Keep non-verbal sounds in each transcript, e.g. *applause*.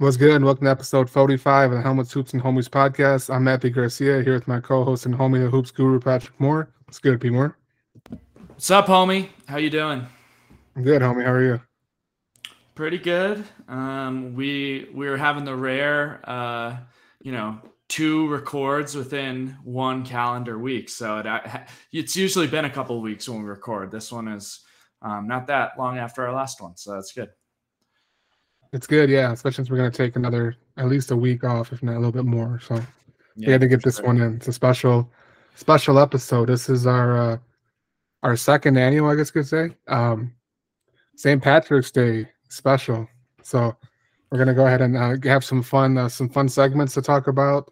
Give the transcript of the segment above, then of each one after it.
What's good? Welcome to episode 45 of the Helmets, Hoops, and Homies podcast. I'm Matthew Garcia here with my co-host and homie, the Hoops Guru, Patrick Moore. What's good, P. Moore? What's up, homie? How you doing? I'm good, homie. How are you? Pretty good. Um, we we were having the rare, uh, you know, two records within one calendar week. So it, it's usually been a couple weeks when we record. This one is um, not that long after our last one, so that's good. It's good, yeah. Especially since we're gonna take another at least a week off, if not a little bit more. So yeah, we had to get this sure. one in. It's a special, special episode. This is our uh, our second annual, I guess, could say, um, St. Patrick's Day special. So we're gonna go ahead and uh, have some fun, uh, some fun segments to talk about.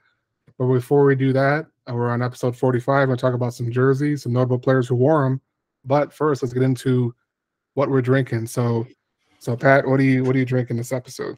But before we do that, uh, we're on episode 45. We'll talk about some jerseys, some notable players who wore them. But first, let's get into what we're drinking. So so Pat, what are you what are you drinking this episode?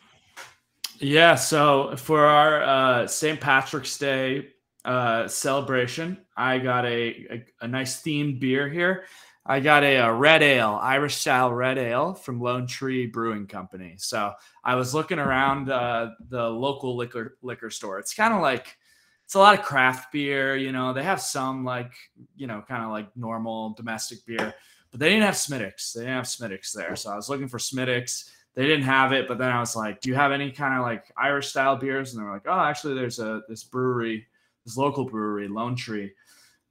Yeah, so for our uh, St. Patrick's Day uh, celebration, I got a, a, a nice themed beer here. I got a, a, red ale, Irish style red ale from Lone Tree Brewing Company. So I was looking around uh, the local liquor liquor store. It's kind of like it's a lot of craft beer. You know, they have some like you know kind of like normal domestic beer, but they didn't have Smithwick's. They didn't have Smithwick's there. So I was looking for Smithwick's. They didn't have it, but then I was like, "Do you have any kind of like Irish style beers?" And they were like, "Oh, actually, there's a this brewery, this local brewery, Lone Tree,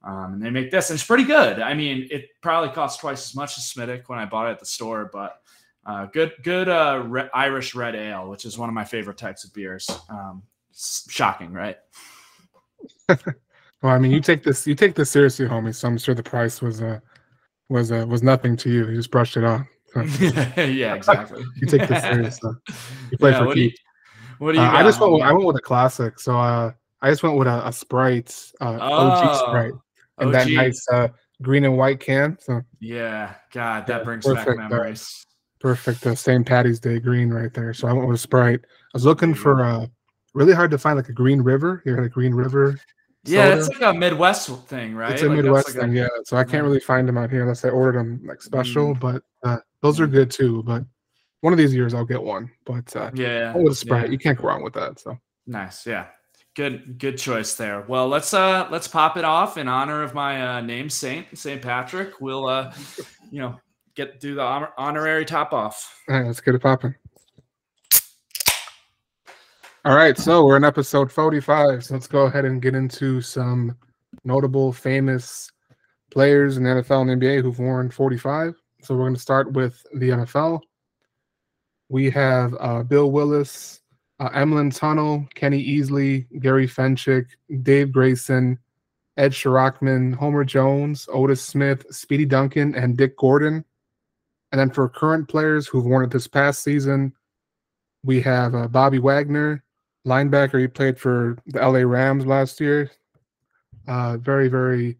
um, and they make this. And it's pretty good. I mean, it probably costs twice as much as Smithwick when I bought it at the store, but uh, good, good uh, re- Irish red ale, which is one of my favorite types of beers. Um, shocking, right? *laughs* well, I mean, you take this, you take this seriously, homie. So I'm sure the price was uh, was uh, was nothing to you. You just brushed it off. *laughs* yeah, exactly. *laughs* you take this *laughs* serious. You play yeah, for keeps. what do you? Uh, I just went. With, I went with a classic. So uh, I just went with a, a Sprite, uh, oh, OG Sprite, and OG. that nice uh, green and white can. So yeah, God, that yeah, brings perfect, back uh, memories. perfect uh, St. Patty's Day green right there. So I went with a Sprite. I was looking for uh, really hard to find like a Green River. You had a Green River yeah, it's like a Midwest thing, right? It's a like Midwest like thing, a, yeah. So I can't really find them out here unless I ordered them like special. Mm. But uh, those are good too. But one of these years I'll get one. But uh, yeah, with a Sprite, yeah. you can't go wrong with that. So nice, yeah. Good, good choice there. Well, let's uh let's pop it off in honor of my uh, name saint, Saint Patrick. We'll uh, you know, get do the honor- honorary top off. All right, let's get it popping. All right, so we're in episode 45. So let's go ahead and get into some notable, famous players in the NFL and NBA who've worn 45. So we're going to start with the NFL. We have uh, Bill Willis, uh, Emlen Tunnell, Kenny Easley, Gary Fencik, Dave Grayson, Ed Sharockman, Homer Jones, Otis Smith, Speedy Duncan, and Dick Gordon. And then for current players who've worn it this past season, we have uh, Bobby Wagner, linebacker. He played for the LA Rams last year. Uh, very, very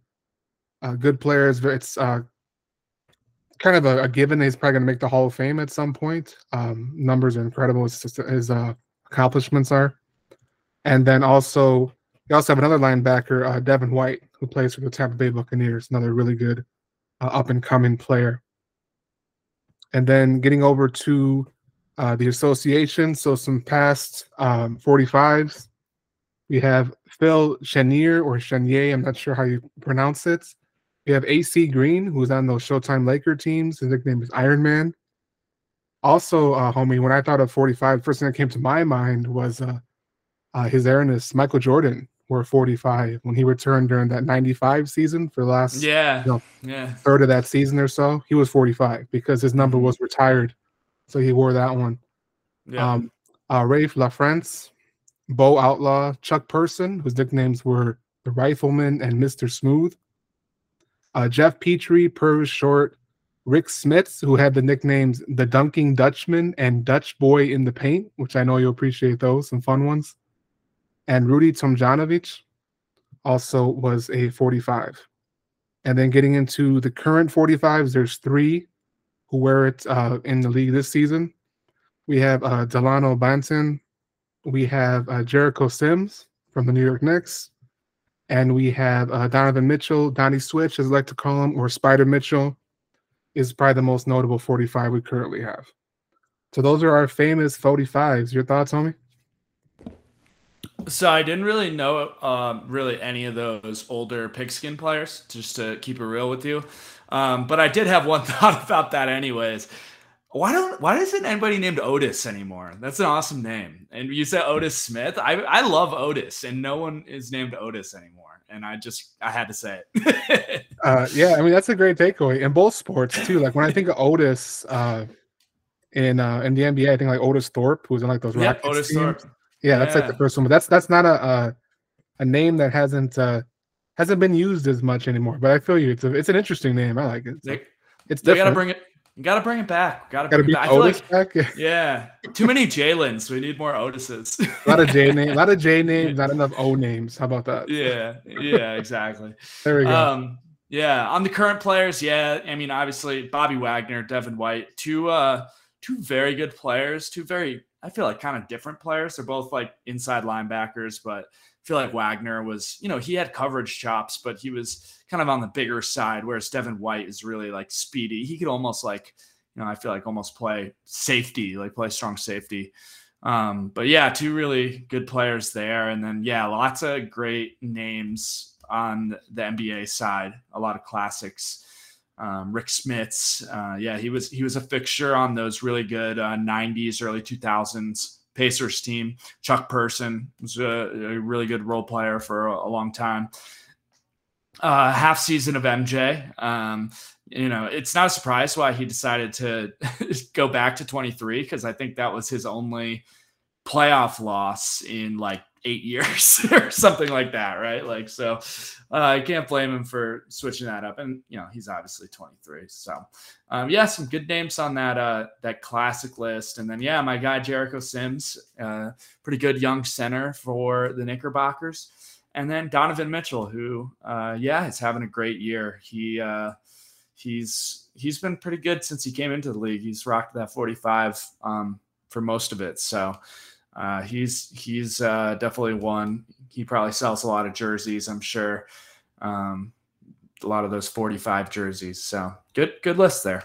uh, good player. It's, uh, kind of a, a given he's probably going to make the Hall of Fame at some point. Um, numbers are incredible. His, his uh, accomplishments are. And then also, you also have another linebacker, uh, Devin White, who plays for the Tampa Bay Buccaneers. Another really good uh, up and coming player. And then getting over to uh, the association. So some past um, 45s. We have Phil Chenier or Chenier. I'm not sure how you pronounce it. We have AC Green, who's on those Showtime Laker teams. His nickname is Iron Man. Also, uh, homie, when I thought of 45, first thing that came to my mind was uh, uh, his Airness, Michael Jordan, were 45 when he returned during that 95 season for the last yeah, you know, yeah. third of that season or so. He was 45 because his number mm-hmm. was retired so he wore that one. Yeah. Um, uh, Raef LaFrentz, Bo Outlaw, Chuck Person, whose nicknames were the Rifleman and Mr. Smooth. Uh, Geoff Petrie, Purvis Short, Rick Smits, who had the nicknames the Dunking Dutchman and Dutch Boy in the Paint, which I know you'll appreciate those, some fun ones. And Rudy Tomjanovich also was a 45. And then getting into the current 45s, there's three who wear it uh, in the league this season. We have uh, Delano Banton. We have uh, Jericho Sims from the New York Knicks. And we have uh, Donovan Mitchell, Donnie Switch, as I like to call him, or Spider Mitchell, is probably the most notable 45 we currently have. So those are our famous 45s. Your thoughts, homie? So I didn't really know um, really any of those older pigskin players, just to keep it real with you. Um, but I did have one *laughs* thought about that, anyways. Why don't why isn't anybody named Otis anymore? That's an awesome name. And you said Otis Smith. I I love Otis, and no one is named Otis anymore. And I just I had to say it. *laughs* uh, yeah, I mean that's a great takeaway in both sports too. Like when I think of Otis uh, in uh, in the NBA, I think like Otis Thorpe, who's in like those yeah, Rockets Otis teams. Thorpe. Yeah, that's yeah. like the first one, but that's that's not a a, a name that hasn't uh, hasn't been used as much anymore. But I feel you. It's a, it's an interesting name. I like it. It's, it's different. gotta bring it. Gotta bring it back. Gotta, gotta bring it back. Otis like, back. *laughs* *laughs* Yeah. Too many Jalen's. We need more Otises. a lot of J *laughs* names. A lot of J names. Not enough O names. How about that? Yeah. Yeah. Exactly. there we go. Um, yeah. On the current players, yeah. I mean, obviously, Bobby Wagner, Devin White, two uh, two very good players. Two very, I feel like, kind of different players. They're both like inside linebackers, but I feel like Wagner was, you know, he had coverage chops, but he was kind of on the bigger side, whereas Devin White is really like speedy. He could almost like, you know, I feel like almost play safety, like play strong safety. Um, but yeah, two really good players there. And then, yeah, lots of great names on the NBA side, a lot of classics. Um, Rick Smits, uh, yeah, he was he was a fixture on those really good uh, '90s, early 2000s Pacers team. Chuck Person was a, a really good role player for a, a long time uh, half season of MJ. Um, you know, it's not a surprise why he decided to *laughs* go back to 23 because I think that was his only playoff loss in like eight years *laughs* or something like that, right? Like, so uh, I can't blame him for switching that up. And you know, he's obviously 23. So, um, yeah, some good names on that uh, that classic list. And then, yeah, my guy Jericho Sims, uh, pretty good young center for the Knickerbockers and then Donovan Mitchell, who, uh, yeah, is having a great year. He uh, he's he's been pretty good since he came into the league. He's rocked that 45 um, for most of it. So uh, he's he's uh, definitely one. He probably sells a lot of jerseys, I'm sure. Um, a lot of those 45 jerseys. So good good list there.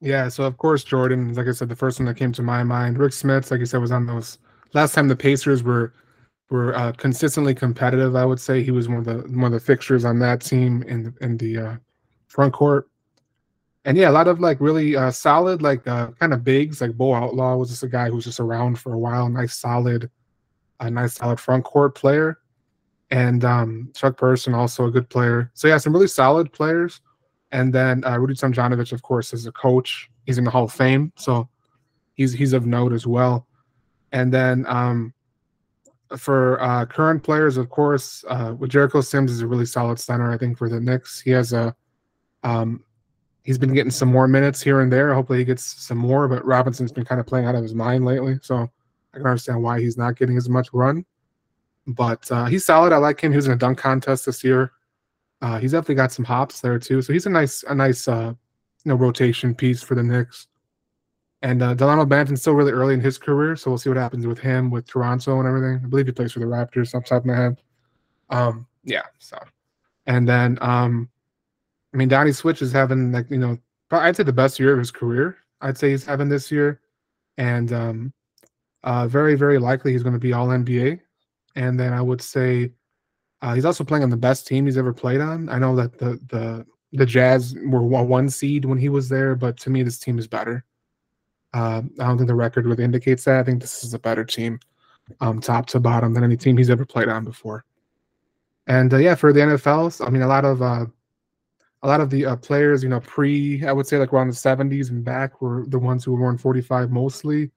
Yeah, so of course Jordan, like I said, the first one that came to my mind. Rick Smits, like I said, was on those last time the Pacers were were uh, consistently competitive. I would say he was one of the one of the fixtures on that team in the, in the uh, front court. And yeah, a lot of like really uh, solid, like uh, kind of bigs. Like Bo Outlaw was just a guy who was just around for a while. Nice, solid, a nice, solid front court player. And um, Chuck Person also a good player. So yeah, some really solid players. And then uh, Rudy Tomjanovich, of course, is a coach. He's in the Hall of Fame, so he's he's of note as well. And then um, for uh, current players, of course, uh, with Jericho Sims is a really solid center. I think for the Knicks, he has a um, he's been getting some more minutes here and there. Hopefully, he gets some more. But Robinson's been kind of playing out of his mind lately, so I can understand why he's not getting as much run. But uh, he's solid. I like him. He was in a dunk contest this year. Uh, he's definitely got some hops there too. So he's a nice, a nice, uh, you know, rotation piece for the Knicks. And uh, Delano Banton's still really early in his career, so we'll see what happens with him with Toronto and everything. I believe he plays for the Raptors, off the top of my head. Um, yeah. So, and then um, I mean, Donnie Switch is having like you know, I'd say the best year of his career. I'd say he's having this year, and um, uh, very very likely he's going to be All NBA. And then I would say uh, he's also playing on the best team he's ever played on. I know that the the the Jazz were one seed when he was there, but to me this team is better. Uh, I don't think the record really indicates that. I think this is a better team, um, top to bottom, than any team he's ever played on before. And uh, yeah, for the NFL, I mean, a lot of uh, a lot of the uh, players, you know, pre I would say like around the 70s and back were the ones who were worn 45 mostly.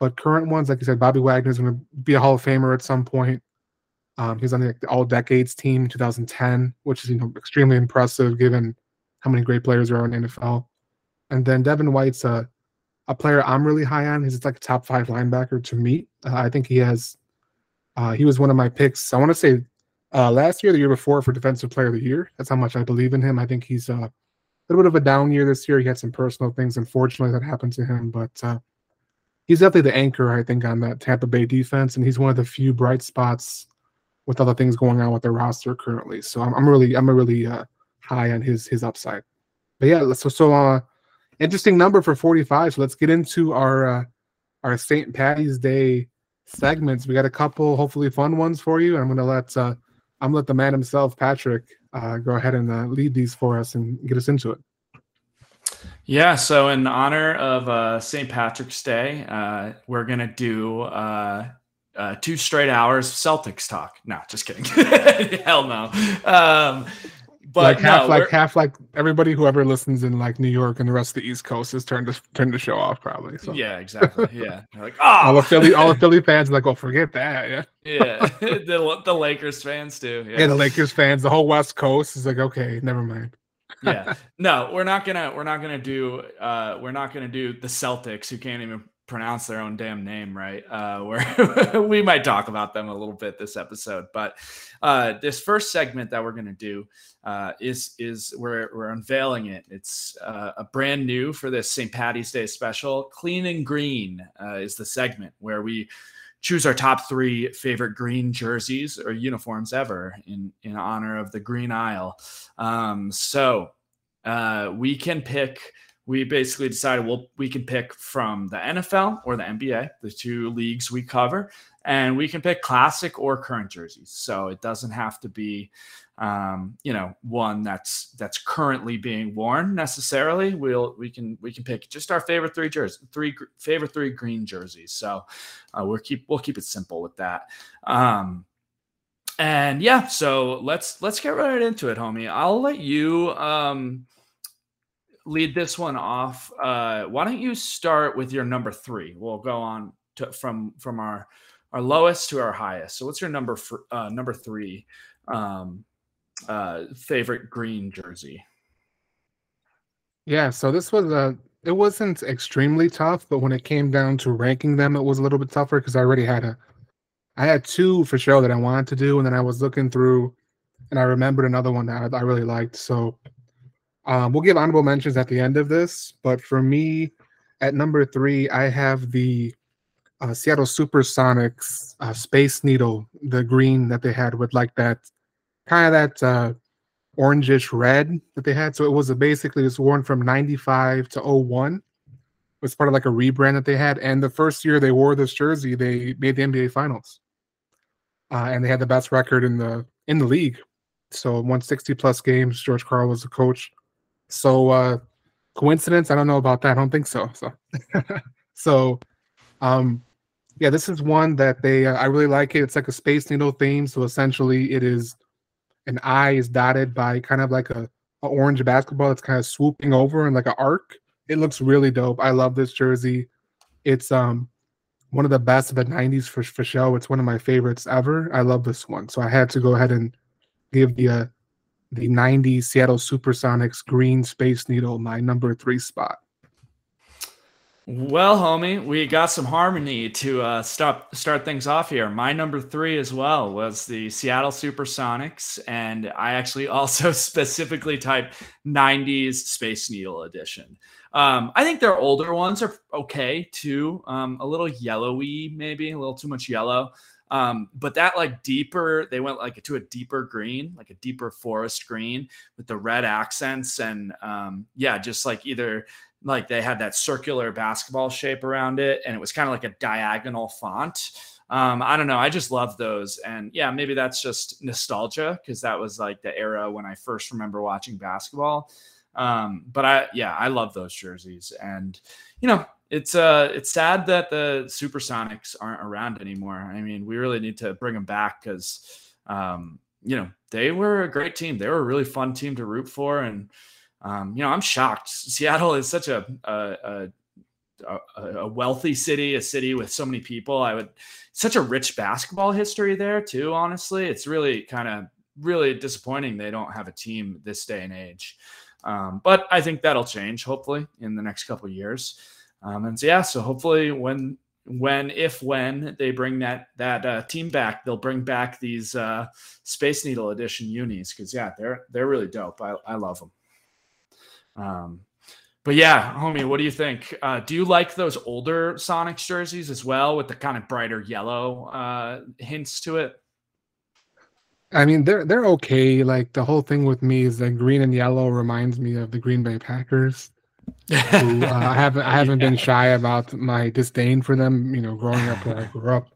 But current ones, like you said, Bobby Wagner is going to be a Hall of Famer at some point. Um, he's on the, the All Decades team in 2010, which is you know extremely impressive given how many great players are in the NFL. And then Devin White's a a player I'm really high on. He's like a top five linebacker to me. Uh, I think he has. Uh, he was one of my picks. I want to say uh, last year, the year before, for defensive player of the year. That's how much I believe in him. I think he's uh, a little bit of a down year this year. He had some personal things, unfortunately, that happened to him, but uh, he's definitely the anchor, I think, on that Tampa Bay defense, and he's one of the few bright spots with other things going on with their roster currently. So I'm, I'm really, I'm really uh, high on his his upside. But yeah, so so uh, interesting number for 45. So let's get into our uh, our St. Patty's Day segments. We got a couple hopefully fun ones for you. I'm gonna let uh, I'm let the man himself, Patrick, uh, go ahead and uh, lead these for us and get us into it. Yeah, so in honor of uh, St. Patrick's Day, uh, we're gonna do uh, uh, two straight hours of Celtics talk. No, just kidding. *laughs* Hell no. Um, but like half, no, like half, like everybody who ever listens in like New York and the rest of the East Coast is turned to turn the show off probably. So yeah, exactly. *laughs* Yeah, They're like all oh, the Philly, all the Philly fans are like, oh, forget that. Yeah, yeah. *laughs* the the Lakers fans too. yeah. The Lakers fans, the whole West Coast is like, okay, never mind. yeah no we're not gonna we're not gonna do uh we're not gonna do the celtics who can't even pronounce their own damn name right uh where *laughs* we might talk about them a little bit this episode but uh this first segment that we're gonna do uh is is we're we're unveiling it it's uh, a brand new for this st patty's day special clean and green uh, is the segment where we choose our top three favorite green jerseys or uniforms ever in in honor of the green isle um so uh, we can pick. We basically decided we'll we can pick from the NFL or the NBA, the two leagues we cover, and we can pick classic or current jerseys. So it doesn't have to be, um, you know, one that's that's currently being worn necessarily. We'll we can we can pick just our favorite three jerseys, three favorite three green jerseys. So uh, we'll keep we'll keep it simple with that. Um, and yeah, so let's let's get right into it, homie. I'll let you um lead this one off. Uh why don't you start with your number 3? We'll go on to from from our our lowest to our highest. So what's your number for uh number 3 um uh favorite green jersey? Yeah, so this was a it wasn't extremely tough, but when it came down to ranking them, it was a little bit tougher because I already had a I had two for sure that I wanted to do, and then I was looking through and I remembered another one that I, I really liked. So um, we'll give honorable mentions at the end of this, but for me, at number three, I have the uh, Seattle Supersonics uh, Space Needle, the green that they had with like that kind of that uh, orangish red that they had. So it was basically was worn from 95 to 01. It was part of like a rebrand that they had. And the first year they wore this jersey, they made the NBA Finals. Uh, and they had the best record in the in the league. So won 60 plus games. George Karl was the coach. So uh coincidence? I don't know about that. I don't think so. So *laughs* so um yeah, this is one that they uh, I really like it. It's like a space needle theme. So essentially it is an eye is dotted by kind of like a, a orange basketball that's kind of swooping over and like an arc. It looks really dope. I love this jersey. It's um one of the best of the 90s for, for show. It's one of my favorites ever. I love this one. So I had to go ahead and give the uh, the 90s Seattle Supersonics Green Space Needle my number three spot. Well, homie, we got some harmony to uh, start start things off here. My number three as well was the Seattle Supersonics, and I actually *laughs* also specifically typed '90s Space Needle edition. Um, I think their older ones are okay too, um, a little yellowy, maybe a little too much yellow. Um, but that like deeper, they went like to a deeper green, like a deeper forest green with the red accents, and um, yeah, just like either like they had that circular basketball shape around it and it was kind of like a diagonal font. Um, i don't know i just love those. And yeah maybe that's just nostalgia because that was like the era when i first remember watching basketball. Um, but i yeah i love those jerseys. And you know it's uh it's sad that the supersonics aren't around anymore i mean we really need to bring them back because um, you know they were a great team they were a really fun team to root for and um, you know, I'm shocked. Seattle is such a, a, a, a wealthy city, a city with so many people. I would such a rich basketball history there too. Honestly, it's really kind of really disappointing they don't have a team this day and age. Um, but I think that'll change hopefully in the next couple years. Um, and so, yeah, so hopefully when when if when they bring that that uh, team back, they'll bring back these uh, Space Needle Edition unis because yeah, they're they're really dope. I, I love them. Um, but yeah, homie, what do you think? Uh, do you like those older Sonics jerseys as well with the kind of brighter yellow uh, hints to it? I mean, they're they're okay. Like the whole thing with me is that green and yellow reminds me of the Green Bay Packers. Who, uh, I haven't I *laughs* haven't yeah. been shy about my disdain for them. You know, growing up where I grew up.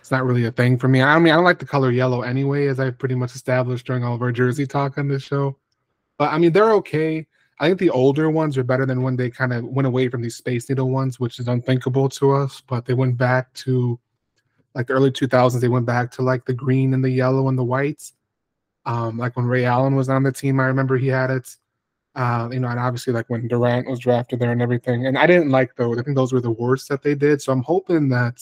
it's not really a thing for me. I mean, I don't like the color yellow anyway, as I've pretty much established during all of our jersey talk on this show. But I mean, they're okay. I think the older ones are better than when they kind of went away from these Space Needle ones, which is unthinkable to us. But they went back to like the early 2000s. They went back to like the green and the yellow and the whites. Um, like when Ray Allen was on the team, I remember he had it. Uh, you know, and obviously like when Durant was drafted there and everything. And I didn't like those. I think those were the worst that they did. So I'm hoping that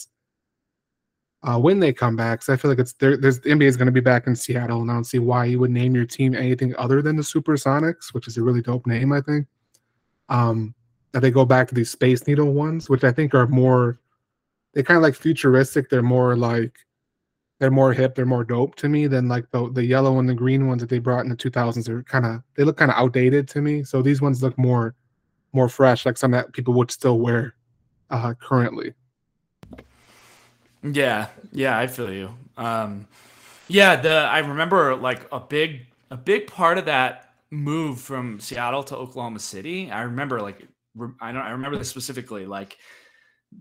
uh, when they come back, because I feel like it's there. There's the NBA is going to be back in Seattle, and I don't see why you would name your team anything other than the Supersonics, which is a really dope name. I think. Um, that they go back to these Space Needle ones, which I think are more. They kind of like futuristic. They're more like they're more hip, they're more dope to me than like the the yellow and the green ones that they brought in the 2000s. Are kind of they look kind of outdated to me. So these ones look more more fresh, like some that people would still wear uh, currently. Yeah, yeah, I feel you. Um, yeah, the I remember like a big a big part of that move from Seattle to Oklahoma City. I remember like I don't I remember this specifically like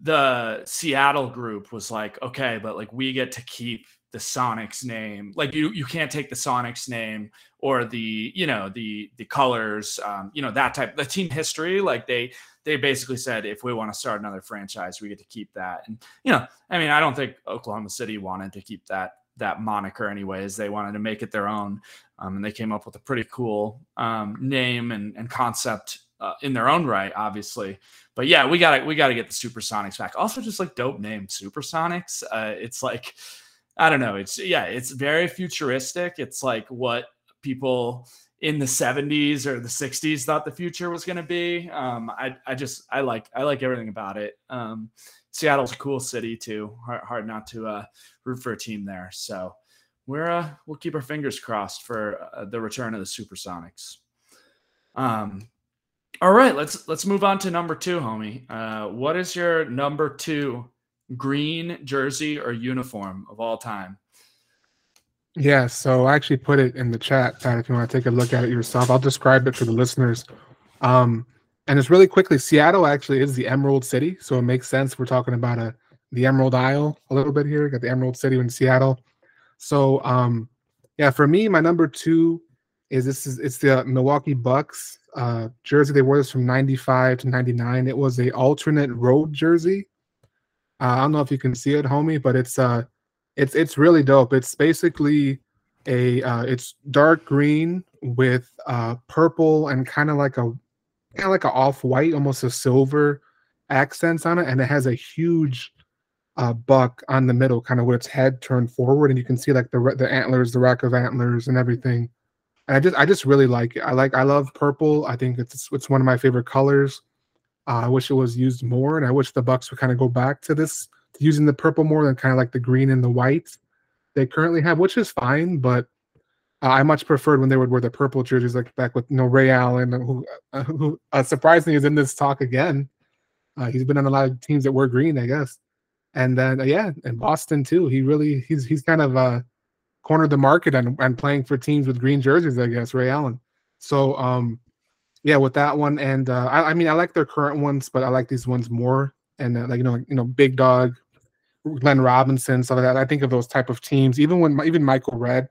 the Seattle group was like, okay, but like we get to keep the Sonics name. Like you you can't take the Sonics name or the, you know, the the colors, um, you know, that type the team history. Like they they basically said if we want to start another franchise, we get to keep that. And you know, I mean, I don't think Oklahoma City wanted to keep that that moniker anyways. They wanted to make it their own. Um, and they came up with a pretty cool um, name and, and concept uh, in their own right, obviously. But yeah, we gotta we gotta get the Supersonics back. Also, just like dope name, Supersonics. Uh, it's like I don't know. It's yeah, it's very futuristic. It's like what people in the 70s or the 60s thought the future was going to be. Um, I, I just I like I like everything about it. Um, Seattle's a cool city too. Hard, hard not to uh, root for a team there. So we're uh, we'll keep our fingers crossed for uh, the return of the Supersonics. Um, all right, let's let's move on to number two, homie. Uh, what is your number two green jersey or uniform of all time? Yeah, so I actually put it in the chat, Pat. If you want to take a look at it yourself, I'll describe it for the listeners. Um, and it's really quickly. Seattle actually is the Emerald City, so it makes sense. We're talking about a the Emerald Isle a little bit here. got the Emerald City in Seattle. So, um, yeah, for me, my number two is this is it's the Milwaukee Bucks uh, jersey. They wore this from 95 to 99. It was a alternate road jersey. Uh, I don't know if you can see it, homie, but it's uh it's it's really dope. It's basically a uh, it's dark green with uh purple and kind of like a kind of like a off white, almost a silver accents on it, and it has a huge uh, buck on the middle, kind of with its head turned forward, and you can see like the the antlers, the rack of antlers, and everything. And I just I just really like it. I like I love purple. I think it's it's one of my favorite colors. Uh, I wish it was used more, and I wish the Bucks would kind of go back to this using the purple more than kind of like the green and the white they currently have, which is fine. But uh, I much preferred when they would wear the purple jerseys, like back with you know Ray Allen, who, uh, *laughs* who uh, surprisingly is in this talk again. Uh, he's been on a lot of teams that were green, I guess. And then uh, yeah, in Boston too. He really he's he's kind of uh cornered the market and, and playing for teams with green jerseys, I guess, Ray Allen. So um yeah, with that one. And uh I, I mean I like their current ones, but I like these ones more. And uh, like you know, you know, Big Dog, Glenn Robinson, stuff like that. I think of those type of teams, even when even Michael Redd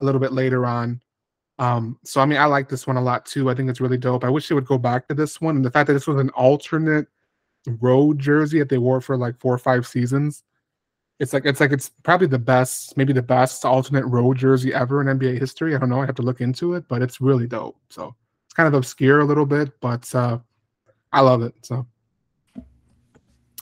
a little bit later on. Um, so I mean I like this one a lot too. I think it's really dope. I wish they would go back to this one. And the fact that this was an alternate road jersey that they wore for like four or five seasons it's like it's like it's probably the best, maybe the best alternate road jersey ever in NBA history. I don't know. I have to look into it, but it's really dope. So it's kind of obscure a little bit, but uh, I love it. So.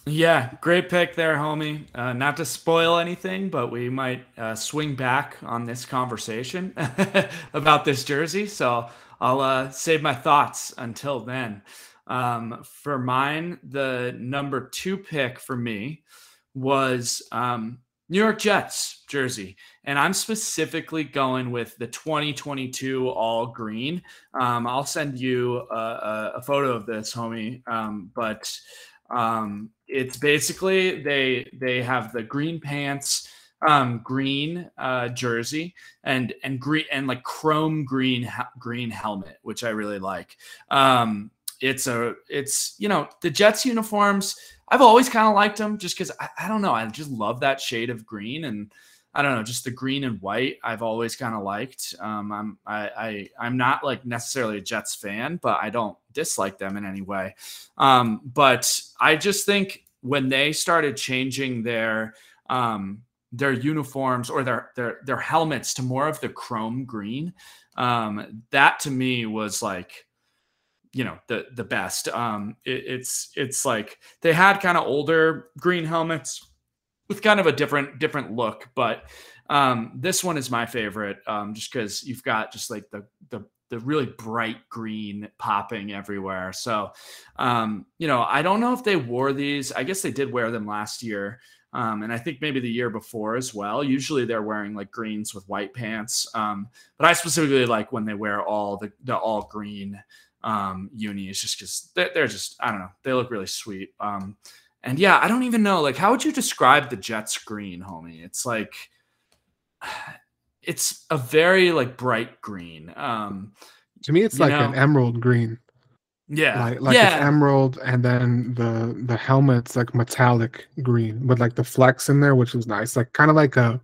Yeah, great pick there, homie. Uh, not to spoil anything, but we might uh, swing back on this conversation *laughs* about this jersey. So I'll uh, save my thoughts until then. Um, for mine, the number two pick for me was um, New York Jets jersey. And I'm specifically going with the 2022 all green. Um, I'll send you a, a, photo of this, homie. Um, but um, it's basically they they have the green pants, um, green uh, jersey, and and green and like chrome green green helmet, which I really like. Um, it's a it's you know the Jets uniforms I've always kind of liked them just because I, I don't know. I just love that shade of green and I don't know, just the green and white. I've always kind of liked. Um, I'm I, I I'm not like necessarily a Jets fan, but I don't dislike them in any way. Um, but I just think when they started changing their um, their uniforms or their their their helmets to more of the chrome green, um, that to me was like you know the the best. Um, it, it's it's like they had kind of older green helmets with kind of a different different look. But um, this one is my favorite, um, just because you've got just like the the the really bright green popping everywhere. So, um, you know, I don't know if they wore these. I guess they did wear them last year. Um, and I think maybe the year before as well. Usually they're wearing like greens with white pants. Um, but I specifically like when they wear all the, the all green um, unis just because they're, they're, just, I don't know, they look really sweet. Um, and yeah, I don't even know. Like, how would you describe the Jets green, homie? It's like, *sighs* it's a very like bright green. Um, to me, it's like know, an emerald green. Yeah, like, like yeah. it's emerald, and then the the helmet's like metallic green with like the flex in there, which is nice. Like kind of like a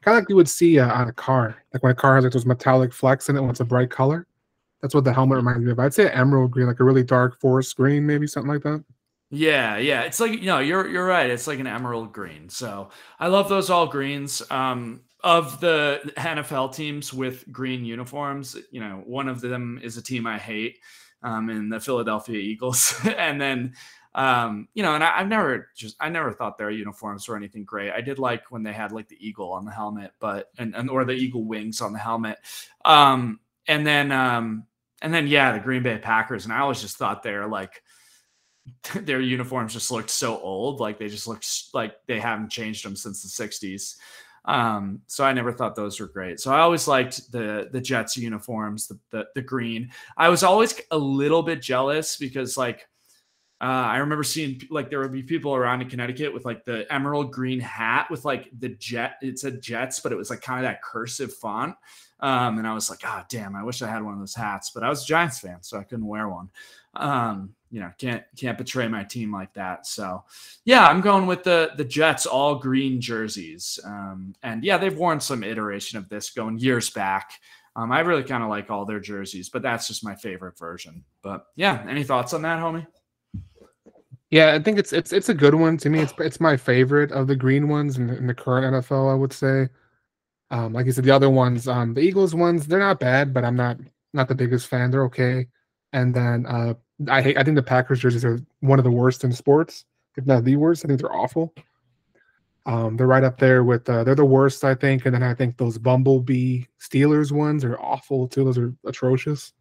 kind of like you would see uh, on a car, like when a car has like those metallic flecks in it when it's a bright color. That's what the helmet reminds me of. I'd say emerald green, like a really dark forest green, maybe something like that. Yeah, yeah. It's like, you know, you're you're right. It's like an emerald green. So I love those all greens. Um of the NFL teams with green uniforms, you know, one of them is a team I hate, um, in the Philadelphia Eagles. *laughs* and then um, you know, and I, have never just I never thought their uniforms were anything great. I did like when they had like the eagle on the helmet, but and, and or the eagle wings on the helmet. Um, and then um, and then yeah, the Green Bay Packers, and I always just thought they're like *laughs* their uniforms just looked so old. Like they just looked like they haven't changed them since the 60s. Um, so I never thought those were great. So I always liked the the Jets uniforms, the, the, the green. I was always a little bit jealous because like uh, I remember seeing like there would be people around in Connecticut with like the emerald green hat with like the jet. It said Jets, but it was like kind of that cursive font. Um, and I was like, oh damn, I wish I had one of those hats. But I was a Giants fan, so I couldn't wear one. Um, you know, can't can't betray my team like that. So, yeah, I'm going with the the Jets all green jerseys. Um, and yeah, they've worn some iteration of this going years back. Um, I really kind of like all their jerseys, but that's just my favorite version. But yeah, any thoughts on that, homie? Yeah, I think it's it's it's a good one to me. It's it's my favorite of the green ones in in the current NFL. I would say, um, like you said, the other ones, um, the Eagles ones, they're not bad, but I'm not not the biggest fan. They're okay. And then uh, I hate. I think the Packers jerseys are one of the worst in sports, if not the worst. I think they're awful. Um, they're right up there with. Uh, they're the worst, I think. And then I think those Bumblebee Steelers ones are awful too. Those are atrocious.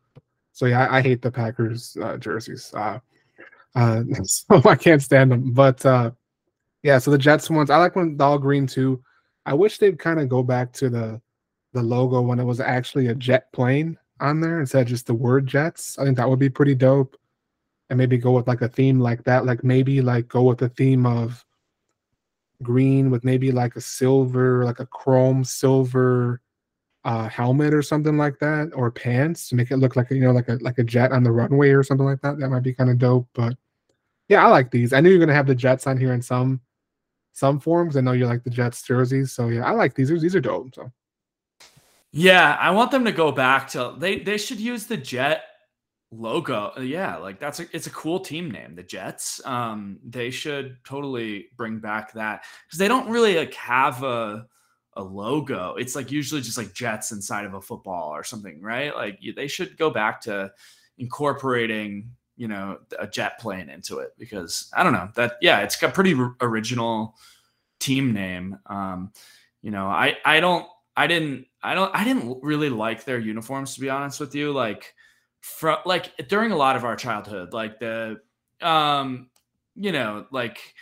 So yeah, I, I hate the Packers uh, jerseys. Uh, uh, *laughs* so I can't stand them. But uh, yeah, so the Jets ones, I like when all green too. I wish they'd kind of go back to the the logo when it was actually a jet plane on there instead of just the word Jets. I think that would be pretty dope and maybe go with like a theme like that. Like maybe like go with the theme of green with maybe like a silver, like a chrome silver uh, helmet or something like that, or pants to make it look like you know like a like a jet on the runway or something like that. That might be kind of dope. But yeah, I like these. I knew you're gonna have the Jets on here in some some forms. I know you like the Jets jerseys, so yeah, I like these. These are dope. So yeah, I want them to go back to they they should use the jet logo yeah like that's a it's a cool team name the jets um they should totally bring back that because they don't really like have a a logo it's like usually just like jets inside of a football or something right like they should go back to incorporating you know a jet plane into it because i don't know that yeah it's got pretty original team name um you know i i don't i didn't i don't i didn't really like their uniforms to be honest with you like from like during a lot of our childhood, like the um, you know, like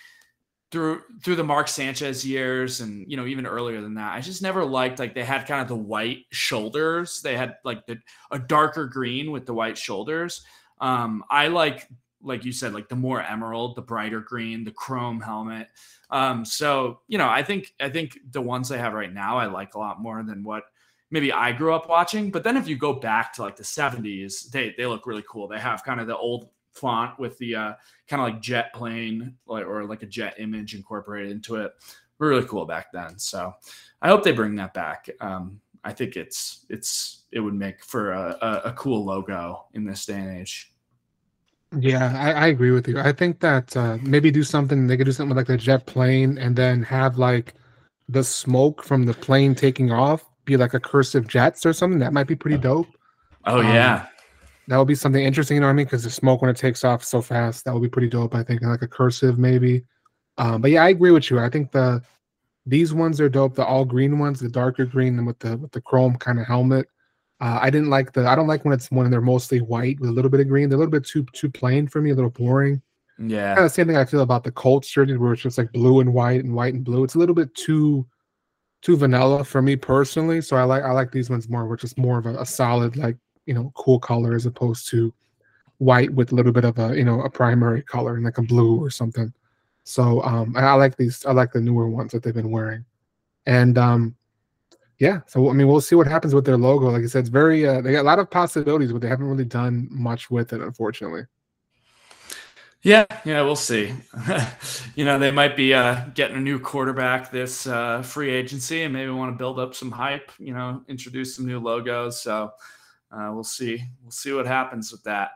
through through the Mark Sanchez years and you know even earlier than that. I just never liked like they had kind of the white shoulders. They had like the a darker green with the white shoulders. Um, I like like you said like the more emerald, the brighter green, the chrome helmet. Um, so you know I think I think the ones they have right now I like a lot more than what maybe I grew up watching. But then if you go back to like the 70s, they they look really cool. They have kind of the old font with the uh, kind of like jet plane like, or like a jet image incorporated into it. Really cool back then. So I hope they bring that back. Um, I think it's it's it would make for a, a, a cool logo in this day and age. Yeah, I, I agree with you. I think that uh, maybe do something. They could do something like the jet plane, and then have like the smoke from the plane taking off be like a cursive jets or something. That might be pretty dope. Oh yeah, um, that would be something interesting. You know what I mean? Because the smoke when it takes off so fast, that would be pretty dope. I think like a cursive maybe. Um, but yeah, I agree with you. I think the these ones are dope. The all green ones, the darker green, and with the with the chrome kind of helmet. Uh, I didn't like the. I don't like when it's when they're mostly white with a little bit of green. They're a little bit too too plain for me. A little boring. Yeah. Kind of the same thing I feel about the Colts jerseys, where it's just like blue and white and white and blue. It's a little bit too too vanilla for me personally. So I like I like these ones more, which is more of a, a solid like you know cool color as opposed to white with a little bit of a you know a primary color and like a blue or something. So um I, I like these. I like the newer ones that they've been wearing, and um yeah, so I mean, we'll see what happens with their logo. Like I said, it's very uh, they got a lot of possibilities, but they haven't really done much with it, unfortunately. Yeah, yeah, we'll see. *laughs* you know, they might be uh, getting a new quarterback this uh, free agency, and maybe want to build up some hype. You know, introduce some new logos. So uh, we'll see. We'll see what happens with that.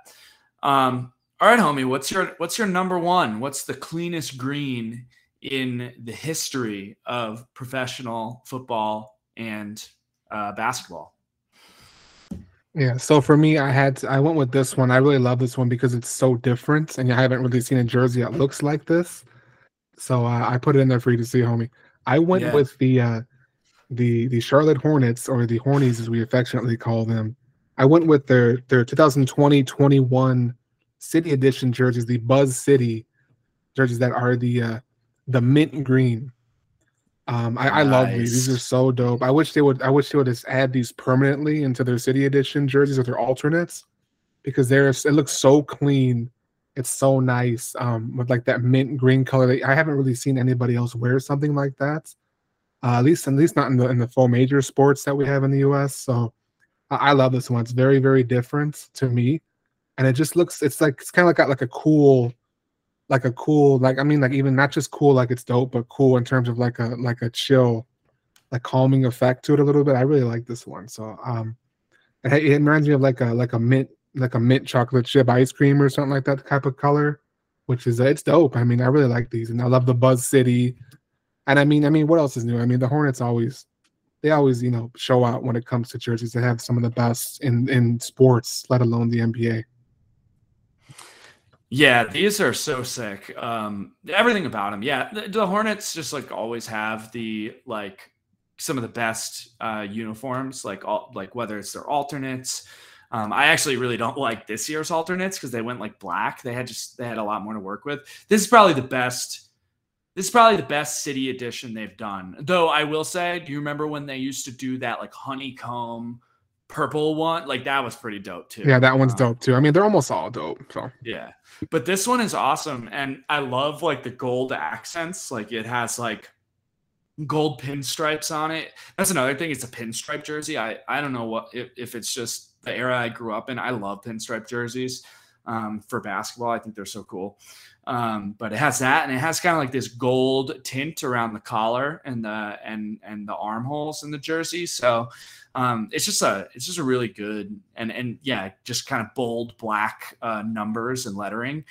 Um, all right, homie. What's your What's your number one? What's the cleanest green in the history of professional football and uh, basketball. Yeah, so for me, I had to, I went with this one. I really love this one because it's so different, and I haven't really seen a jersey that looks like this. So uh, I put it in there for you to see, homie. I went yeah. with the uh, the the Charlotte Hornets or the Hornies as we affectionately call them. I went with their their 2020-21 City Edition jerseys, the Buzz City jerseys that are the uh, the mint green. Um, I, nice. I love these. These are so dope. I wish they would. I wish they would just add these permanently into their city edition jerseys or their alternates, because there's it looks so clean. It's so nice. Um, with like that mint green color. I haven't really seen anybody else wear something like that. Uh, at least, at least not in the in the full major sports that we have in the U.S. So, I, I love this one. It's very, very different to me, and it just looks. It's like it's kind of like got like a cool like a cool like I mean like even not just cool like it's dope, but cool in terms of like a like a chill, like calming effect to it a little bit. I really like this one. So um, it, it reminds me of like a like a mint like a mint chocolate chip ice cream or something like that type of color, which is it's dope. I mean I really like these and I love the Buzz City, and I mean I mean what else is new? I mean the Hornets always they always you know show out when it comes to jerseys. They have some of the best in in sports, let alone the NBA. Yeah, these are so sick. Um, everything about them. Yeah, the, the, Hornets just like always have the like some of the best uh, uniforms. Like all like whether it's their alternates. Um, I actually really don't like this year's alternates because they went like black. They had just they had a lot more to work with. This is probably the best. This is probably the best city edition they've done. Though I will say, do you remember when they used to do that like honeycomb? Purple one, like that was pretty dope too. Yeah, that one's um, dope too. I mean, they're almost all dope. So yeah, but this one is awesome, and I love like the gold accents. Like it has like gold pinstripes on it. That's another thing. It's a pinstripe jersey. I I don't know what if, if it's just the era I grew up in. I love pinstripe jerseys um, for basketball. I think they're so cool. Um, but it has that, and it has kind of like this gold tint around the collar and the and and the armholes in the jersey. So um, it's just a it's just a really good and and yeah, just kind of bold black uh, numbers and lettering.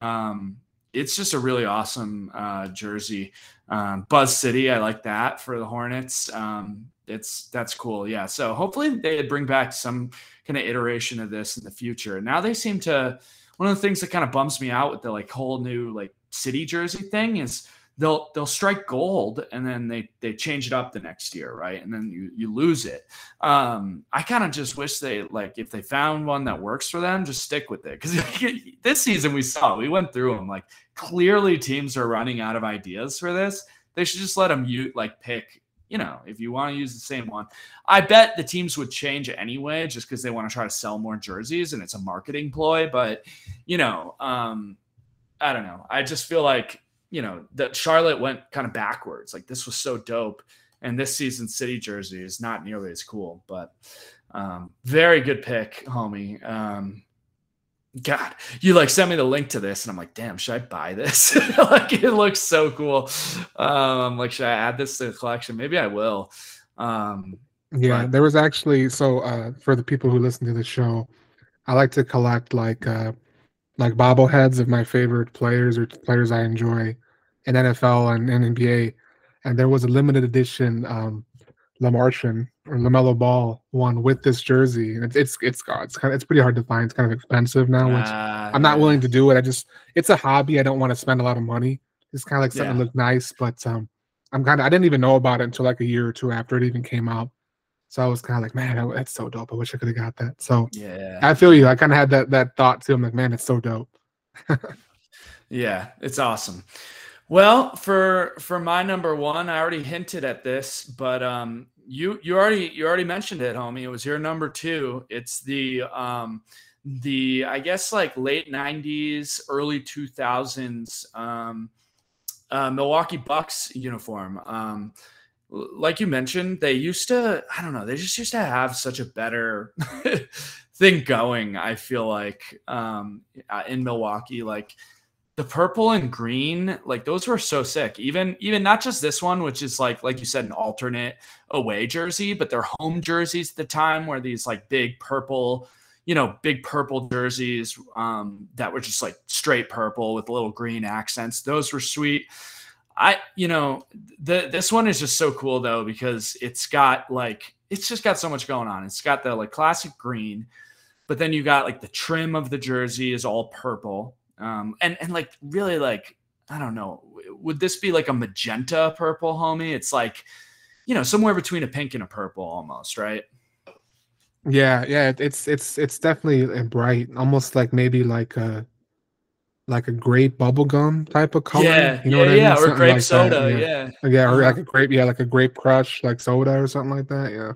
Um, it's just a really awesome uh, jersey. Um, Buzz City, I like that for the Hornets. Um, it's that's cool. Yeah. So hopefully they bring back some kind of iteration of this in the future. Now they seem to one of the things that kind of bums me out with the like whole new like city jersey thing is they'll they'll strike gold and then they they change it up the next year right? And then you you lose it. Um i kind of just wish they like if they found one that works for them just stick with it. Because *laughs* this season we saw we went through them like clearly teams are running out of ideas for this. They should just let them you like pick you know, if you want to use the same one, I bet the teams would change anyway, just because they want to try to sell more jerseys and it's a marketing ploy. But, you know, um, I don't know. I just feel like, you know, that Charlotte went kind of backwards. Like this was so dope. And this season city jersey is not nearly as cool, but um, very good pick, homie. Um, God, you like send me the link to this, and I'm like, damn, should I buy this? *laughs* like, it looks so cool. Um, I'm like, should I add this to the collection? Maybe I will. Um, yeah, but- there was actually so uh, for the people who listen to the show, I like to collect like uh, like bobbleheads of my favorite players or players I enjoy in NFL and, and NBA. And there was a limited edition um, Lamartian Lamelo Ball one with this jersey, and it's it's it's it's kind of it's pretty hard to find. It's kind of expensive now. Uh, I'm not willing to do it. I just it's a hobby. I don't want to spend a lot of money. It's kind of like something yeah. look nice, but um, I'm kind of I didn't even know about it until like a year or two after it even came out. So I was kind of like, man, that's so dope. I wish I could have got that. So yeah, I feel you. I kind of had that that thought too. I'm like, man, it's so dope. *laughs* yeah, it's awesome. Well, for for my number one, I already hinted at this, but um, you you already you already mentioned it, homie. It was your number two. It's the um, the I guess like late '90s, early 2000s um, uh, Milwaukee Bucks uniform. Um, like you mentioned, they used to I don't know, they just used to have such a better *laughs* thing going. I feel like um, uh, in Milwaukee, like the purple and green like those were so sick. Even even not just this one which is like like you said an alternate away jersey but their home jerseys at the time were these like big purple you know big purple jerseys um that were just like straight purple with little green accents. Those were sweet. I you know the this one is just so cool though because it's got like it's just got so much going on. It's got the like classic green but then you got like the trim of the jersey is all purple um, and and like really like I don't know, would this be like a magenta purple, homie? It's like you know somewhere between a pink and a purple almost, right? Yeah, yeah, it's it's it's definitely bright, almost like maybe like a like a grape bubblegum type of color. Yeah, you know yeah, yeah, I mean? or grape like soda, that, yeah. yeah. yeah. or like a grape, yeah, like a grape crush, like soda or something like that. Yeah.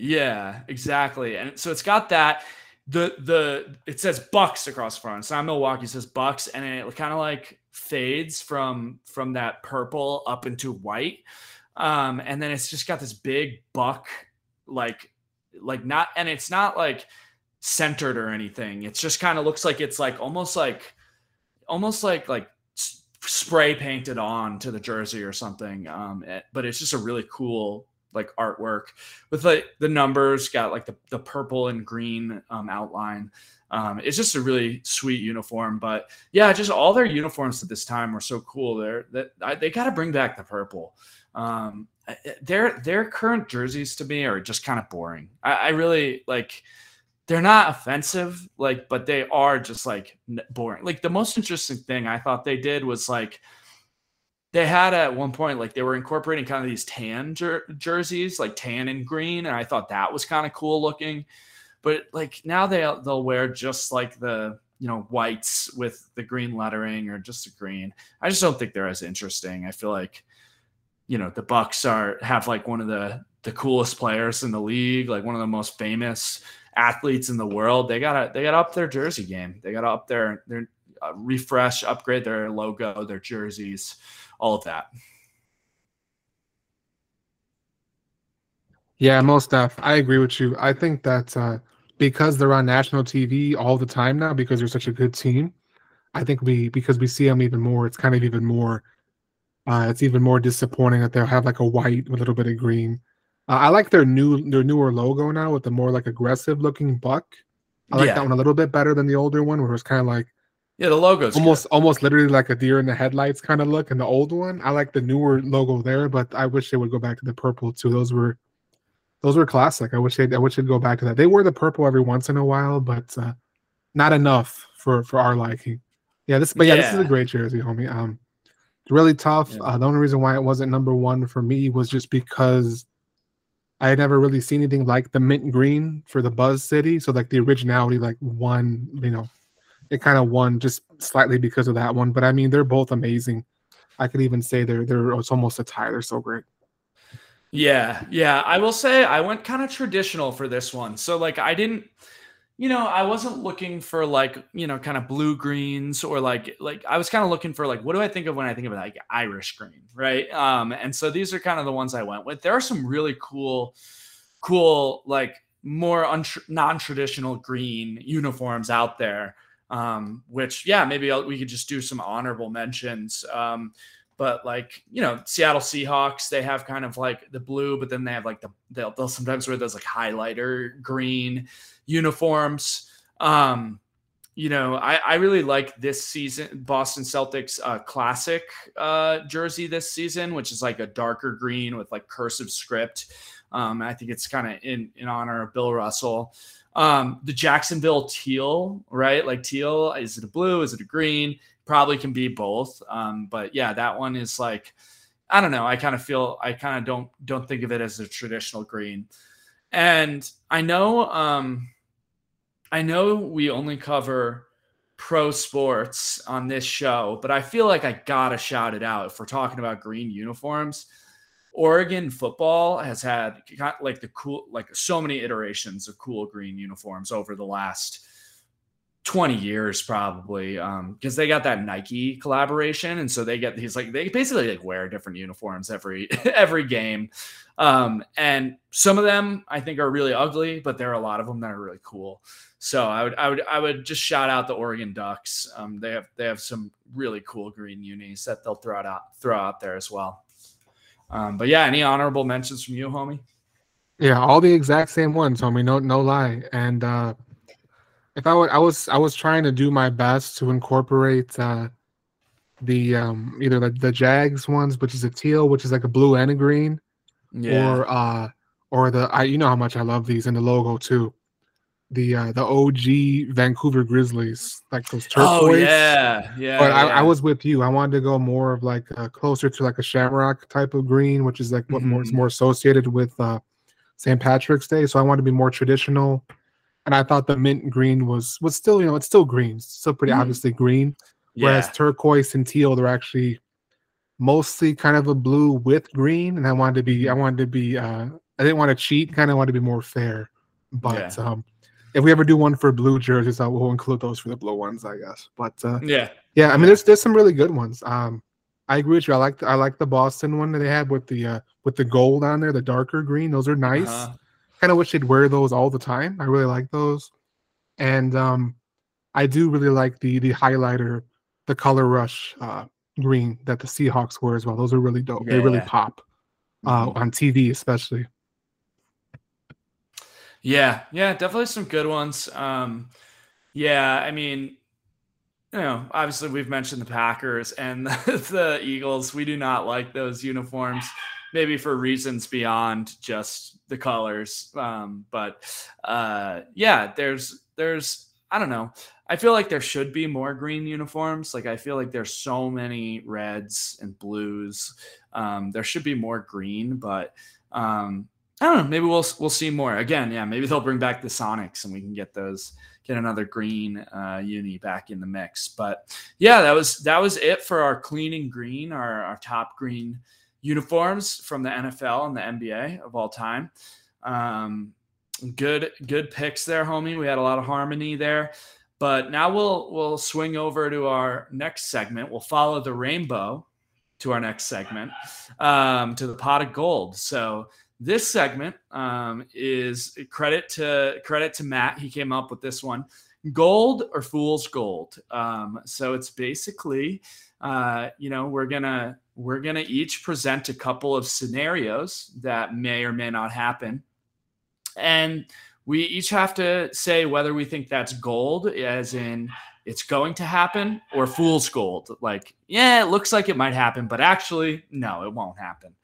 Yeah, exactly. And so it's got that the the it says Bucks across the front. It's not Milwaukee, it says Bucks, and it kind of like fades from from that purple up into white. Um, and then it's just got this big buck, like like not and it's not like centered or anything. It's just kind of looks like it's like almost like almost like like spray painted on to the jersey or something. Um, it, but it's just a really cool like artwork with like the numbers got like the, the purple and green um, outline. Um, it's just a really sweet uniform but yeah just all their uniforms at this time were so cool. They're that they got to bring back the purple. Um, their their current jerseys to me are just kind of boring. I, I really like they're not offensive like but they are just like boring. Like the most interesting thing i thought they did was like they had at one point like they were incorporating kind of these tan jer- jerseys like tan and green and i thought that was kind of cool looking. But like now they they'll wear just like the you know whites with the green lettering or just the green. I just don't think they're as interesting. I feel like you know the bucks are have like one of the the coolest players in the league like one of the most famous athletes in the world. They gotta they gotta up their jersey game. They gotta up their their uh, refresh upgrade their logo their jerseys all of that. Yeah, most stuff. I agree with you. I think that uh, because they're on national TV all the time now, because they're such a good team, I think we because we see them even more. It's kind of even more. Uh, it's even more disappointing that they'll have like a white with a little bit of green. Uh, I like their new their newer logo now with the more like aggressive looking buck. I like yeah. that one a little bit better than the older one, where it's kind of like yeah, the logo's almost good. almost literally like a deer in the headlights kind of look. And the old one, I like the newer logo there, but I wish they would go back to the purple too. Those were those were classic. I wish they I wish they'd go back to that. They were the purple every once in a while, but uh, not enough for for our liking. Yeah, this but yeah, yeah this is a great jersey, homie. Um, really tough. Yeah. Uh, the only reason why it wasn't number one for me was just because I had never really seen anything like the mint green for the Buzz City. So like the originality, like one, you know, it kind of won just slightly because of that one. But I mean, they're both amazing. I could even say they're they're it's almost a tie. They're so great. Yeah, yeah. I will say I went kind of traditional for this one. So like I didn't, you know, I wasn't looking for like, you know, kind of blue greens or like like I was kind of looking for like what do I think of when I think of like Irish green, right? Um, and so these are kind of the ones I went with. There are some really cool, cool, like more non-traditional green uniforms out there Um, which yeah, maybe I'll, we could just do some honorable mentions. Um, but like you know, Seattle Seahawks, they have kind of like the blue, but then they have like the they'll, they'll sometimes wear those like highlighter green uniforms. Um, you know, I, I really like this season Boston Celtics uh, classic uh, jersey this season, which is like a darker green with like cursive script. Um, I think it's kind of in in honor of Bill Russell. Um, the Jacksonville teal, right? Like teal, is it a blue? Is it a green? Probably can be both. Um, but yeah, that one is like, I don't know. I kind of feel I kind of don't don't think of it as a traditional green. And I know um I know we only cover pro sports on this show, but I feel like I gotta shout it out if we're talking about green uniforms. Oregon football has had got like the cool, like so many iterations of cool green uniforms over the last 20 years probably because um, they got that nike collaboration and so they get these like they basically like wear different uniforms every *laughs* every game. Um, and some of them i think are really ugly but there are a lot of them that are really cool. So i would i would i would just shout out the oregon ducks. Um, they have they have some really cool green unis that they'll throw out throw out there as well um, but yeah any honorable mentions from you homie yeah all the exact same ones homie no no lie and uh if I would, I was, I was trying to do my best to incorporate uh, the um, either the, the Jags ones, which is a teal, which is like a blue and a green, yeah. or uh, or the I, you know how much I love these and the logo too. The uh, the OG Vancouver Grizzlies, like those turquoise. Oh yeah, yeah. But yeah. I, I, was with you. I wanted to go more of like uh, closer to like a shamrock type of green, which is like what mm-hmm. more is more associated with uh, St. Patrick's Day. So I wanted to be more traditional and I thought the mint green was was still you know it's still green, still pretty mm. obviously green. Yeah. Whereas turquoise and teal they're actually mostly kind of a blue with green, and I wanted to be I mm-hmm. wanted to be uh, I didn't want to cheat, kind of wanted to be more fair. But yeah. um, if we ever do one for blue jerseys, I will include those for the blue ones, I guess. But uh, yeah, yeah, I mean, there's there's some really good ones. Um, I agree with you. I like the, I like the Boston one that they had with the uh, with the gold on there, the darker green. Those are nice. Uh-huh kind of wish they'd wear those all the time. I really like those, and um, I do really like the the highlighter, the color rush uh, green that the Seahawks wear as well. Those are really dope. Yeah. They really pop uh, mm-hmm. on TV, especially. Yeah, yeah, definitely some good ones. Um, yeah, I mean, you know, obviously we've mentioned the Packers and the, *laughs* the Eagles. We do not like those uniforms maybe for reasons beyond just the colors. Um, but uh, yeah, there's there's I don't know. I feel like there should be more green uniforms. Like I feel like there's so many reds and blues. Um, there should be more green, but um, I don't know. Maybe we'll we'll see more. Again, yeah, maybe they'll bring back the Sonics and we can get those get another green uh, uni back in the mix. But yeah, that was that was it for our Clean in Green, our our top green uniforms from the NFL and the NBA of all time. Um, good, good picks there, homie. We had a lot of harmony there. But now we'll we'll swing over to our next segment. We'll follow the rainbow to our next segment, um, to the pot of gold. So this segment um, is credit to credit to Matt. He came up with this one. Gold or fool's gold. Um, so it's basically, uh, you know, we're gonna we're to each present a couple of scenarios that may or may not happen. And we each have to say whether we think that's gold, as in it's going to happen, or fool's gold. Like, yeah, it looks like it might happen, but actually, no, it won't happen.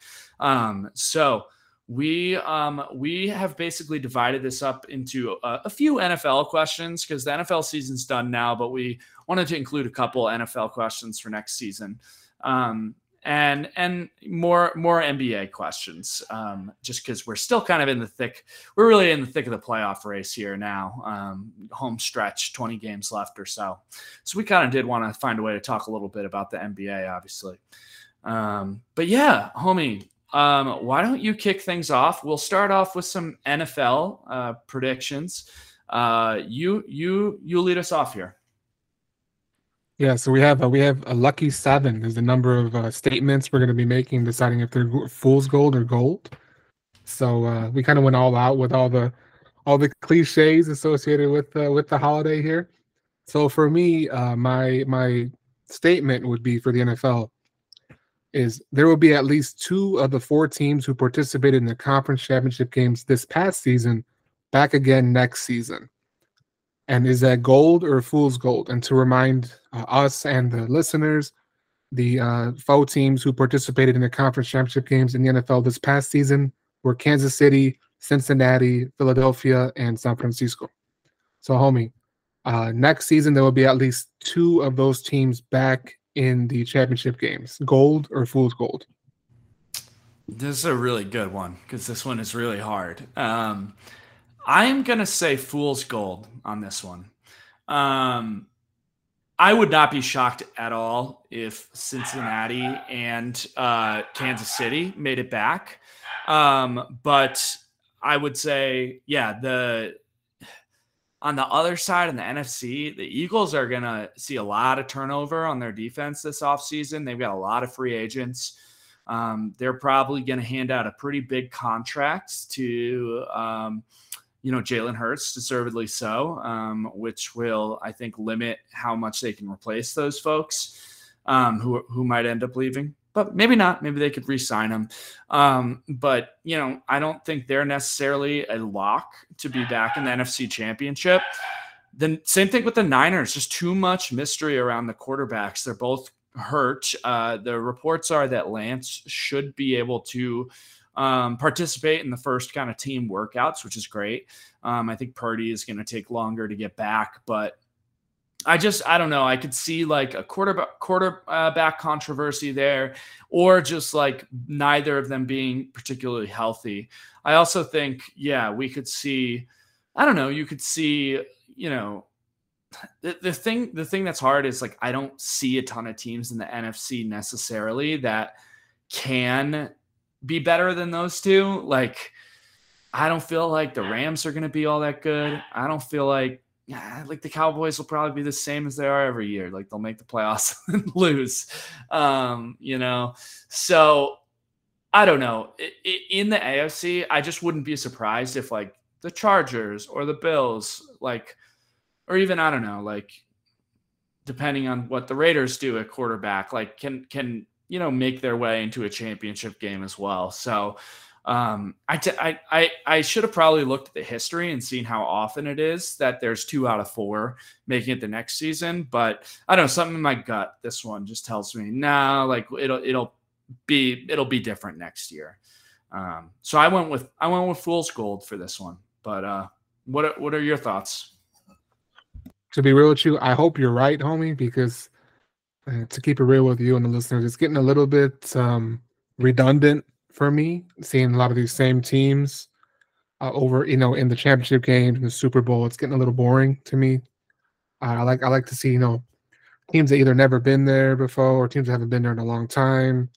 Um, so, we um, we have basically divided this up into a, a few NFL questions because the NFL season's done now, but we wanted to include a couple NFL questions for next season. Um, and and more more NBA questions. Um, just because we're still kind of in the thick, we're really in the thick of the playoff race here now. Um, home stretch, twenty games left or so. So we kind of did want to find a way to talk a little bit about the NBA, obviously. Um, but yeah, homie, um, why don't you kick things off? We'll start off with some NFL uh, predictions. Uh, you you you lead us off here. Yeah, so we have a, we have a lucky seven is the number of uh, statements we're going to be making, deciding if they're fool's gold or gold. So uh, we kind of went all out with all the all the cliches associated with uh, with the holiday here. So for me, uh, my my statement would be for the NFL is there will be at least two of the four teams who participated in the conference championship games this past season back again next season. And is that gold or fool's gold? And to remind uh, us and the listeners, the uh, four teams who participated in the conference championship games in the NFL this past season were Kansas City, Cincinnati, Philadelphia, and San Francisco. So, homie, uh, next season there will be at least two of those teams back in the championship games, gold or fool's gold. This is a really good one because this one is really hard. Um, I'm gonna say fool's gold on this one. Um, I would not be shocked at all if Cincinnati and uh, Kansas City made it back. Um, but I would say, yeah, the on the other side in the NFC, the Eagles are going to see a lot of turnover on their defense this offseason. They've got a lot of free agents. Um, they're probably going to hand out a pretty big contract to, um, you know, Jalen Hurts, deservedly so, um, which will, I think, limit how much they can replace those folks um, who, who might end up leaving but maybe not. Maybe they could re-sign him. Um, but you know, I don't think they're necessarily a lock to be back in the NFC Championship. Then same thing with the Niners. Just too much mystery around the quarterbacks. They're both hurt. Uh, the reports are that Lance should be able to um, participate in the first kind of team workouts, which is great. Um, I think Purdy is going to take longer to get back, but I just I don't know. I could see like a quarterback quarterback controversy there, or just like neither of them being particularly healthy. I also think yeah we could see. I don't know. You could see you know the, the thing the thing that's hard is like I don't see a ton of teams in the NFC necessarily that can be better than those two. Like I don't feel like the Rams are going to be all that good. I don't feel like like the Cowboys will probably be the same as they are every year. Like they'll make the playoffs *laughs* and lose, um, you know. So I don't know. In the AFC, I just wouldn't be surprised if like the Chargers or the Bills, like, or even I don't know, like, depending on what the Raiders do at quarterback, like can can you know make their way into a championship game as well. So um, I, t- I, I, I should have probably looked at the history and seen how often it is that there's two out of four making it the next season. But I don't know, something in my gut, this one just tells me, nah, like it'll, it'll be, it'll be different next year. Um, so I went with, I went with fool's gold for this one. But uh, what, what are your thoughts? To be real with you, I hope you're right, homie, because uh, to keep it real with you and the listeners, it's getting a little bit um, redundant for me, seeing a lot of these same teams uh, over, you know, in the championship game, in the Super Bowl. It's getting a little boring to me. Uh, I like I like to see, you know, teams that either never been there before or teams that haven't been there in a long time,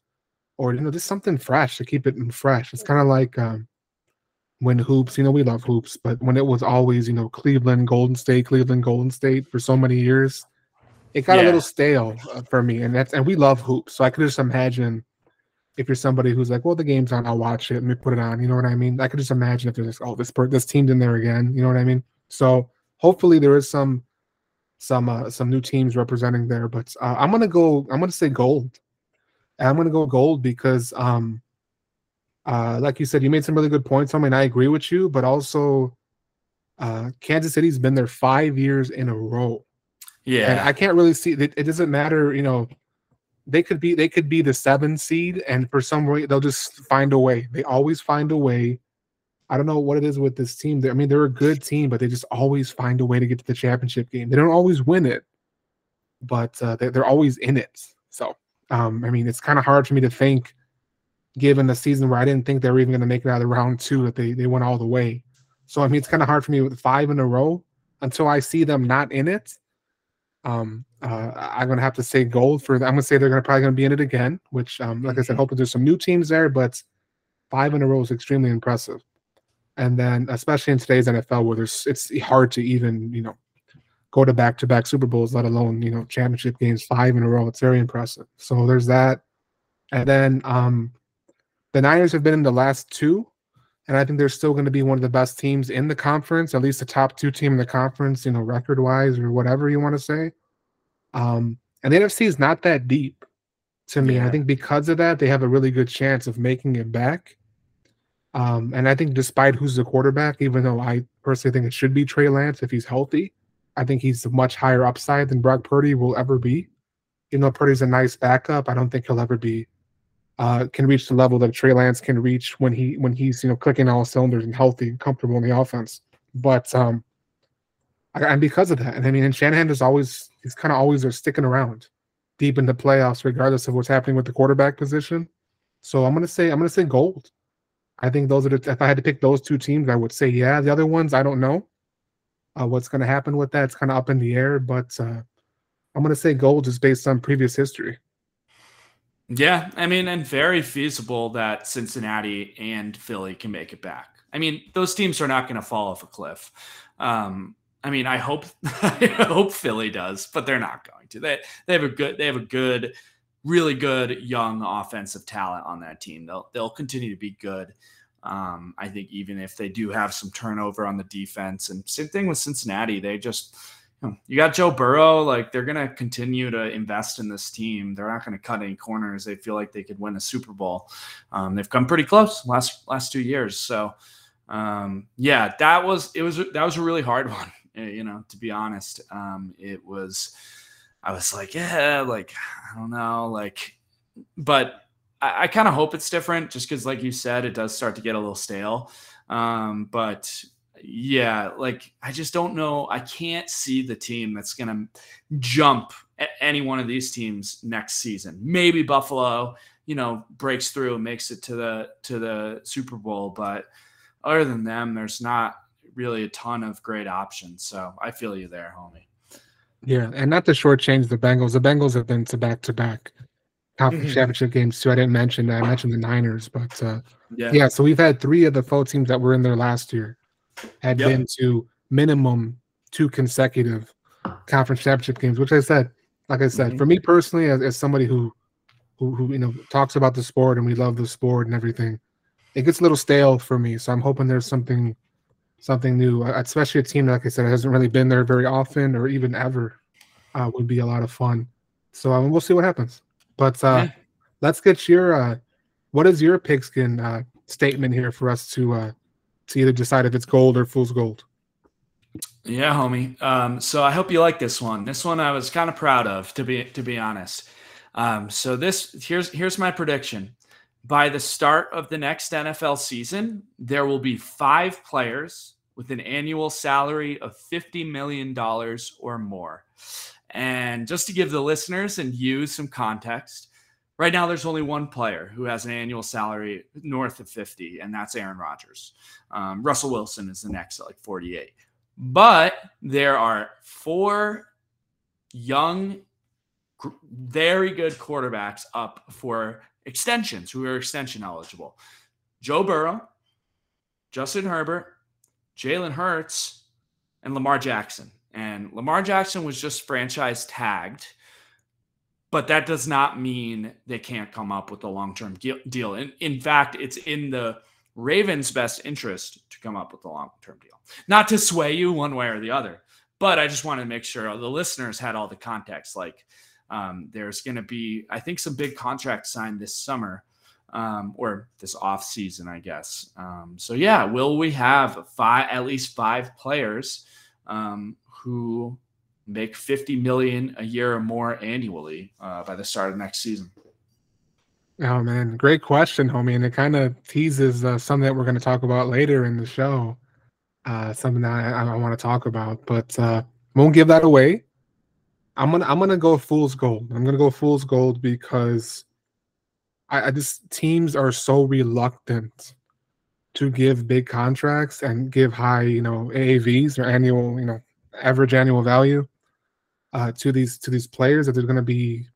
or you know, just something fresh to keep it fresh. It's kind of like um, when hoops, you know, we love hoops, but when it was always, you know, Cleveland, Golden State, Cleveland, Golden State for so many years, it got yeah. a little stale uh, for me. And that's and we love hoops, so I could just imagine if you're somebody who's like, well, the game's on, I'll watch it. Let me put it on. You know what I mean? I could just imagine if there's like, oh, this per- this team's in there again. You know what I mean? So hopefully there is some some uh, some new teams representing there. But uh, I'm gonna go. I'm gonna say gold. And I'm gonna go gold because, um, uh, like you said, you made some really good points. I mean, I agree with you, but also, uh, Kansas City's been there five years in a row. Yeah, and I can't really see. It, it doesn't matter, you know they could be they could be the seven seed, and for some way they'll just find a way. They always find a way. I don't know what it is with this team. I mean, they're a good team, but they just always find a way to get to the championship game. They don't always win it, but uh, they're, they're always in it. So, um, I mean, it's kind of hard for me to think, given the season where I didn't think they were even going to make it out of round two, that they they went all the way. So, I mean, it's kind of hard for me with five in a row until I see them not in it. Um, uh, I'm gonna have to say gold for. I'm gonna say they're gonna probably gonna be in it again. Which, um, like I said, mm-hmm. hoping there's some new teams there, but five in a row is extremely impressive. And then, especially in today's NFL, where there's it's hard to even you know go to back-to-back Super Bowls, let alone you know championship games five in a row. It's very impressive. So there's that. And then um, the Niners have been in the last two, and I think they're still going to be one of the best teams in the conference, at least the top two team in the conference, you know, record wise or whatever you want to say. Um, and the NFC is not that deep to me. Yeah. I think because of that, they have a really good chance of making it back. Um, and I think despite who's the quarterback, even though I personally think it should be Trey Lance if he's healthy, I think he's a much higher upside than Brock Purdy will ever be. Even though Purdy's a nice backup, I don't think he'll ever be uh, can reach the level that Trey Lance can reach when he when he's you know clicking all cylinders and healthy and comfortable in the offense. But um, and because of that, and I mean, and Shanahan is always he's kind of always are sticking around deep in the playoffs, regardless of what's happening with the quarterback position. So I'm gonna say I'm gonna say gold. I think those are the if I had to pick those two teams, I would say yeah. The other ones I don't know uh, what's gonna happen with that. It's kind of up in the air, but uh, I'm gonna say gold just based on previous history. Yeah, I mean, and very feasible that Cincinnati and Philly can make it back. I mean, those teams are not going to fall off a cliff. Um, I mean, I hope *laughs* I hope Philly does, but they're not going to. They they have a good they have a good, really good young offensive talent on that team. They'll they'll continue to be good. Um, I think even if they do have some turnover on the defense, and same thing with Cincinnati, they just you got Joe Burrow. Like they're going to continue to invest in this team. They're not going to cut any corners. They feel like they could win a Super Bowl. Um, they've come pretty close last last two years. So um, yeah, that was it was that was a really hard *laughs* one. Eh, you know, to be honest, um, it was. I was like, yeah, like I don't know, like, but I, I kind of hope it's different, just because, like you said, it does start to get a little stale. Um, but yeah, like I just don't know. I can't see the team that's going to jump at any one of these teams next season. Maybe Buffalo, you know, breaks through and makes it to the to the Super Bowl, but other than them, there's not really a ton of great options. So I feel you there, homie. Yeah, and not to shortchange the Bengals. The Bengals have been to back to back conference mm-hmm. championship games too. I didn't mention that. I mentioned the Niners, but uh, yeah. yeah. So we've had three of the four teams that were in there last year had yep. been to minimum two consecutive conference championship games, which I said, like I said, mm-hmm. for me personally, as, as somebody who, who, who, you know, talks about the sport and we love the sport and everything, it gets a little stale for me. So I'm hoping there's something, something new, uh, especially a team, like I said, hasn't really been there very often or even ever, uh, would be a lot of fun. So um, we'll see what happens. But uh, yeah. let's get your, uh, what is your pigskin uh, statement here for us to uh, to either decide if it's gold or fool's gold. Yeah, homie. Um, so I hope you like this one. This one I was kind of proud of, to be to be honest. Um, so this here's here's my prediction. By the start of the next NFL season, there will be five players with an annual salary of $50 million or more. And just to give the listeners and you some context, Right now, there's only one player who has an annual salary north of 50, and that's Aaron Rodgers. Um, Russell Wilson is the next at like 48. But there are four young, very good quarterbacks up for extensions who are extension eligible Joe Burrow, Justin Herbert, Jalen Hurts, and Lamar Jackson. And Lamar Jackson was just franchise tagged but that does not mean they can't come up with a long-term deal. In, in fact, it's in the Ravens' best interest to come up with a long-term deal. Not to sway you one way or the other, but I just wanted to make sure the listeners had all the context. Like, um, there's going to be, I think, some big contracts signed this summer um, or this off season, I guess. Um, so yeah, will we have five, at least five players um, who make 50 million a year or more annually uh, by the start of next season? Oh man, great question, homie, and it kind of teases uh, something that we're going to talk about later in the show. Uh, something that I, I want to talk about, but uh, won't give that away. I'm gonna I'm gonna go fool's gold. I'm gonna go fool's gold because I, I just teams are so reluctant to give big contracts and give high, you know, AAVs or annual, you know, average annual value uh, to these to these players that they're going to be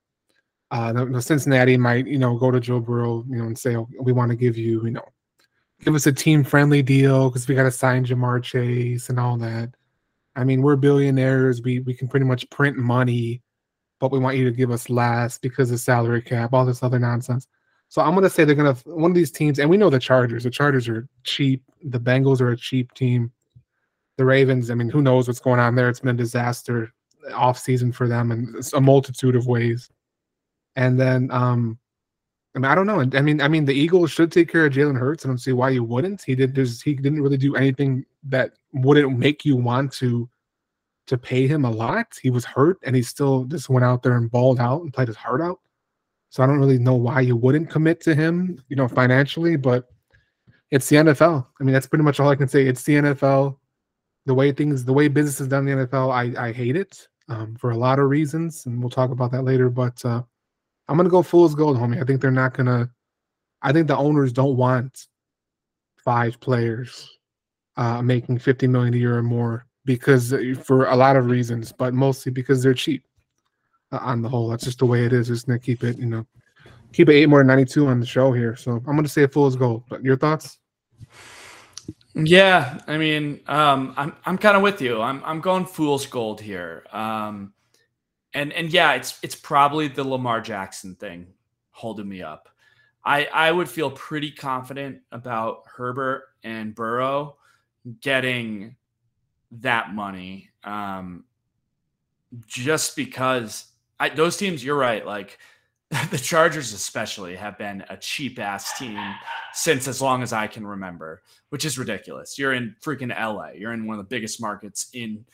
uh, Cincinnati might you know go to Joe Burrow you know and say oh, we want to give you you know give us a team friendly deal because we got to sign Ja'Marr Chase and all that. I mean we're billionaires we we can pretty much print money, but we want you to give us less because of salary cap all this other nonsense. So I'm gonna say they're gonna one of these teams, and we know the Chargers. The Chargers are cheap. The Bengals are a cheap team. The Ravens, I mean, who knows what's going on there? It's been a disaster off season for them in a multitude of ways. And then um I mean, I don't know. I mean, I mean, the Eagles should take care of Jalen Hurts. I don't see why you wouldn't. He did. There's, he didn't really do anything that wouldn't make you want to to pay him a lot. He was hurt, and he still just went out there and balled out and played his heart out. So I don't really know why you wouldn't commit to him, you know, financially. But it's the NFL. I mean, that's pretty much all I can say. It's the NFL. The way things, the way business is done in the NFL, I I hate it um, for a lot of reasons, and we'll talk about that later. But uh, I'm gonna go fool's gold, homie. I think they're not gonna. I think the owners don't want five players uh, making 50 million a year or more because uh, for a lot of reasons, but mostly because they're cheap. Uh, on the whole, that's just the way it is. Just gonna keep it, you know, keep it eight more than 92 on the show here. So I'm gonna say fool's gold. But your thoughts? Yeah, I mean, um, I'm I'm kind of with you. I'm I'm going fool's gold here. Um, and and yeah, it's it's probably the Lamar Jackson thing holding me up. I I would feel pretty confident about Herbert and Burrow getting that money, um, just because I, those teams. You're right. Like *laughs* the Chargers, especially, have been a cheap ass team since as long as I can remember, which is ridiculous. You're in freaking LA. You're in one of the biggest markets in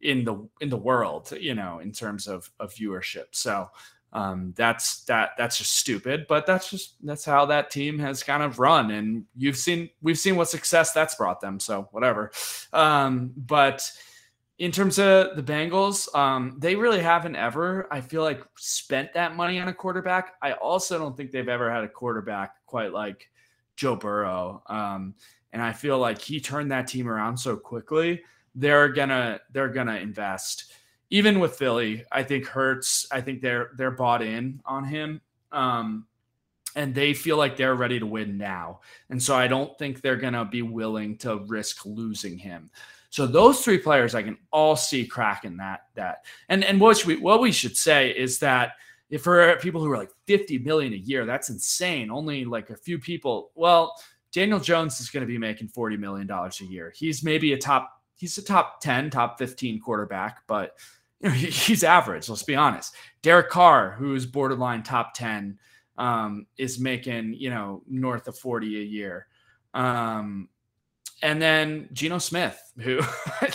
in the in the world, you know, in terms of of viewership. So um, that's that that's just stupid, but that's just that's how that team has kind of run. And you've seen we've seen what success that's brought them. So whatever. Um, but in terms of the Bengals, um, they really haven't ever, I feel like, spent that money on a quarterback. I also don't think they've ever had a quarterback quite like Joe Burrow. Um, and I feel like he turned that team around so quickly they're gonna they're gonna invest. Even with Philly, I think Hurts. I think they're they're bought in on him. Um, and they feel like they're ready to win now. And so I don't think they're to be willing to risk losing him. So those three players I can all see cracking that that. And and what we what we should say is that if for people who are like 50 million a year, that's insane. Only like a few people. Well, Daniel Jones is going to be making 40 million dollars a year. He's maybe a top he's a top 10, top 15 quarterback, but you know, he, *laughs* he's average. Let's be honest. Derek Carr, who's borderline top 10, um, is making, you know, north of 40 a year. Um, and then Geno Smith, who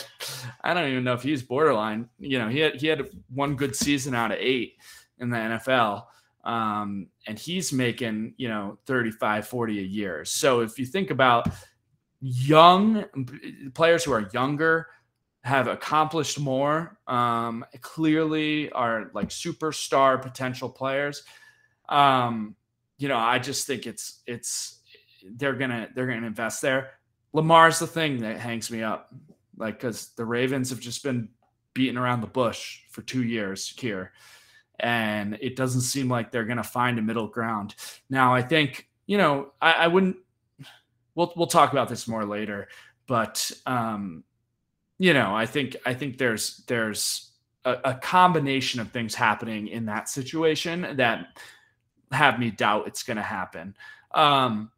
*laughs* I don't even know if he's borderline. You know, he had he had one good season out of eight in the NFL. Um, and he's making, you know, 35, 40 a year. So if you think about young players who are younger have accomplished more um, clearly are like superstar potential players um, you know i just think it's it's they're gonna they're gonna invest there lamar's the thing that hangs me up like because the ravens have just been beating around the bush for two years here and it doesn't seem like they're gonna find a middle ground now i think you know I, I wouldn't we'll we'll talk about this more later. But um, you know, I think I think there's there's a, a combination of things happening in that situation that have me doubt it's going to happen. Um,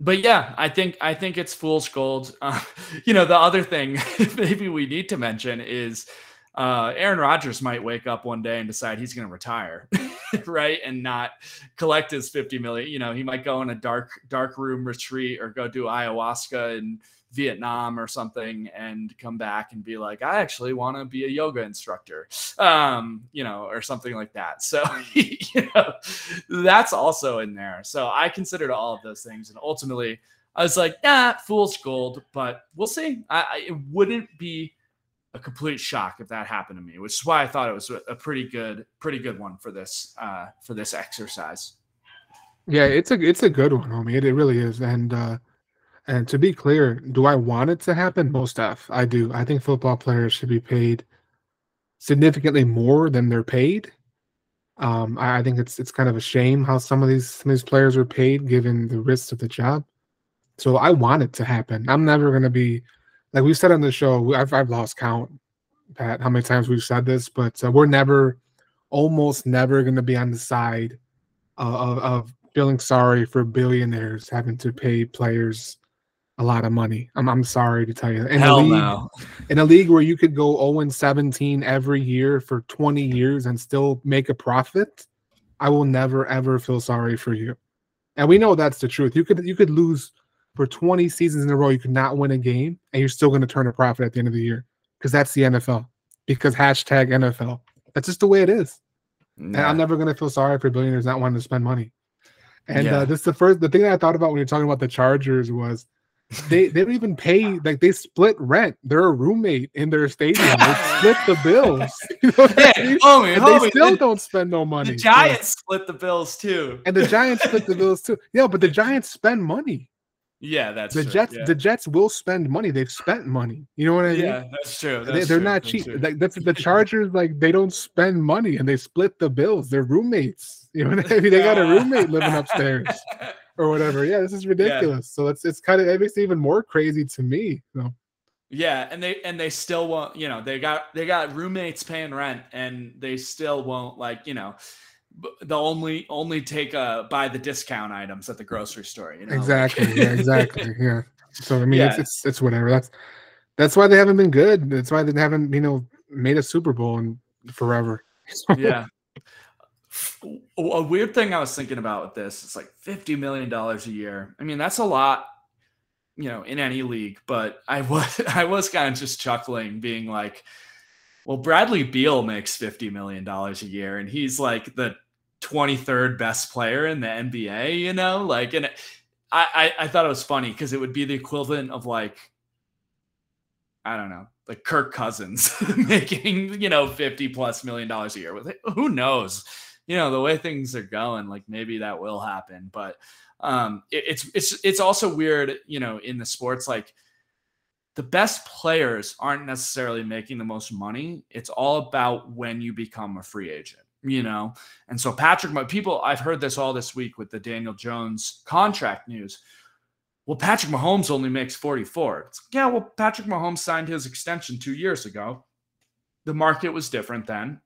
but yeah, I think I think it's fool's gold. *laughs* Uh, you know, the other thing *laughs* maybe we need to mention is uh, Aaron Rodgers might wake up one day and decide he's going to retire, *laughs* right, and not collect his fifty million. You know, he might go in a dark dark room retreat or go do ayahuasca in Vietnam or something, and come back and be like, I actually want to be a yoga instructor, um, you know, or something like that. So, *laughs* you know, that's also in there. So I considered all of those things, and ultimately, I was like, nah, fool's gold, but we'll see. I, I it wouldn't be a complete shock if that happened to me, which is why I thought it was a pretty good, pretty good one for this uh, for this exercise. Yeah, it's a it's a good one, homie. It, it really is. And uh, and to be clear, do I want it to happen? Most of I do. I think football players should be paid significantly more than they're paid. Um, I, I think it's it's kind of a shame how some of these some of these players are paid given the risks of the job. So I want it to happen. I'm never going to be like we said on the show, I've, I've lost count, Pat, how many times we've said this, but uh, we're never, almost never going to be on the side of, of feeling sorry for billionaires having to pay players a lot of money. I'm I'm sorry to tell you. In Hell a league, no. In a league where you could go 0 17 every year for 20 years and still make a profit, I will never ever feel sorry for you. And we know that's the truth. You could you could lose for 20 seasons in a row, you could not win a game, and you're still going to turn a profit at the end of the year because that's the NFL. Because hashtag NFL. That's just the way it is. And I'm never going to feel sorry for billionaires not wanting to spend money. And uh, yeah. uh, this is the first the thing that I thought about when you're talking about the Chargers was they they don't even pay like they split rent. They're a roommate in their stadium. They split the bills. *laughs* You know yeah, I mean? homie, homie, they still the, don't spend no money. The Giants split the bills too. And the Giants split the bills too. Yeah, but the Giants spend money. Yeah, that's the true. Jets. Yeah. The Jets will spend money. They've spent money. You know what I mean? Yeah, that's true. That's they, are true. not cheap. Like that's the Chargers. Like they don't spend money and they split the bills. They're roommates. You know what I mean? They got a roommate living upstairs *laughs* or whatever. Yeah, this is ridiculous. Yeah. So it's it's kind of it makes it even more crazy to me. So. Yeah, and they and they still won't. You know, they got they got roommates paying rent, and they still won't like you know they'll only only take uh buy the discount items at the grocery store you know exactly yeah *laughs* exactly yeah so i mean yeah. it's, it's it's whatever that's that's why they haven't been good that's why they haven't you know made a super bowl in forever *laughs* yeah a weird thing i was thinking about with this is like 50 million dollars a year i mean that's a lot you know in any league but i *laughs* was i was kind of just chuckling being like well bradley beal makes 50 million dollars a year and he's like the 23rd best player in the NBA, you know? Like, and I, I, I thought it was funny because it would be the equivalent of like, I don't know, like Kirk Cousins *laughs* making, you know, 50 plus million dollars a year with it. Who knows? You know, the way things are going, like maybe that will happen. But um it, it's it's it's also weird, you know, in the sports, like the best players aren't necessarily making the most money. It's all about when you become a free agent you know. And so Patrick, my people, I've heard this all this week with the Daniel Jones contract news. Well, Patrick Mahomes only makes 44. It's, yeah, well, Patrick Mahomes signed his extension two years ago. The market was different then.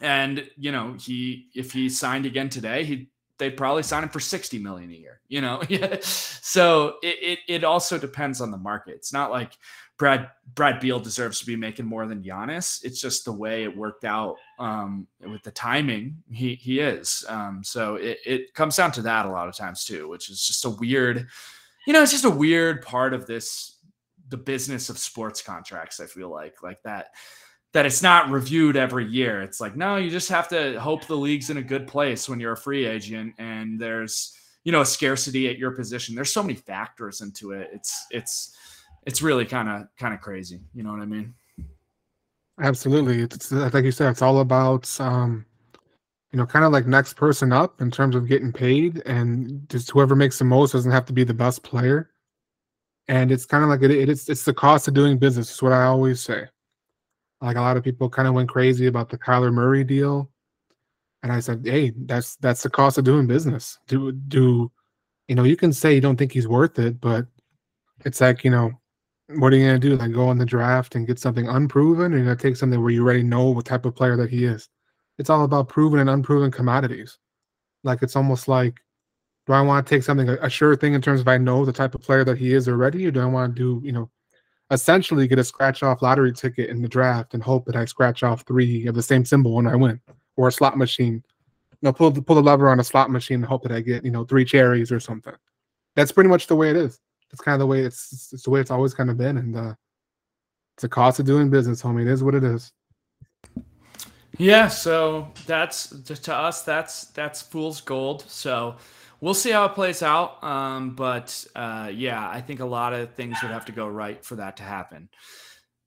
And, you know, he if he signed again today, he they'd probably sign him for 60 million a year, you know. *laughs* so it, it it also depends on the market. It's not like Brad Brad Beal deserves to be making more than Giannis. It's just the way it worked out um, with the timing. He he is. Um, so it, it comes down to that a lot of times too, which is just a weird, you know, it's just a weird part of this the business of sports contracts. I feel like like that that it's not reviewed every year. It's like no, you just have to hope the league's in a good place when you're a free agent and there's you know a scarcity at your position. There's so many factors into it. It's it's it's really kind of kind of crazy. You know what I mean? Absolutely. It's like you said, it's all about um, you know, kind of like next person up in terms of getting paid, and just whoever makes the most doesn't have to be the best player. And it's kind of like it, it's it's the cost of doing business. Is what I always say. Like a lot of people kind of went crazy about the Kyler Murray deal, and I said, hey, that's that's the cost of doing business. Do do, you know, you can say you don't think he's worth it, but it's like you know what are you gonna do? Like go on the draft and get something unproven, or you gonna take something where you already know what type of player that he is? It's all about proven and unproven commodities. Like it's almost like, do I want to take something a, sure thing in terms of I know the type of player that he is already, or do I want to do, you know, essentially get a scratch off lottery ticket in the draft and hope that I scratch off three of the same symbol when I win, or a slot machine. You know, pull the pull the lever on a slot machine and hope that I get, you know, three cherries or something. That's pretty much the way it is it's kind of the way it's, it's the way it's always kind of been, and uh, it's a cost of doing business, homie. It is what it is. Yeah, so that's to us that's that's fool's gold. So we'll see how it plays out. Um, but uh, yeah, I think a lot of things would have to go right for that to happen.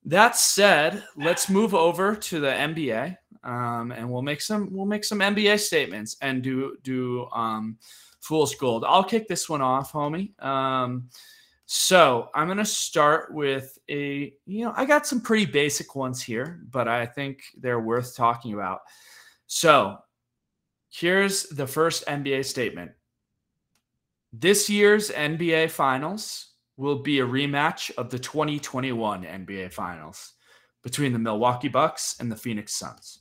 That said, let's move over to the NBA, um, and we'll make some we'll make some NBA statements and do do um, fool's gold. I'll kick this one off, homie. Um, so I'm to start with a, you know, I got some pretty basic ones here, but I think they're worth talking about. So here's the first NBA statement. This year's NBA Finals will be a rematch of the 2021 NBA Finals between the Milwaukee Bucks and the Phoenix Suns.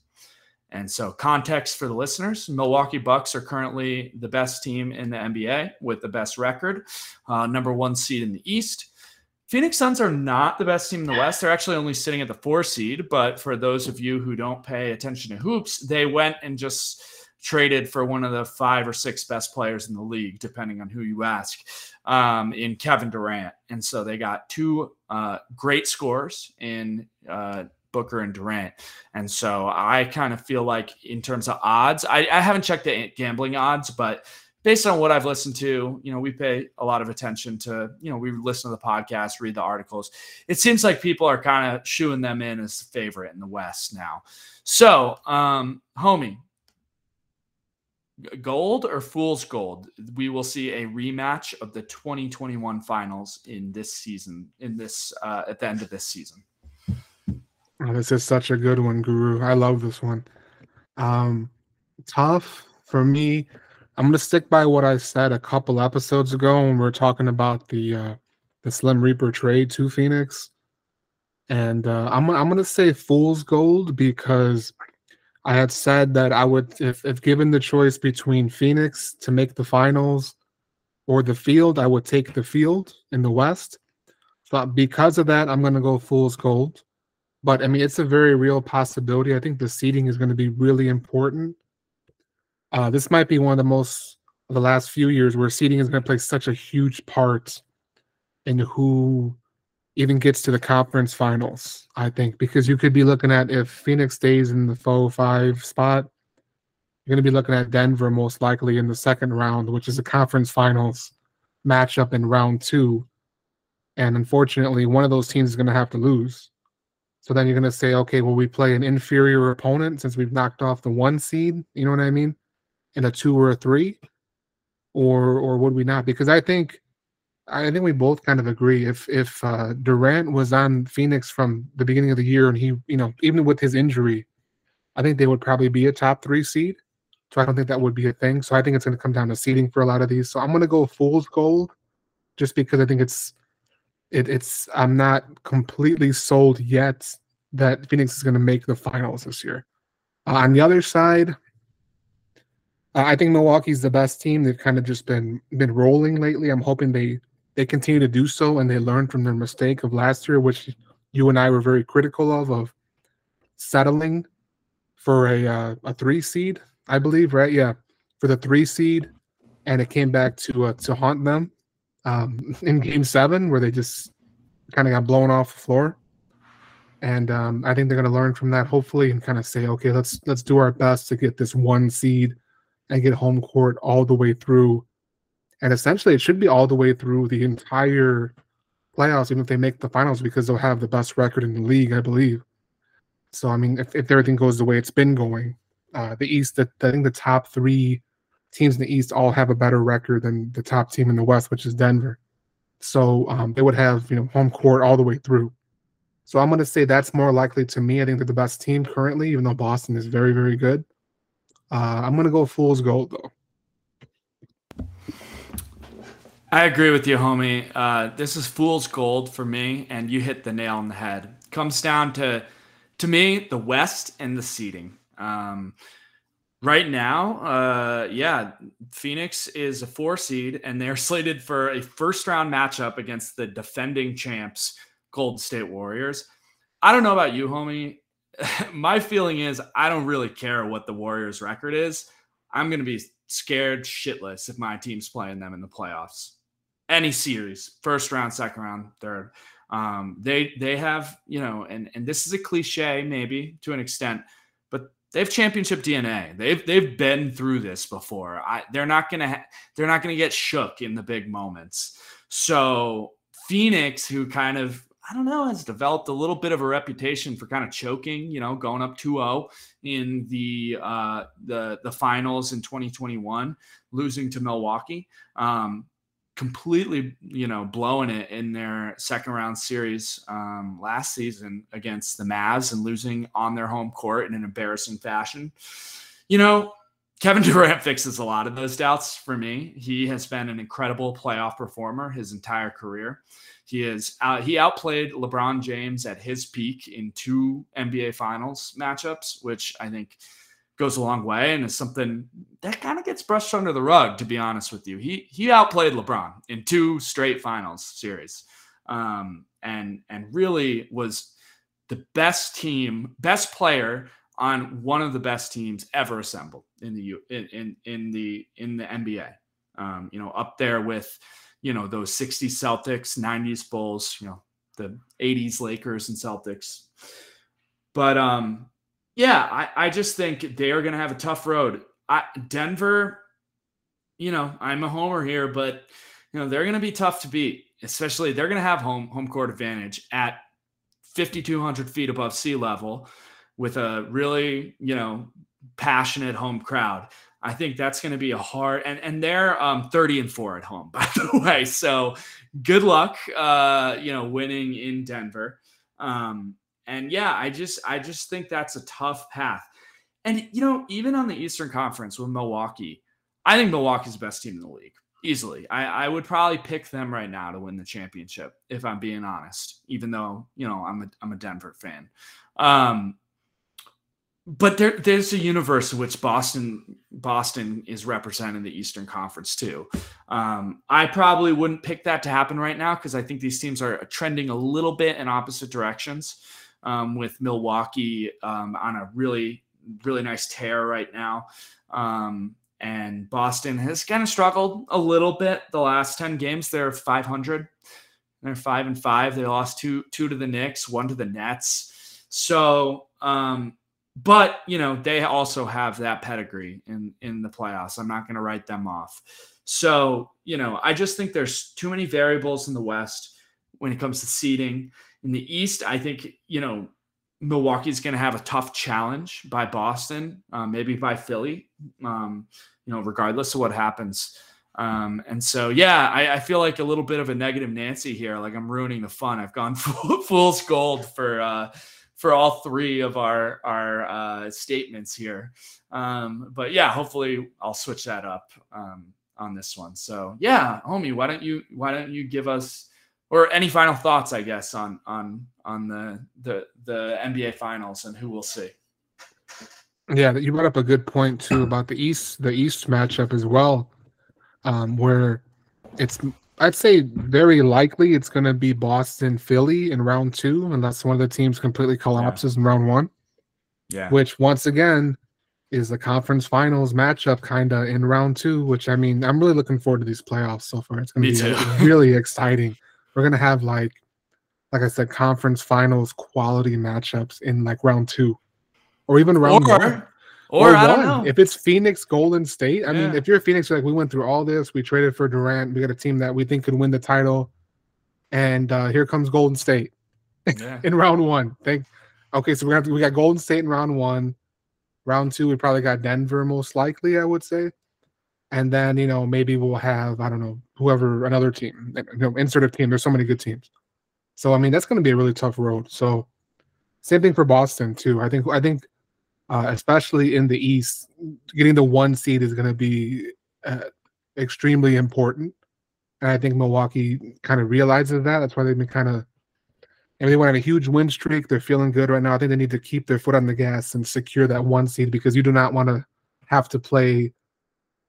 And so, context for the listeners Milwaukee Bucks are currently the best team in the NBA with the best record, uh, number one seed in the East. Phoenix Suns are not the best team in the West. They're actually only sitting at the four seed. But for those of you who don't pay attention to hoops, they went and just traded for one of the five or six best players in the league, depending on who you ask, um, in Kevin Durant. And so they got two uh, great scores in uh, Booker and Durant. And so I kind of feel like, in terms of odds, I, I haven't checked the gambling odds, but based on what I've listened to, you know, we pay a lot of attention to, you know, we listen to the podcast, read the articles. It seems like people are kind of shooing them in as the favorite in the West now. So, um, homie, gold or fool's gold we will see a rematch of the 2021 finals in this season in this uh, at the end of this season. Oh, this is such a good one guru. I love this one. Um tough for me. I'm gonna stick by what I said a couple episodes ago when we are talking about the uh, the Slim Reaper trade to Phoenix, and uh, I'm I'm gonna say fool's gold because I had said that I would if if given the choice between Phoenix to make the finals or the field, I would take the field in the West. But because of that, I'm gonna go fool's gold. But I mean, it's a very real possibility. I think the seeding is going to be really important uh, this might be one of the most the last few years where seeding is going to play such a huge part in who even gets to the conference finals. I think because you could be looking at if Phoenix stays in the four five spot, you're going to be looking at Denver most likely in the second round, which is a conference finals matchup in round two. And unfortunately, one of those teams is going to have to lose. So then you're going to say, okay, well, we play an inferior opponent since we've knocked off the one seed. You know what I mean? in a two or a three, or or would we not? Because I think I think we both kind of agree. If if uh, Durant was on Phoenix from the beginning of the year, and he, you know, even with his injury, I think they would probably be a top three seed. So I don't think that would be a thing. So I think it's going to come down to seeding for a lot of these. So I'm going to go fool's gold, just because I think it's it, it's I'm not completely sold yet that Phoenix is going to make the finals this year. Uh, on the other side, I think Milwaukee's the best team. They've kind of just been been rolling lately. I'm hoping they they continue to do so and they learn from their mistake of last year, which you and I were very critical of of settling for a uh, a three seed, I believe, right? Yeah, for the three seed, and it came back to uh, to haunt them um, *laughs* in Game Seven, where they just kind of got blown off the floor. And um, I think they're going to learn from that, hopefully, and kind of say, okay, let's let's do our best to get this one seed and get home court all the way through. And essentially, it should be all the way through the entire playoffs, even if they make the finals, because they'll have the best record in the league, I believe. So, I mean, if, if everything goes the way it's been going, uh, the East, the, I think the top three teams in the East all have a better record than the top team in the West, which is Denver. So um, they would have you know home court all the way through. So I'm going to say that's more likely to me. I think they're the best team currently, even though Boston is very, very good. Uh, I'm gonna go fool's gold though. I agree with you, homie. Uh, this is fool's gold for me, and you hit the nail on the head. Comes down to, to me, the West and the seeding. Um, right now, uh, yeah, Phoenix is a four seed, and they're *laughs* slated for a first round matchup against the defending champs, Golden State Warriors. I don't know about you, homie. *laughs* my feeling is I don't really care what the Warriors' record is. I'm going to be scared shitless if my team's playing them in the playoffs. Any series, first round, second round, third. Um, they they have you know, and and this is a cliche maybe to an extent, but they have championship DNA. They've they've been through this before. I, they're not gonna ha- they're not gonna get shook in the big moments. So Phoenix, who kind of I don't know, has developed a little bit of a reputation for kind of choking, you know, going up 2-0 in the uh, the the finals in 2021, losing to Milwaukee. Um, completely, you know, blowing it in their second round series um, last season against the Mavs and losing on their home court in an embarrassing fashion. You know, Kevin *laughs* Durant fixes a lot of those doubts for me. He has been an incredible playoff performer his entire career. He is uh, he outplayed LeBron James at his peak in two NBA Finals matchups, which I think goes a long way and is something that kind of gets brushed under the rug. To be honest with you, he he outplayed LeBron in two straight finals series, um, and and really was the best team, best player on one of the best teams ever assembled in the in in, in the in the NBA. Um, you know, up there with you know those 60s Celtics, 90s Bulls, you know, the 80s Lakers and Celtics. But um yeah, I, I just think they are going to have a tough road. I, Denver, you know, I'm a homer here, but you know they're going to be tough to beat. Especially they're going to have home home court advantage at 5,200 feet above sea level, with a really you know passionate home crowd. I think that's going to be a hard and and they're um 30 and 4 at home *laughs* by the way. So good luck uh you know winning in Denver. Um and yeah, I just I just think that's a tough path. And you know, even on the Eastern Conference with Milwaukee, I think Milwaukee's the best team in the league. Easily. I, I would probably pick them right now to win the championship, if I'm being honest, even though, you know, I'm a I'm a Denver fan. Um, but there, there's a universe in which Boston Boston is representing the Eastern Conference too. Um, I probably wouldn't pick that to happen right now because I think these teams are trending a little bit in opposite directions. Um, with Milwaukee um, on a really really nice tear right now, um, and Boston has kind of struggled a little bit the last ten games. They're 500. They're five and five. They lost two two to the Knicks, one to the Nets. So um, but you know they also have that pedigree in in the playoffs. I'm not going to write them off. So you know I just think there's too many variables in the West when it comes to seeding. In the East, I think you know Milwaukee's going to have a tough challenge by Boston, uh, maybe by Philly. Um, you know, regardless of what happens. Um, and so, yeah, I, I, feel like a little bit of a negative Nancy here. Like I'm ruining the fun. I've gone *laughs* full, fool's gold for uh, for all three of our our uh, statements here. Um, but yeah, hopefully I'll switch that up um, on this one. So yeah, homie, why don't you why don't you give us or any final thoughts, I guess, on on on the the the NBA finals and who we'll see. Yeah, you brought up a good point too about the East the East matchup as well, um, where it's I'd say very likely it's going to be Boston Philly in round two, unless one of the teams completely collapses yeah. in round one. Yeah. Which once again is the conference finals matchup kind of in round two. Which I mean, I'm really looking forward to these playoffs so far. It's going to be too. really exciting. We're to have like, like I said, conference finals quality matchups in like round two, or even round or, one. Or, or I don't know. If it's Phoenix, Golden State. I yeah. mean, if you're Phoenix, like we went through all this, we traded for Durant, we got a team that we think could win the title, and uh, here comes Golden State *laughs* yeah. in round one. Thank. Okay, so we have to, we got Golden State in round one. Round two, we probably got Denver most likely, I would say, and then you know maybe we'll have I don't know whoever another team. You know, insert a team. There's so many good teams. So I mean that's going to be a really tough road. So same thing for Boston too. I think I think uh, especially in the East. Getting the one seed is going to be uh, extremely important, and I think Milwaukee kind of realizes that. That's why they've been kind of. I mean, they went on a huge win streak. They're feeling good right now. I think they need to keep their foot on the gas and secure that one seed because you do not want to have to play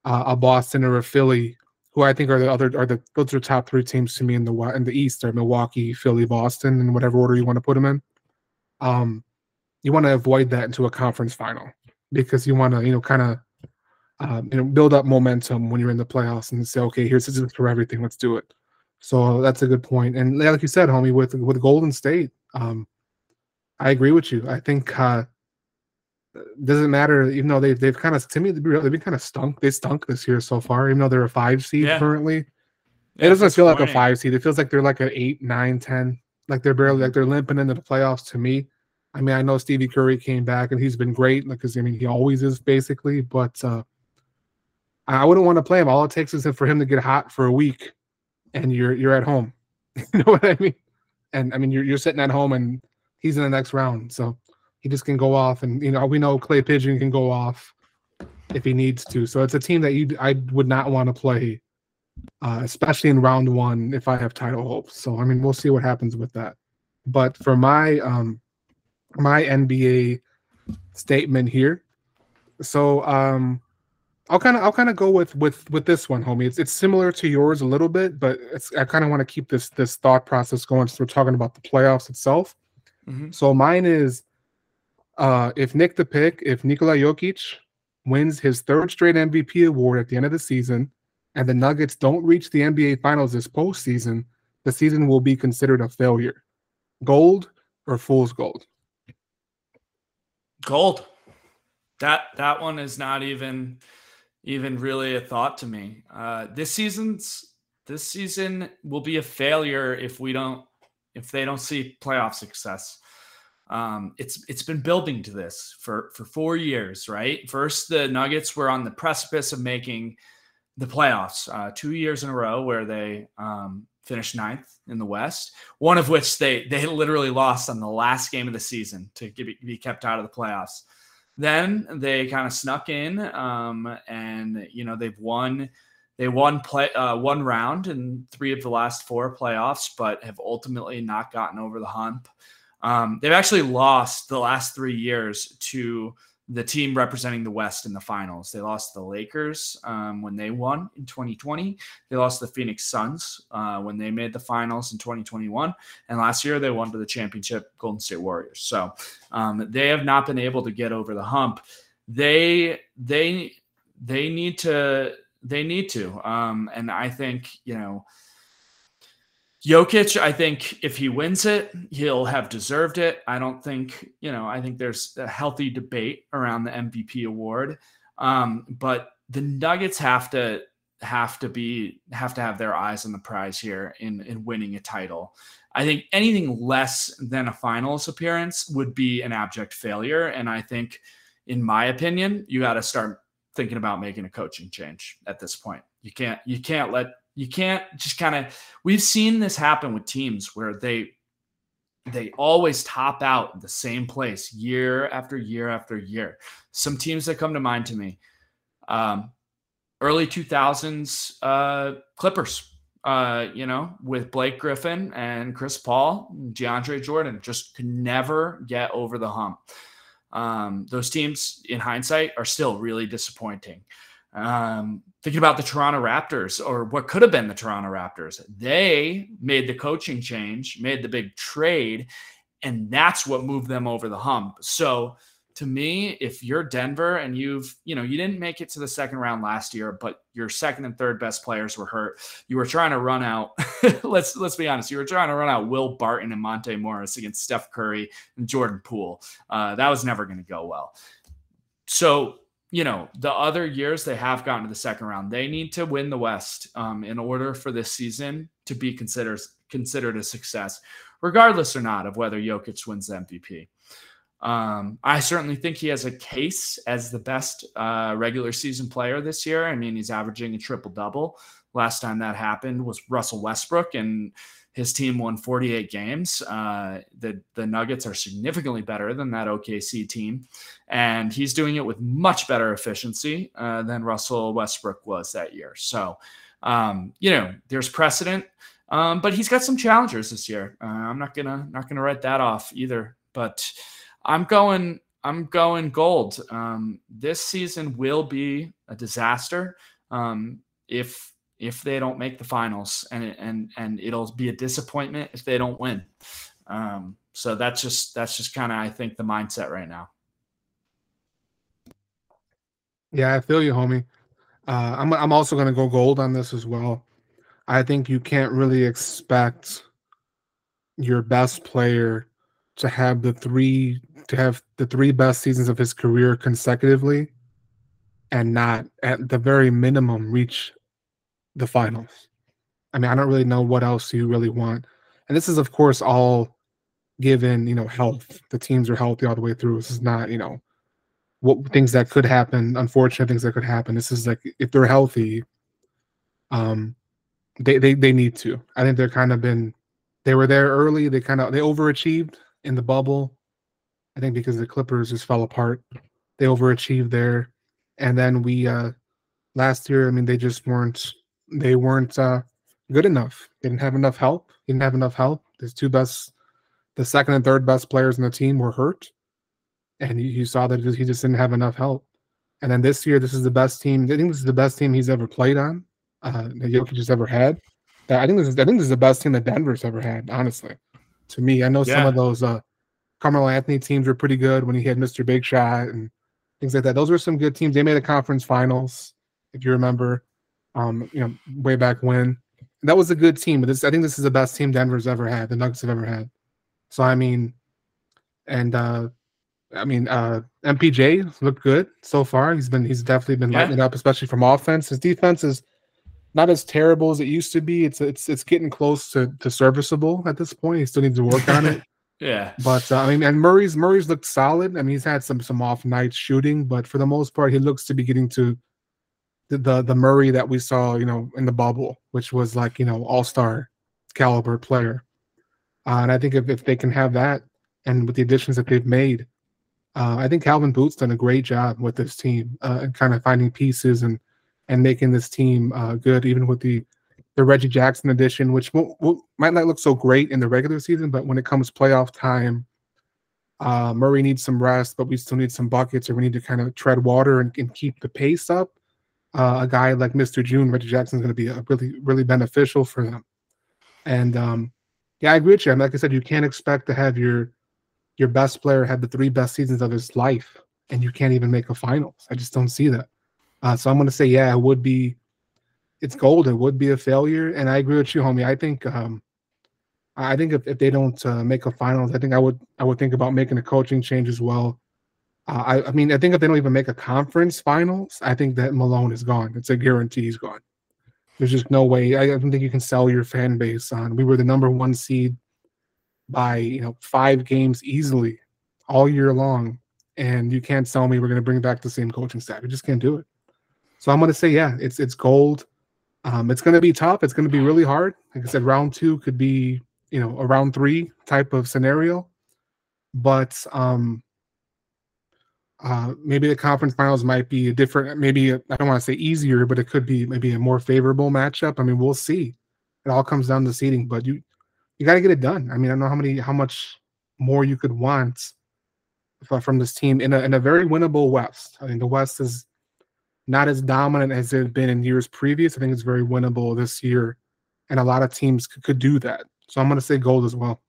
uh, a Boston or a Philly, who I think are the other are the those are top three teams to me in the in the East are Milwaukee, Philly, Boston, in whatever order you want to put them in. Um, you want to avoid that into a conference final because you want to, you know, kind of, um, you know, build up momentum when you're in the playoffs and say, okay, here's this for everything. Let's do it. So that's a good point. And like you said, homie, with with Golden State, um, I agree with you. I think uh, doesn't matter, even though they've they've kind of to me they've been kind of stunk. They stunk this year so far, even though they're a five seed yeah. currently. Yeah, it doesn't feel like a five seed. It feels like they're like an eight, nine, ten. Like they're barely like they're limping into the playoffs to me. I mean, I know Stevie Curry came back and he's been great because I mean he always is basically, but uh, I wouldn't want to play him. All it takes is for him to get hot for a week, and you're you're at home. *laughs* you know what I mean? And I mean you're you're sitting at home and he's in the next round, so he just can go off. And you know we know Clay Pigeon can go off if he needs to. So it's a team that you I would not want to play, uh, especially in round one if I have title hopes. So I mean we'll see what happens with that. But for my um my NBA statement here. So um, I'll kind of I'll kind of go with with with this one, homie. It's it's similar to yours a little bit, but it's I kind of want to keep this this thought process going. So we're talking about the playoffs itself. Mm-hmm. So mine is, uh, if Nick the pick, if Nikola Jokic wins his third straight MVP award at the end of the season, and the Nuggets don't reach the NBA Finals this postseason, the season will be considered a failure. Gold or fool's gold? Gold. That that one is not even even really a thought to me. Uh, this season's this season will be a failure if we don't if they don't see playoff success. Um, it's it's been building to this for for four years, right? First, the Nuggets were on the precipice of making the playoffs, uh, two years in a row where they um, finished ninth in the West. One of which they they literally lost on the last game of the season to be kept out of the playoffs. Then they kind of snuck in, um, and you know they've won. They won play uh, one round in three of the last four playoffs, but have ultimately not gotten over the hump. Um, they've actually lost the last three years to the team representing the West in the finals. They lost the Lakers um, when they won in 2020. They lost the Phoenix Suns uh, when they made the finals in 2021. And last year they won to the championship Golden State Warriors. So um, they have not been able to get over the hump. They they they need to they need to. Um, and I think you know Jokic, I think if he wins it, he'll have deserved it. I don't think, you know, I think there's a healthy debate around the MVP award. Um, but the Nuggets have to have to be have to have their eyes on the prize here in in winning a title. I think anything less than a finals appearance would be an abject failure. And I think, in my opinion, you got to start thinking about making a coaching change at this point. You can't you can't let you can't just kind of we've seen this happen with teams where they they always top out the same place year after year after year. Some teams that come to mind to me, um, early 2000s uh, Clippers, uh, you know, with Blake Griffin and Chris Paul, DeAndre Jordan, just could never get over the hump. Um, those teams, in hindsight, are still really disappointing. Um, thinking about the Toronto Raptors or what could have been the Toronto Raptors, they made the coaching change, made the big trade, and that's what moved them over the hump. So to me, if you're Denver and you've, you know, you didn't make it to the second round last year, but your second and third best players were hurt. You were trying to run out. *laughs* let's let's be honest. You were trying to run out Will Barton and Monte Morris against Steph Curry and Jordan Poole. Uh, that was never going to go well. So you know, the other years they have gotten to the second round. They need to win the West um, in order for this season to be considered considered a success, regardless or not of whether Jokic wins the MVP. Um, I certainly think he has a case as the best uh, regular season player this year. I mean, he's averaging a triple double. Last time that happened was Russell Westbrook, and his team won 48 games. Uh, the the Nuggets are significantly better than that OKC team, and he's doing it with much better efficiency uh, than Russell Westbrook was that year. So, um, you know, there's precedent, um, but he's got some challengers this year. Uh, I'm not gonna not gonna write that off either. But I'm going I'm going gold. Um, this season will be a disaster um, if if they don't make the finals, and and and it'll be a disappointment if they don't win. Um, so that's just that's just kind of I think the mindset right now. Yeah, I feel you, homie. Uh, I'm I'm also gonna go gold on this as well. I think you can't really expect your best player to have the three to have the three best seasons of his career consecutively and not at the very minimum reach the finals. I mean, I don't really know what else you really want. And this is, of course, all given, you know, health. The teams are healthy all the way through. This is not, you know, what things that could happen, unfortunate things that could happen. This is like if they're healthy, um, they they they need to. I think they're kind of been they were there early. They kind of they overachieved in the bubble. I think because the Clippers just fell apart. They overachieved there. And then we uh last year, I mean, they just weren't they weren't uh, good enough. They didn't have enough help. Didn't have enough help. His two best, the second and third best players in the team were hurt, and you, you saw that he just didn't have enough help. And then this year, this is the best team. I think this is the best team he's ever played on. Uh, that Jokic has ever had. I think this is I think this is the best team that Denver's ever had. Honestly, to me, I know yeah. some of those uh, Carmelo Anthony teams were pretty good when he had Mr. Big Shot and things like that. Those were some good teams. They made a conference finals, if you remember, um, you know, way back when. That was a good team. But this, I think this is the best team Denver's ever had. The Nuggets have ever had. So I mean, and uh, I mean, uh, MPJ looked good so far. He's been he's definitely been yeah. lighting it up, especially from offense. His defense is not as terrible as it used to be. It's it's it's getting close to, to serviceable at this point. He still needs to work on it. *laughs* yeah, but uh, I mean, and Murray's Murray's looked solid. I mean, he's had some some off nights shooting, but for the most part, he looks to be getting to the the, Murray that we saw, you know, in the bubble, which was like you know all star caliber player. Uh, and I think if, if they can have that, and with the additions that they've made, uh, I think Calvin Booth's done a great job with this team, uh, and kind of finding pieces and and making this team uh, good, even with the the Reggie Jackson addition, which won't, won't, might not look so great in the regular season, but when it comes playoff time, uh, Murray needs some rest, but we still need some buckets, or we need to kind of tread water and, and keep the pace up. Uh, a guy like Mr. June, Reggie Jackson, is going to be a really, really beneficial for them. And um, yeah, I agree with you. I mean, like I said, you can't expect to have your your best player have the three best seasons of his life, and you can't even make a finals. I just don't see that. Uh, so I'm going to say, yeah, it would be, it's gold. It would be a failure. And I agree with you, homie. I think, um, I think if, if they don't uh, make a finals, I think I would, I would think about making a coaching change as well. Uh, I, I mean, I think if they don't even make a conference finals, I think that Malone is gone. It's a guarantee he's gone. There's just no way. I don't think you can sell your fan base on. We were the number one seed by you know five games easily all year long, and you can't tell me we're going to bring back the same coaching staff. You just can't do it. So I'm going to say, yeah, it's it's gold. Um, it's going to be tough. It's going to be really hard. Like I said, round two could be you know a round three type of scenario, but um, uh, maybe the conference finals might be a different. Maybe I don't want to say easier, but it could be maybe a more favorable matchup. I mean, we'll see. It all comes down to seeding, but you you got to get it done. I mean, I don't know how many how much more you could want from this team in a in a very winnable West. I mean, the West is not as dominant as it had been in years previous. I think it's very winnable this year, and a lot of teams could, could do that. So I'm going to say gold as well.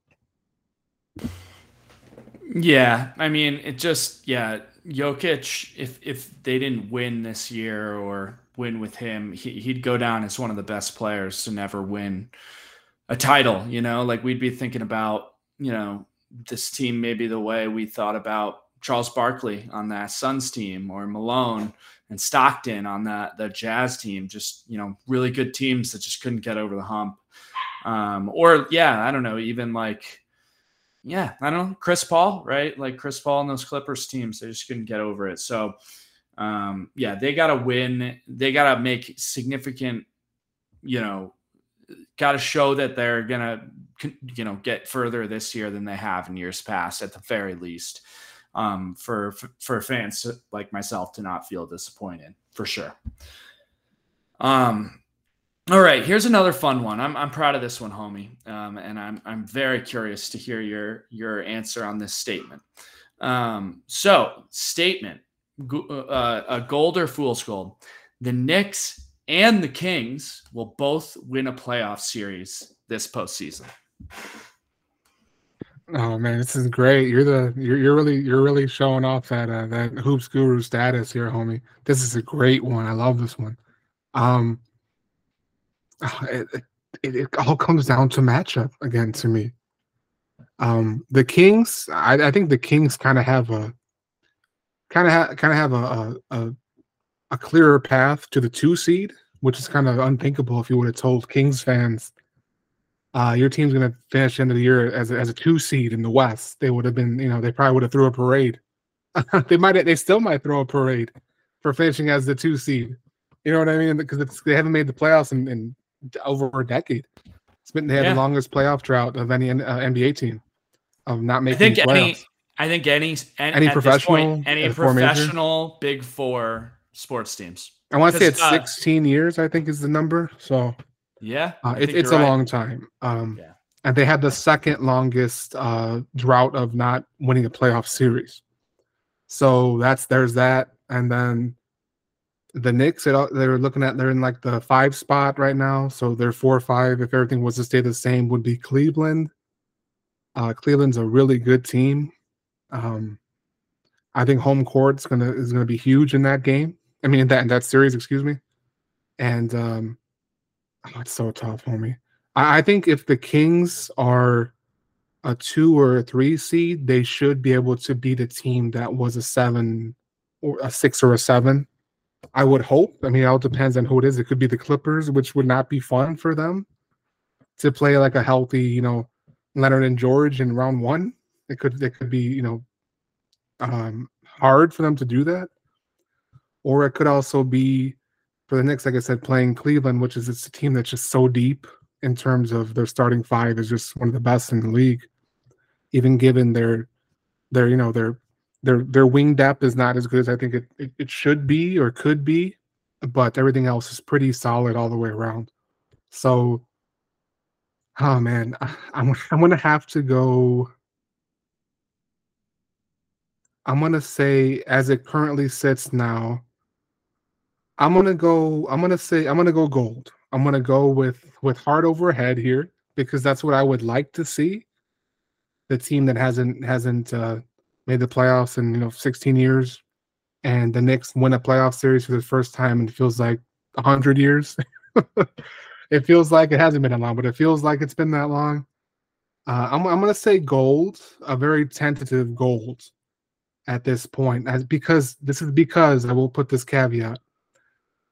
Yeah, I mean, it just yeah, Jokic. If if they didn't win this year or win with him, he, he'd go down as one of the best players to never win a title. You know, like we'd be thinking about you know this team maybe the way we thought about Charles Barkley on that Suns team or Malone and Stockton on that the Jazz team, just you know, really good teams that just couldn't get over the hump. Um, or yeah, I don't know, even like yeah, I don't know, Chris Paul, right? Like Chris Paul and those Clippers teams, they just couldn't get over it. So um, yeah, they gotta win, they gotta make significant, you know, gotta show that they're gonna you know get further this year than they have in years past at the very least um, for, for fans like myself to not feel disappointed for sure. Um, all right, here's another fun one. I'm, I'm proud of this one, homie, um, and I'm I'm very curious to hear your your answer on this statement. Um, so, statement: uh, a gold or fool's gold. The Knicks and the Kings will both win a playoff series this postseason. Oh man, this is great. You're the you're, you're really you're really showing off that uh, that hoops guru status here, homie. This is a great one. I love this one. Um, *sighs* it, it, all comes down to matchup again to me. Um, the Kings, I, I think the Kings kind of have a kind of ha- kind of have a, a a clearer path to the two seed, which is kind of unthinkable if you would have told Kings fans uh, your team's going to finish the end of the year as a, as a two seed in the West. They would have been, you know, they probably would have threw a parade. *laughs* they might, they still might throw a parade for finishing as the two seed. You know what I mean? Because they haven't made the playoffs in, in over a decade. It's been they had yeah. the longest playoff drought of any uh, NBA team of not making. I think playoffs. any. I think any any professional point, any professional Big Four sports teams. I want to say it's uh, 16 years. I think is the number. So yeah, uh, it, it's a right. long time. Um, yeah. And they had the second longest uh, drought of not winning a playoff series. So that's there's that, and then the Knicks, they're looking at they're in like the five spot right now, so they're four or five. If everything was to stay the same, would be Cleveland. Uh, Cleveland's a really good team. Um, I think home court's gonna is gonna be huge in that game. I mean, in that in that series, excuse me. And um, oh, it's so tough, homie. I, I think if the Kings are a two or a three seed, they should be able to beat a team that was a seven or a six or a seven. I would hope. I mean, it all depends on who it is. It could be the Clippers, which would not be fun for them to play like a healthy, you know, Leonard and George in round one. It could it could be, you know, um, hard for them to do that. Or it could also be for the Knicks, like I said, playing Cleveland, which is it's a team that's just so deep in terms of their starting five is just one of the best in the league. Even given their their, you know, their their their wing depth is not as good as I think it, it, it should be or could be, but everything else is pretty solid all the way around. So, oh man, *laughs* I'm I'm gonna have to go. I'm gonna say, as it currently sits now, I'm gonna go. I'm gonna say I'm gonna go gold. I'm gonna go with with heart over head here because that's what I would like to see. The team that hasn't hasn't uh, made the playoffs in you know 16 years, and the Knicks win a playoff series for the first time and it feels like 100 years. *laughs* it feels like it hasn't been that long, but it feels like it's been that long. Uh, I'm I'm gonna say gold, a very tentative gold at this point, as because this is because I will put this caveat.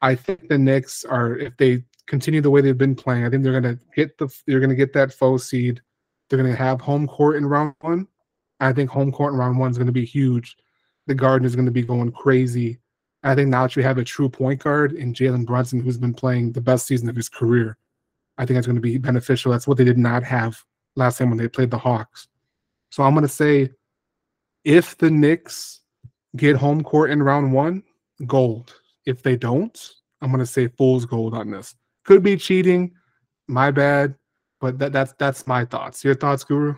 I think the Knicks are if they continue the way they've been playing, I think they're gonna get the they're gonna get that faux seed. They're gonna have home court in round one. I think home court in round one is going to be huge. The Garden is going to be going crazy. I think now that you have a true point guard in Jalen Brunson, who's been playing the best season of his career, I think that's going to be beneficial. That's what they did not have last time when they played the Hawks. So I'm going to say if the Knicks get home court in round one, gold. If they don't, I'm going to say fool's gold on this. Could be cheating, my bad, but that, that's that's my thoughts. Your thoughts, Guru?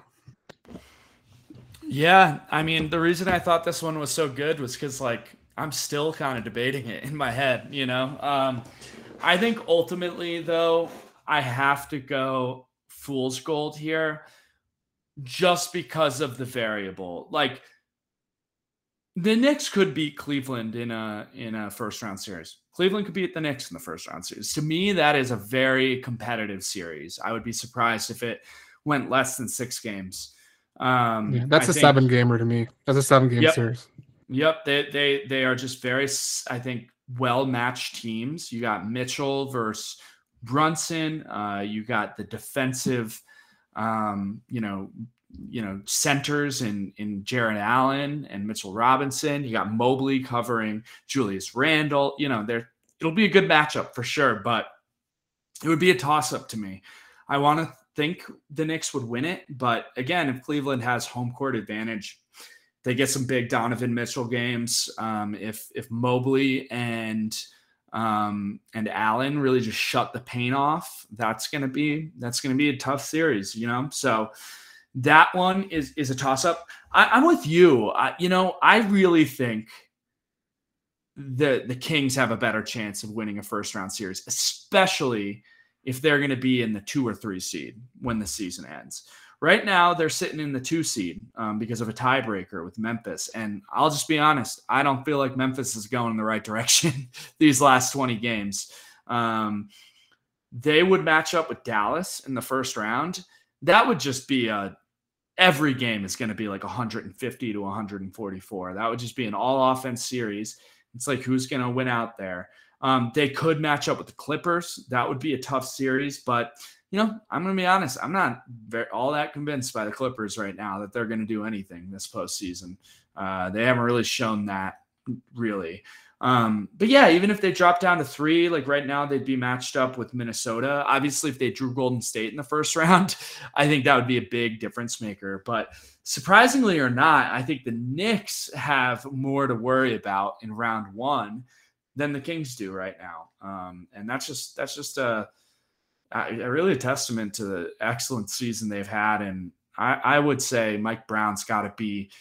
Yeah, I mean, the reason I thought this one was so good was because like I'm still kind of debating it in my head. You know, um, I think ultimately though I have to go fool's gold here, just because of the variable. Like the Knicks could beat Cleveland in a in a first round series. Cleveland could beat the Knicks in the first round series. To me, that is a very competitive series. I would be surprised if it went less than six games. Um, yeah, that's I a think, seven gamer to me. That's a seven game yep, series. Yep, they they they are just very, I think, well matched teams. You got Mitchell versus Brunson. Uh, you got the defensive, um, you know, you know centers in in Jarrett Allen and Mitchell Robinson. You got Mobley covering Julius Randle. You know, there it'll be a good matchup for sure, but it would be a toss up to me. I want to think the Knicks would win it. But again, if Cleveland has home court advantage, they get some big Donovan Mitchell games. Um, if if Mobley and um, and Allen really just shut the paint off, that's gonna be that's gonna be a tough series, you know. So that one is is a toss up. I, am with you. I, you know, I really think the the Kings have a better chance of winning a first round series, especially if they're going to be in the two or three seed when the season ends. Right now, they're sitting in the two seed um, because of a tiebreaker with Memphis. And I'll just be honest, I don't feel like Memphis is going in the right *laughs* direction these last 20 games. Um, they would match up with Dallas in the first round. That would just be a every game is going to be like 150 to 144. That would just be an all offense series. It's like who's going to win out there. Um, they could match up with the Clippers. That would be a tough series, but you know, I'm going to be honest. I'm not very, all that convinced by the Clippers right now that they're going to do anything this postseason. Uh, they haven't really shown that really. Um, but yeah, even if they drop down to three, like right now, they'd be matched up with Minnesota. Obviously, if they drew Golden State in the first *laughs* round, I think that would be a big difference maker. But surprisingly or not, I think the Knicks have more to worry about in round one than the Kings do right now. Um, and that's just that's just a, a, really a testament to the excellent season they've had. And I, I would say Mike Brown's got to be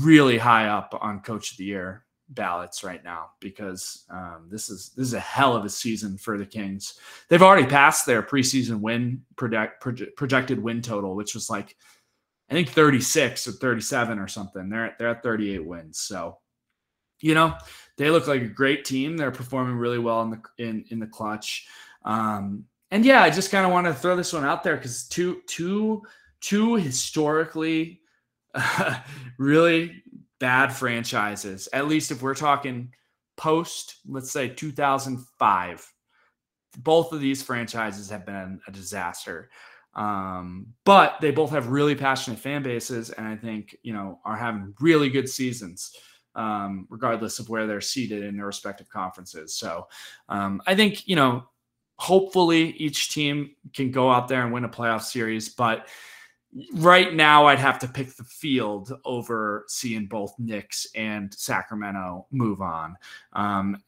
really high up on Coach of the Year. ballots right now because um, this is this is a hell of a season for the Kings. They've already passed their preseason win project, projected win total, which was like I think 36 or 37 or something. They're they're at 38 wins. So, you know, they look like a great team. They're performing really well in the in in the clutch. Um, and yeah, I just kind of want to throw this one out there because two two two historically *laughs* really bad franchises. At least if we're talking post, let's say 2005, both of these franchises have been a disaster. Um, but they both have really passionate fan bases, and I think you know are having really good seasons, um, regardless of where they're seated in their respective conferences. So um, I think you know, hopefully each team can go out there and win a playoff series, but right now I'd have to pick the field over seeing both Knicks and Sacramento move on. Um,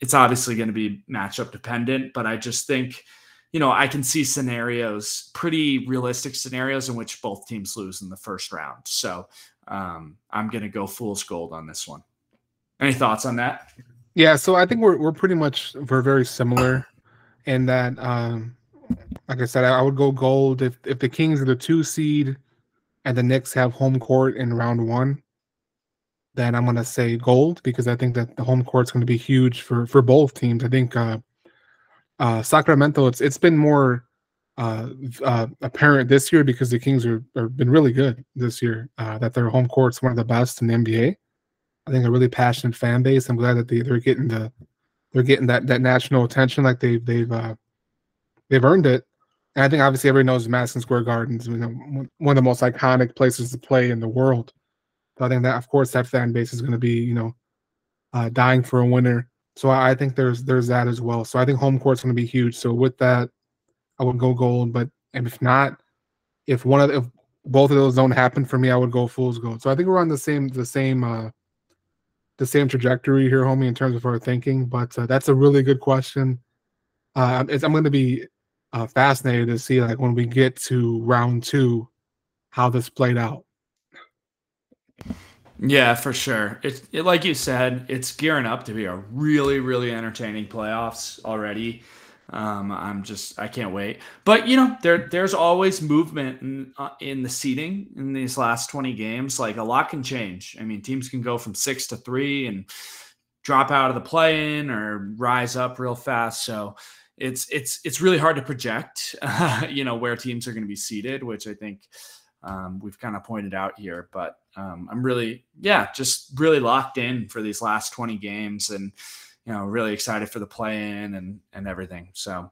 it's obviously going to be matchup dependent, but I just think, you know, I can see scenarios, pretty realistic scenarios in which both teams lose in the first round. So um, I'm going to go fool's gold on this one. Any thoughts on that? Yeah, so I think we're we're pretty much we're very similar in that um, like I said, I, would go gold if if the Kings are the two seed and the Knicks have home court in round one. Then I'm gonna say gold because I think that the home court's going to be huge for for both teams. I think uh, uh, Sacramento, it's it's been more uh, uh, apparent this year because the Kings are, are been really good this year. Uh, that their home court's one of the best in the NBA. I think a really passionate fan base. I'm glad that they they're getting the they're getting that that national attention like they've they've uh, they've earned it. And I think obviously everybody knows Madison Square Gardens, you know, one of the most iconic places to play in the world. So I think that, of course, that fan base is going to be, you know, uh, dying for a winner. So I, I, think there's there's that as well. So I think home court's going to be huge. So with that, I would go gold. But if not, if one of the, if both of those don't happen for me, I would go fool's gold. So I think we're on the same the same uh the same trajectory here, homie, in terms of our thinking. But uh, that's a really good question. Uh, I'm going to be uh, fascinated to see like when we get to round two how this played out. Yeah, for sure. It's it, like you said, it's gearing up to be a really, really entertaining playoffs already. Um, I'm just I can't wait. But you know, there there's always movement in uh, in the seeding in these last 20 games. Like a lot can change. I mean, teams can go from six to three and drop out of the play in or rise up real fast. So it's it's it's really hard to project, uh, *laughs* you know, where teams are going to be seated, which I think um, we've kind of pointed out here. But um, I'm really, yeah, just really locked in for these last 20 games, and you know, really excited for the play-in and and everything. So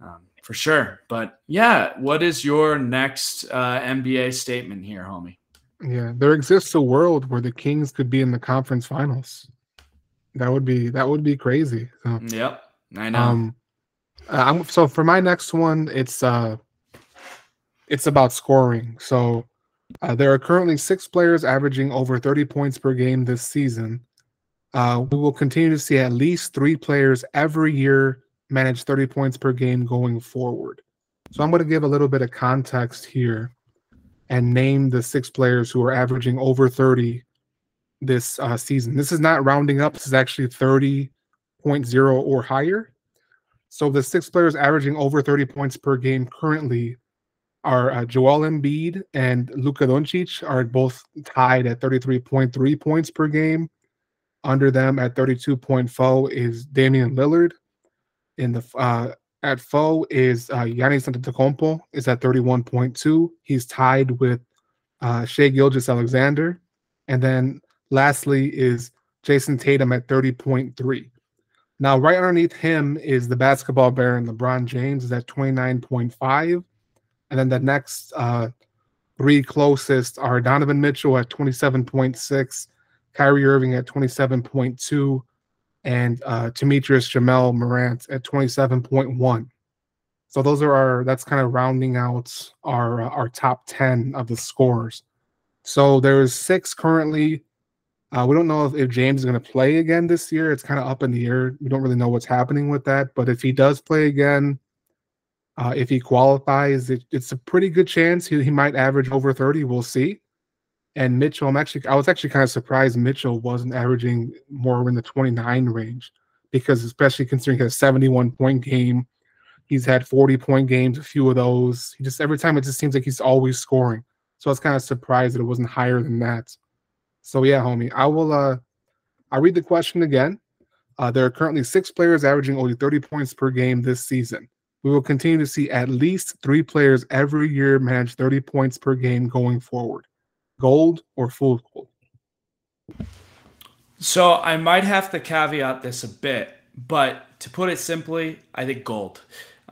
um, for sure. But yeah, what is your next uh, NBA statement here, homie? Yeah, there exists a world where the Kings could be in the conference finals. That would be that would be crazy. So, yep, I know. Um, uh, so for my next one, it's uh, it's about scoring. So uh, there are currently six players averaging over 30 points per game this season. Uh, we will continue to see at least three players every year manage 30 points per game going forward. So I'm going to give a little bit of context here and name the six players who are averaging over 30 this uh, season. This is not rounding up. This is actually 30.0 or higher. So the six players averaging over 30 points per game currently are uh, Joel Embiid and Luka Doncic are both tied at 33.3 points per game. Under them at 32.4 is Damian Lillard. In the uh, at foe is uh, Giannis Antetokounmpo is at 31.2. He's tied with uh, Shai Gilgeous-Alexander, and then lastly is Jayson Tatum at 30.3. Now, right underneath him is the basketball baron LeBron James is at 29.5. And then the next uh, three closest are Donovan Mitchell at 27.6, Kyrie Irving at 27.2, and uh, Demetrius Jamal Morant at 27.1. So those are our that's kind of rounding out our uh, our top 10 of the scores. So there's six currently uh, we don't know if, if James is going to play again this year. It's kind of up in the air. We don't really know what's happening with that. But if he does play again, uh, if he qualifies, it, it's a pretty good chance he, he might average over 30. We'll see. And Mitchell, I'm actually I was actually kind of surprised Mitchell wasn't averaging more in the 29 range because especially considering a 71 point game, he's had 40 point games, a few of those. He just every time it just seems like he's always scoring. So I was kind of surprised that it wasn't higher than that. So yeah, homie, I will uh I'll read the question again. Uh, there are currently six players averaging only 30 points per game this season. We will continue to see at least three players every year manage 30 points per game going forward. Gold or full gold? So I might have to caveat this a bit, but to put it simply, I think gold.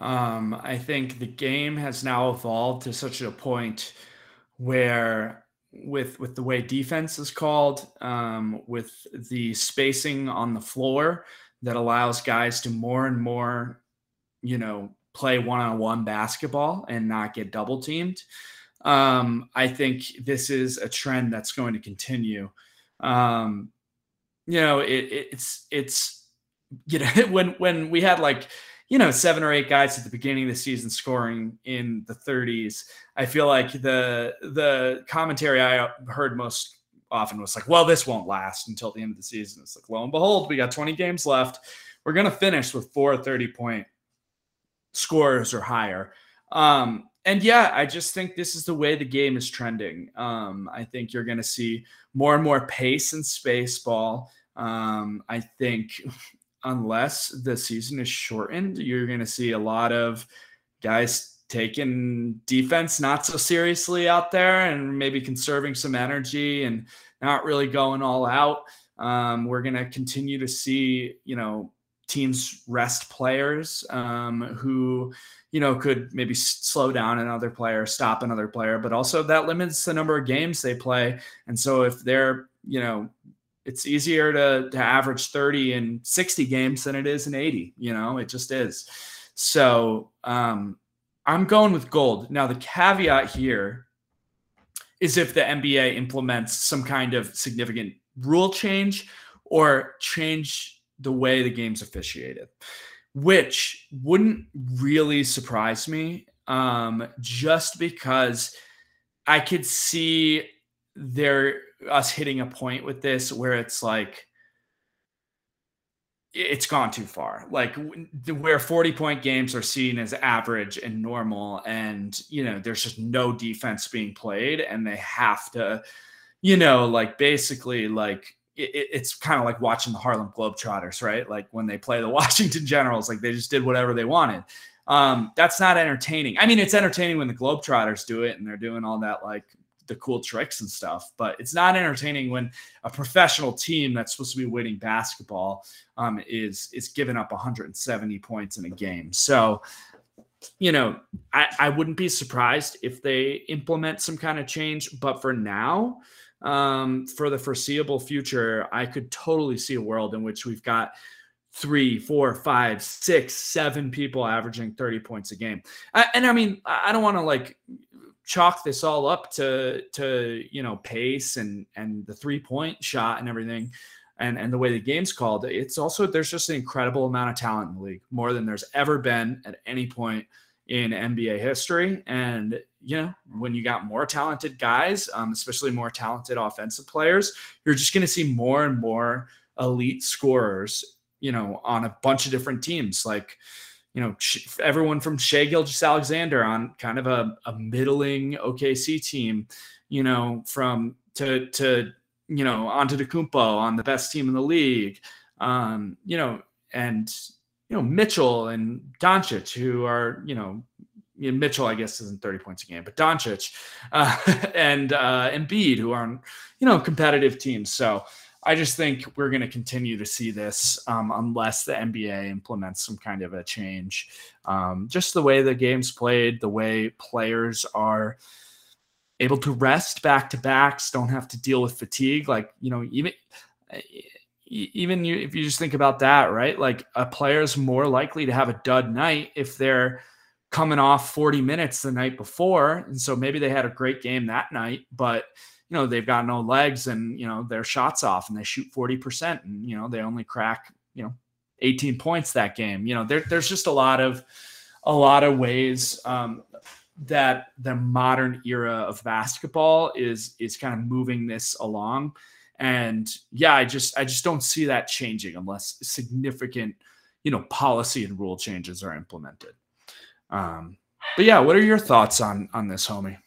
Um, I think the game has now evolved to such a point where with with the way defense is called, um, with the spacing on the floor that allows guys to more and more, you know, play one on one basketball and not get double teamed. Um, I think this is a trend that's going to continue. Um, you know, it, it's it's you know *laughs* when when we had like you know seven or eight guys at the beginning of the season scoring in the 30s i feel like the the commentary i heard most often was like well this won't last until the end of the season. It's like lo and behold we got 20 games left. We're going to finish with four 30 point scores or higher. Um and yeah i just think this is the way the game is trending um i think you're going to see more and more pace and space ball um i think *laughs* unless the season is shortened, you're going to see a lot of guys taking defense not so seriously out there and maybe conserving some energy and not really going all out. Um, we're going to continue to see, you know, teams rest players um, who, you know, could maybe slow down another player, stop another player, but also that limits the number of games they play. And so if they're, you know, it's easier to, to average 30 in 60 games than it is in 80 you know it just is. So um, i'm going with gold. Now the caveat here is if the nba implements some kind of significant rule change or change the way the game's officiated which wouldn't really surprise me um, just because i could see there us hitting a point with this where it's like it's gone too far. Like where 40 point games are seen as average and normal, and you know, there's just no defense being played, and they have to, you know, like basically, like it, it's kind of like watching the Harlem Globetrotters, right? Like when they play the *laughs* Washington Generals, like they just did whatever they wanted. Um, that's not entertaining. I mean, it's entertaining when the Globetrotters do it and they're doing all that like the cool tricks and stuff. But it's not entertaining when a professional team that's supposed to be winning basketball um, is is giving up 170 points in a game. So, you know, I, I wouldn't be surprised if they implement some kind of change. But for now, um, for the foreseeable future, I could totally see a world in which we've got three, four, five, six, seven people averaging 30 points a game. And I mean, I don't want to like chalk this all up to to you know pace and and the three point shot and everything and and the way the game's called it's also there's just an incredible amount of talent in the league more than there's ever been at any point in NBA history. And you know when you got more talented guys um, especially more talented offensive players you're just going to see more and more elite scorers you know on a bunch of different teams. Like you know, everyone from Shai Gilgeous-Alexander on kind of a, a middling OKC team, you know, from to to you know Antetokounmpo on the best team in the league, um, you know, and you know Mitchell and Doncic who are you know Mitchell, I guess, isn't 30 points a game, but Doncic uh, *laughs* and uh, Embiid, who are you know, competitive teams. So I just think we're going to continue to see this um, unless the NBA implements some kind of a change. Um, just the way the game's played, the way players are able to rest back to backs, don't have to deal with fatigue. Like, you know, even even you, if you just think about that, right? Like a player's more likely to have a dud night if they're coming off 40 minutes the night before. And so maybe they had a great game that night, but you know they've got no legs and you know their shots off and they shoot 40% and you know they only crack you know 18 points that game you know there, there's just a lot of a lot of ways um, that the modern era of basketball is is kind of moving this along. And yeah, I just I just don't see that changing unless significant, you know, policy and rule changes are implemented. Um, but yeah, what are your thoughts on on this, homie?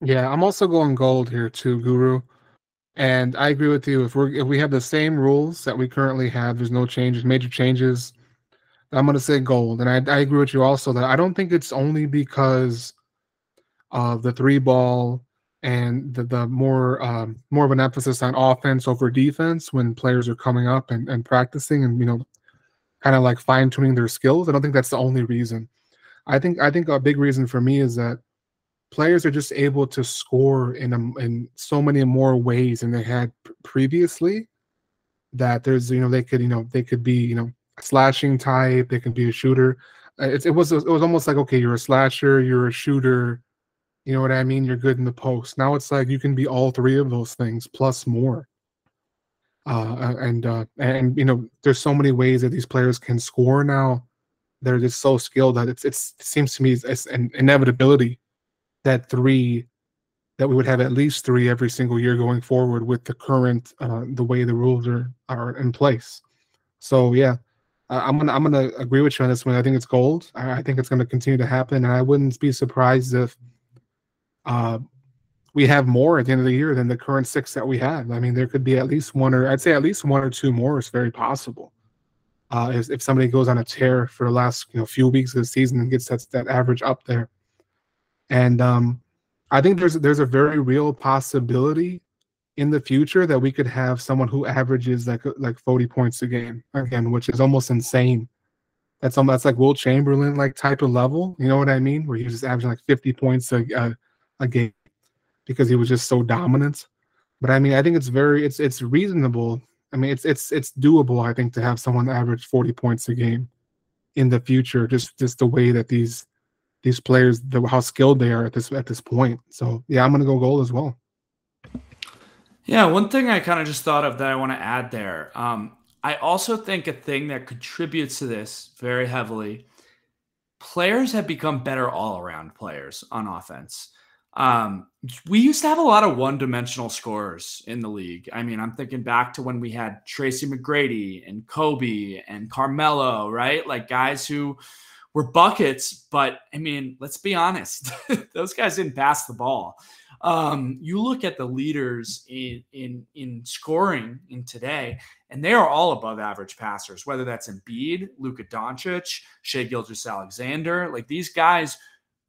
Yeah, I'm also going gold here too, Guru. And I agree with you. If we're if we have the same rules that we currently have, there's no changes, major changes. I'm gonna say gold. And I, I agree with you also that I don't think it's only because of the three ball and the, the more um, more of an emphasis on offense over defense when players are coming up and, and practicing and you know kind of like fine tuning their skills. I don't think that's the only reason. I think I think a big reason for me is that players are just able to score in a, in so many more ways than they had previously. That there's you know they could you know they could be you know a slashing type, they can be a shooter. Uh, it, it was it was almost like okay, you're a slasher, you're a shooter. You know what I mean? You're good in the post. Now it's like you can be all three of those things plus more. Uh, and uh, and you know, there's so many ways that these players can score now. They're just so skilled that it's, it's it seems to me it's an inevitability that three that we would have at least three every single year going forward with the current uh, the way the rules are are in place. So yeah, I'm gonna I'm gonna agree with you on this one. I think it's gold. I, I think it's gonna continue to happen, and I wouldn't be surprised if uh, we have more at the end of the year than the current six that we have. I mean, there could be at least one or I'd say at least one or two more is very possible. Uh, if, if somebody goes on a tear for the last you know few weeks of the season and gets that that average up there. And um, I think there's there's a very real possibility in the future that we could have someone who averages like like 40 points a game again, which is almost insane. That's almost that's like Wilt Chamberlain like type of level. You know what I mean? Where he was just averaging like 50 points a, a, a game because he was just so dominant. But I mean, I think it's very it's it's reasonable. I mean, it's it's it's doable. I think to have someone average 40 points a game in the future, just just the way that these these players, the, how skilled they are at this at this point. So yeah, I'm gonna go gold as well. Yeah, one thing I kind of just thought of that I want to add there. Um, I also think a thing that contributes to this very heavily. Players have become better all around players on offense. Um, we used to have a lot of one dimensional scorers in the league. I mean, I'm thinking back to when we had Tracy McGrady and Kobe and Carmelo, right? Like guys who were buckets, but I mean, let's be honest, *laughs* those guys didn't pass the ball. Um, you look at the leaders in in in scoring in today, and they are all above average passers. Whether that's Embiid, Luka Doncic, Shai Gilgeous-Alexander, like these guys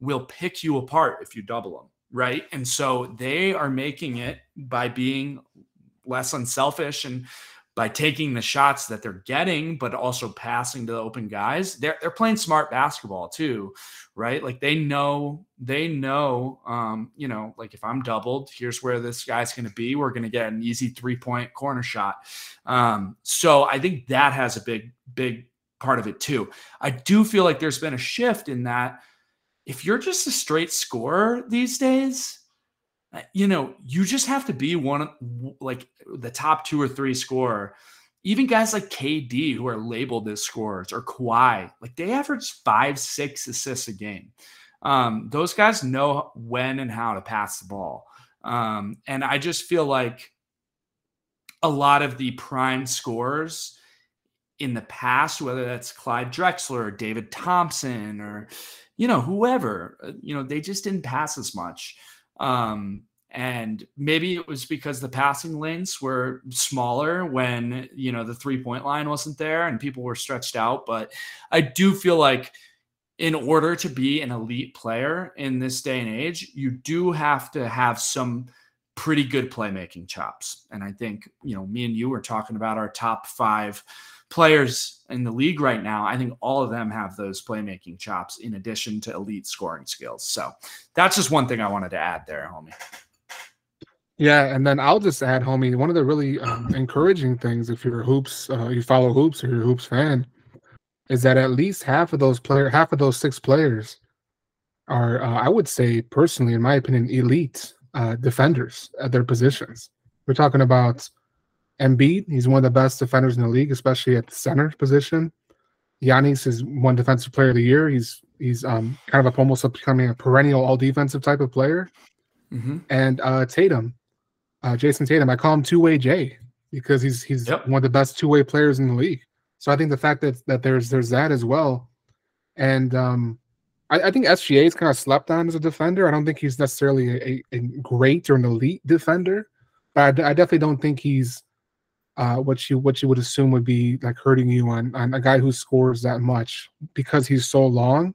will pick you apart if you double them, right? And so they are making it by being less unselfish and by taking the shots that they're getting, but also passing to the open guys. They're they're playing smart basketball too, right? Like they know they know, um, you know, like if I'm doubled, here's where this guy's going to be. We're going to get an easy three point corner shot. Um, so I think that has a big big part of it too. I do feel like there's been a shift in that. If you're just a straight scorer these days, uh, you know, you just have to be one of like the top two or three scorer. Even guys like KD who are labeled as scorers or Kawhi, like they average five, six assists a game. Um, those guys know when and how to pass the ball. Um, and I just feel like a lot of the prime scorers in the past, whether that's Clyde Drexler or David Thompson or, you know, whoever, uh, you know, they just didn't pass as much. Um, and maybe it was because the passing lanes were smaller when you know the three point line wasn't there and people were stretched out. But I do feel like in order to be an elite player in this day and age, you do have to have some pretty good playmaking chops. And I think, you know, me and you were talking about our top five players in the league right now, I think all of them have those playmaking chops in addition to elite scoring skills. So that's just one thing I wanted to add there, homie. Yeah, and then I'll just add, homie, one of the really um, encouraging things if you're hoops, uh, you follow hoops or you're a hoops fan, is that at least half of those player, half of those six players are, uh, I would say personally, in my opinion, elite uh, defenders at their positions. We're talking about Embiid. He's one of the best defenders in the league, especially at the center position. Giannis is one defensive player of the year. He's He's um, kind of a, almost becoming a perennial all defensive type of player. Mm-hmm. And uh, Tatum, uh, Jayson Tatum, I call him two way Jay because he's he's yep. one of the best two way players in the league. So I think the fact that that there's there's that as well, and um, I, I think SGA is kind of slept on as a defender. I don't think he's necessarily a, a great or an elite defender, but I, I definitely don't think he's uh, what you what you would assume would be like hurting you on on a guy who scores that much because he's so long.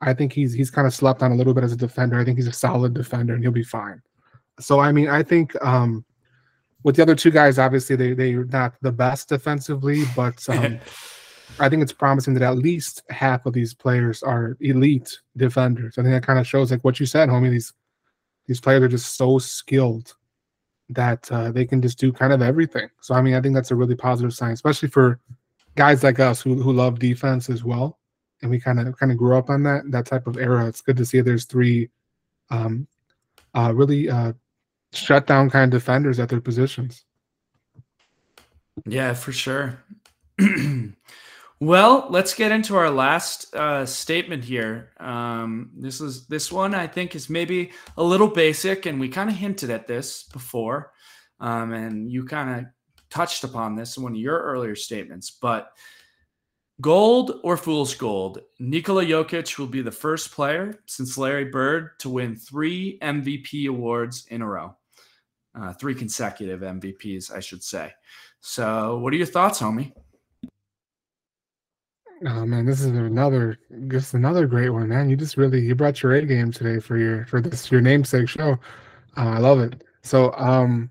I think he's he's kind of slept on a little bit as a defender. I think he's a solid defender and he'll be fine. So I mean, I think um, with the other two guys, obviously they they're not the best defensively, but *laughs* um, I think it's promising that at least half of these players are elite defenders. I think that kind of shows like what you said, homie. These these players are just so skilled that uh, they can just do kind of everything. So I mean, I think that's a really positive sign, especially for guys like us who who love defense as well and we kind of kind of grew up on that that type of era. It's good to see there's three um, uh, really uh, shut down kind of defenders at their positions. Yeah, for sure. *clears throat* well, let's get into our last uh, statement here. Um, this is this one I think is maybe a little basic, and we kind of hinted at this before, um, and you kind of touched upon this in one of your earlier statements, but Gold or fool's gold, Nikola Jokic will be the first player since Larry Bird to win three MVP awards in a row. Uh, three consecutive MVPs, I should say. So, what are your thoughts, homie? Oh man, this is another just another great one, man. You just really you brought your A game today for your for this your namesake show. Uh, I love it. So, um,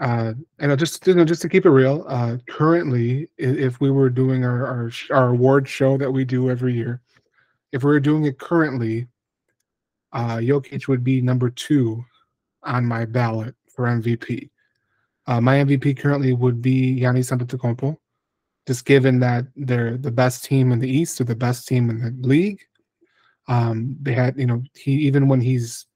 uh, and I just you know, just to keep it real, uh, currently, if we were doing our, our our award show that we do every year, if we were doing it currently, uh, Jokic would be number two on my ballot for MVP. Uh, my MVP currently would be Giannis Antetokounmpo, just given that they're the best team in the East or the best team in the league. Um, they had, you know, he even when he's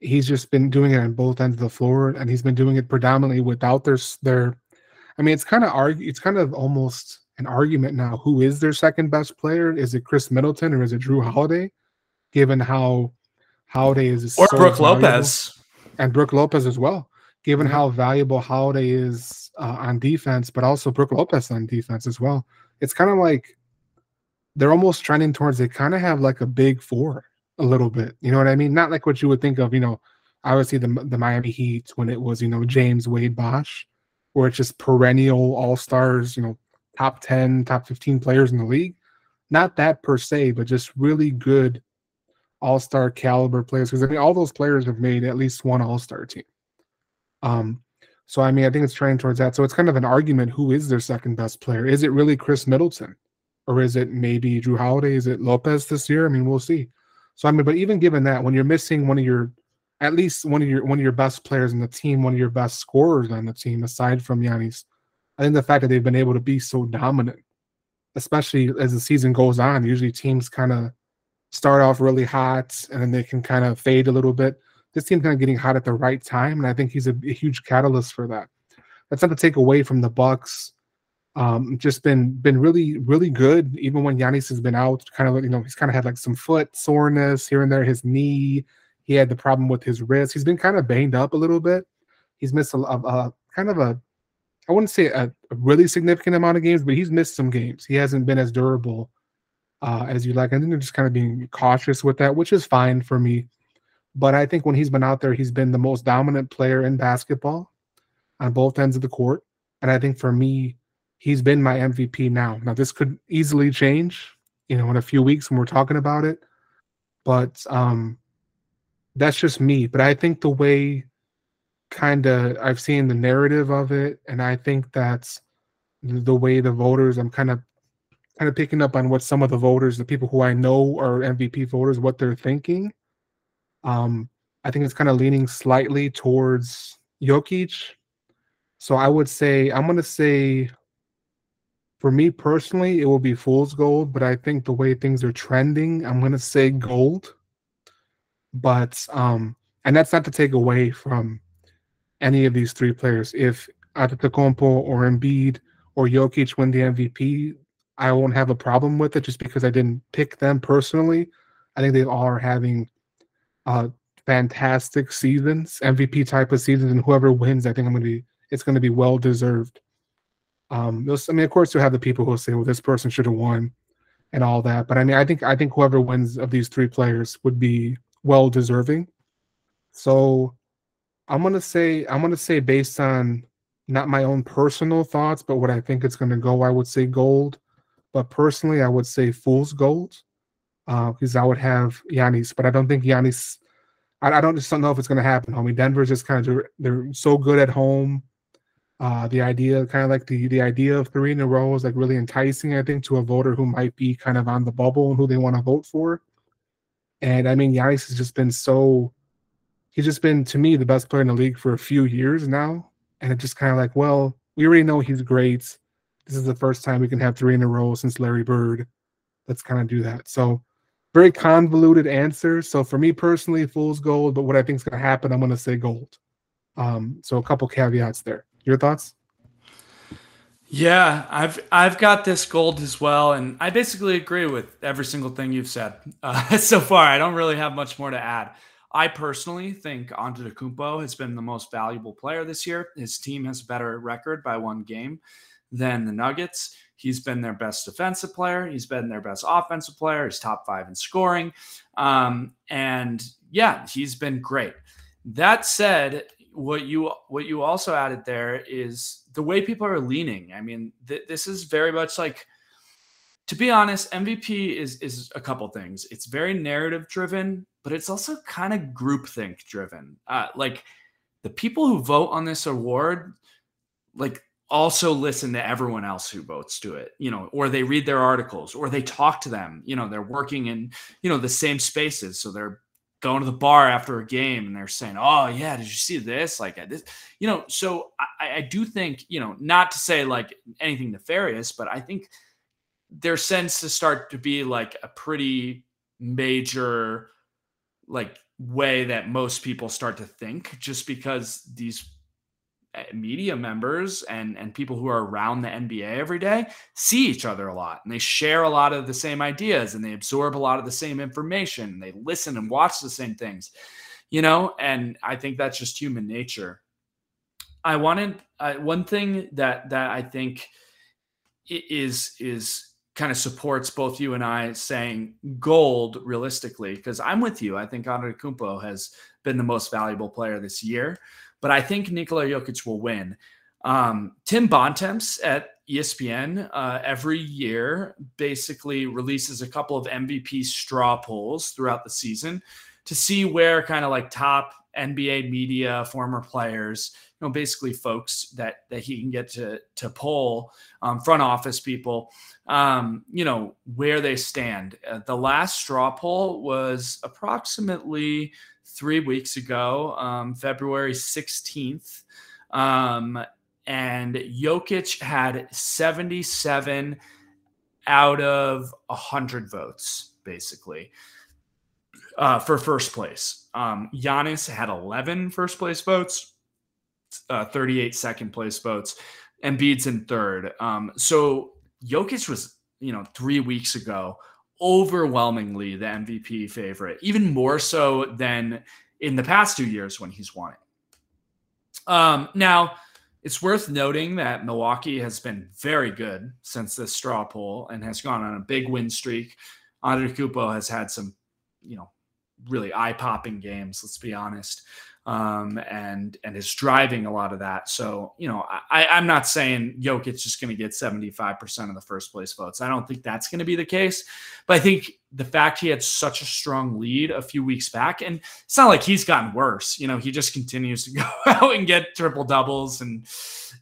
he's just been doing it on both ends of the floor, and he's been doing it predominantly without their their. I mean, it's kind of argue. It's kind of almost an argument now. Who is their second best player? Is it Khris Middleton or is it Jrue Holiday? Given how Holiday is or so Brook Lopez and Brook Lopez as well. Given how valuable Holiday is uh, on defense, but also Brook Lopez on defense as well. It's kind of like they're almost trending towards they kind of have like a big four a little bit. You know what I mean? Not like what you would think of, you know, obviously the the Miami Heat when it was, you know, James Wade Bosh, where it's just perennial all stars, you know, top 10, top 15 players in the league. Not that per se, but just really good all star caliber players. Because I mean, all those players have made at least one all star team. Um, so I mean, I think it's trending towards that. So it's kind of an argument: who is their second best player? Is it really Khris Middleton, or is it maybe Jrue Holiday? Is it Lopez this year? I mean, we'll see. So I mean, but even given that, when you're missing one of your, at least one of your one of your best players in the team, one of your best scorers on the team, aside from Giannis, I think the fact that they've been able to be so dominant, especially as the season goes on, usually teams kind of start off really hot and then they can kind of fade a little bit. This team's kind of getting hot at the right time, and I think he's a, a huge catalyst for that. That's not to take away from the Bucks um, just been been really really good. Even when Giannis has been out, kind of you know he's kind of had like some foot soreness here and there. His knee, he had the problem with his wrist. He's been kind of banged up a little bit. He's missed a, a, a kind of a I wouldn't say a, a, really significant amount of games, but he's missed some games. He hasn't been as durable uh, as you like. Think they're just kind of being cautious with that, which is fine for me. But I think when he's been out there, he's been the most dominant player in basketball on both ends of the court. And I think for me, he's been my MVP now. Now this could easily change, you know, in a few weeks when we're talking about it. But um that's just me. But I think the way kind of I've seen the narrative of it, and I think that's the way the voters. I'm kind of kind of picking up on what some of the voters, the people who I know are MVP voters, what they're thinking. Um, I think it's kind of leaning slightly towards Jokic. So I would say I'm gonna say for me personally, it will be fool's gold, but I think the way things are trending, I'm gonna say gold. But um, and that's not to take away from any of these three players. If Antetokounmpo or Embiid or Jokic win the MVP, I won't have a problem with it just because I didn't pick them personally. I think they all are having uh, fantastic seasons, MVP type of seasons, and whoever wins, I think I'm gonna be it's gonna be well deserved. Um, I mean, of course, you have the people who will say, "Well, this person should have won," and all that. But I mean, I think I think whoever wins of these three players would be well deserving. So I'm gonna say I'm gonna say based on not my own personal thoughts, but what I think it's gonna go, I would say gold. But personally, I would say fool's gold because uh, I would have Giannis, but I don't think Giannis. I, I don't just don't know if it's going to happen, homie. Denver's just kind of they're so good at home. Uh, the idea, kind of like the the idea of three in a row, is like really enticing. I think to a voter who might be kind of on the bubble and who they want to vote for. And I mean, Giannis has just been so. He's just been to me the best player in the league for a few years now, and it's just kind of like, well, we already know he's great. This is the first time we can have three in a row since Larry Bird. Let's kind of do that. So very convoluted answer. So for me personally, fool's gold. But what I think is going to happen, I'm going to say gold. Um, so a couple caveats there. Your thoughts? Yeah, I've I've got this gold as well, and I basically agree with every single thing you've said uh, *laughs* so far. I don't really have much more to add. I personally think Antetokounmpo has been the most valuable player this year. His team has a better record by one game than the Nuggets. He's been their best defensive player. He's been their best offensive player. He's top five in scoring. Um, and yeah, he's been great. That said, what you what you also added there is the way people are leaning. I mean, th- this is very much like, to be honest, MVP is is a couple things. It's very narrative driven, but it's also kind of groupthink driven. Uh, like the people who vote on this award, like also listen to everyone else who votes to it you know or they read their articles or they talk to them you know they're working in you know the same spaces. So they're going to the bar after a game and they're saying oh yeah did you see this? Like this you know so I, I do think you know not to say like anything nefarious but i think there sense to start to be like a pretty major like way that most people start to think just because these uh, media members and and people who are around the NBA every day see each other a lot and they share a lot of the same ideas and they absorb a lot of the same information and they listen and watch the same things you know? And I think that's just human nature. I wanted uh, one thing that that I think is is kind of supports both you and I saying gold realistically because I'm with you. I think Andre Antetokounmpo has been the most valuable player this year but I think Nikola Jokic will win. Um, Tim Bontemps at ESPN uh, every year basically releases a couple of MVP straw polls throughout the season to see where kind of like top NBA media, former players, you know, basically folks that that he can get to to poll, um, front office people, um, you know, where they stand. Uh, the last straw poll was approximately three weeks ago, um, February 16th. Um, and Jokic had 77 out of 100 votes, basically, uh, for first place. Um, Giannis had 11 first place votes, uh, 38 second place votes, and Embiid's in third. Um, so Jokic was, you know, three weeks ago overwhelmingly the MVP favorite, even more so than in the past two years when he's won it. Um, now, it's worth noting that Milwaukee has been very good since this straw poll and has gone on a big win streak. Antetokounmpo has had some, you know, really eye-popping games. Let's be honest um, and and is driving a lot of that. So you know, I, I'm not saying Jokic's just going to get 75 percent of the first place votes. I don't think that's going to be the case. But I think the fact he had such a strong lead a few weeks back, and it's not like he's gotten worse. You know, he just continues to *laughs* go out and get triple doubles and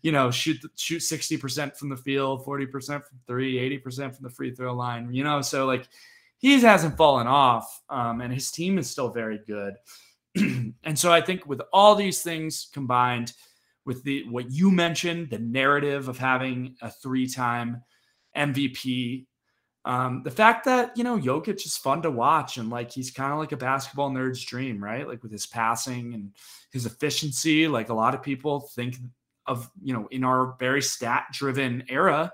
you know shoot shoot 60 percent from the field, 40 percent from three, 80 percent from the free throw line. You know, so like he hasn't fallen off, um, and his team is still very good. *clears throat* and so I think with all these things combined, with the what you mentioned, the narrative of having a three-time MVP, um, the fact that you know Jokic is fun to watch and like he's kind of like a basketball nerd's dream, right? Like with his passing and his efficiency, like a lot of people think of you know in our very stat-driven era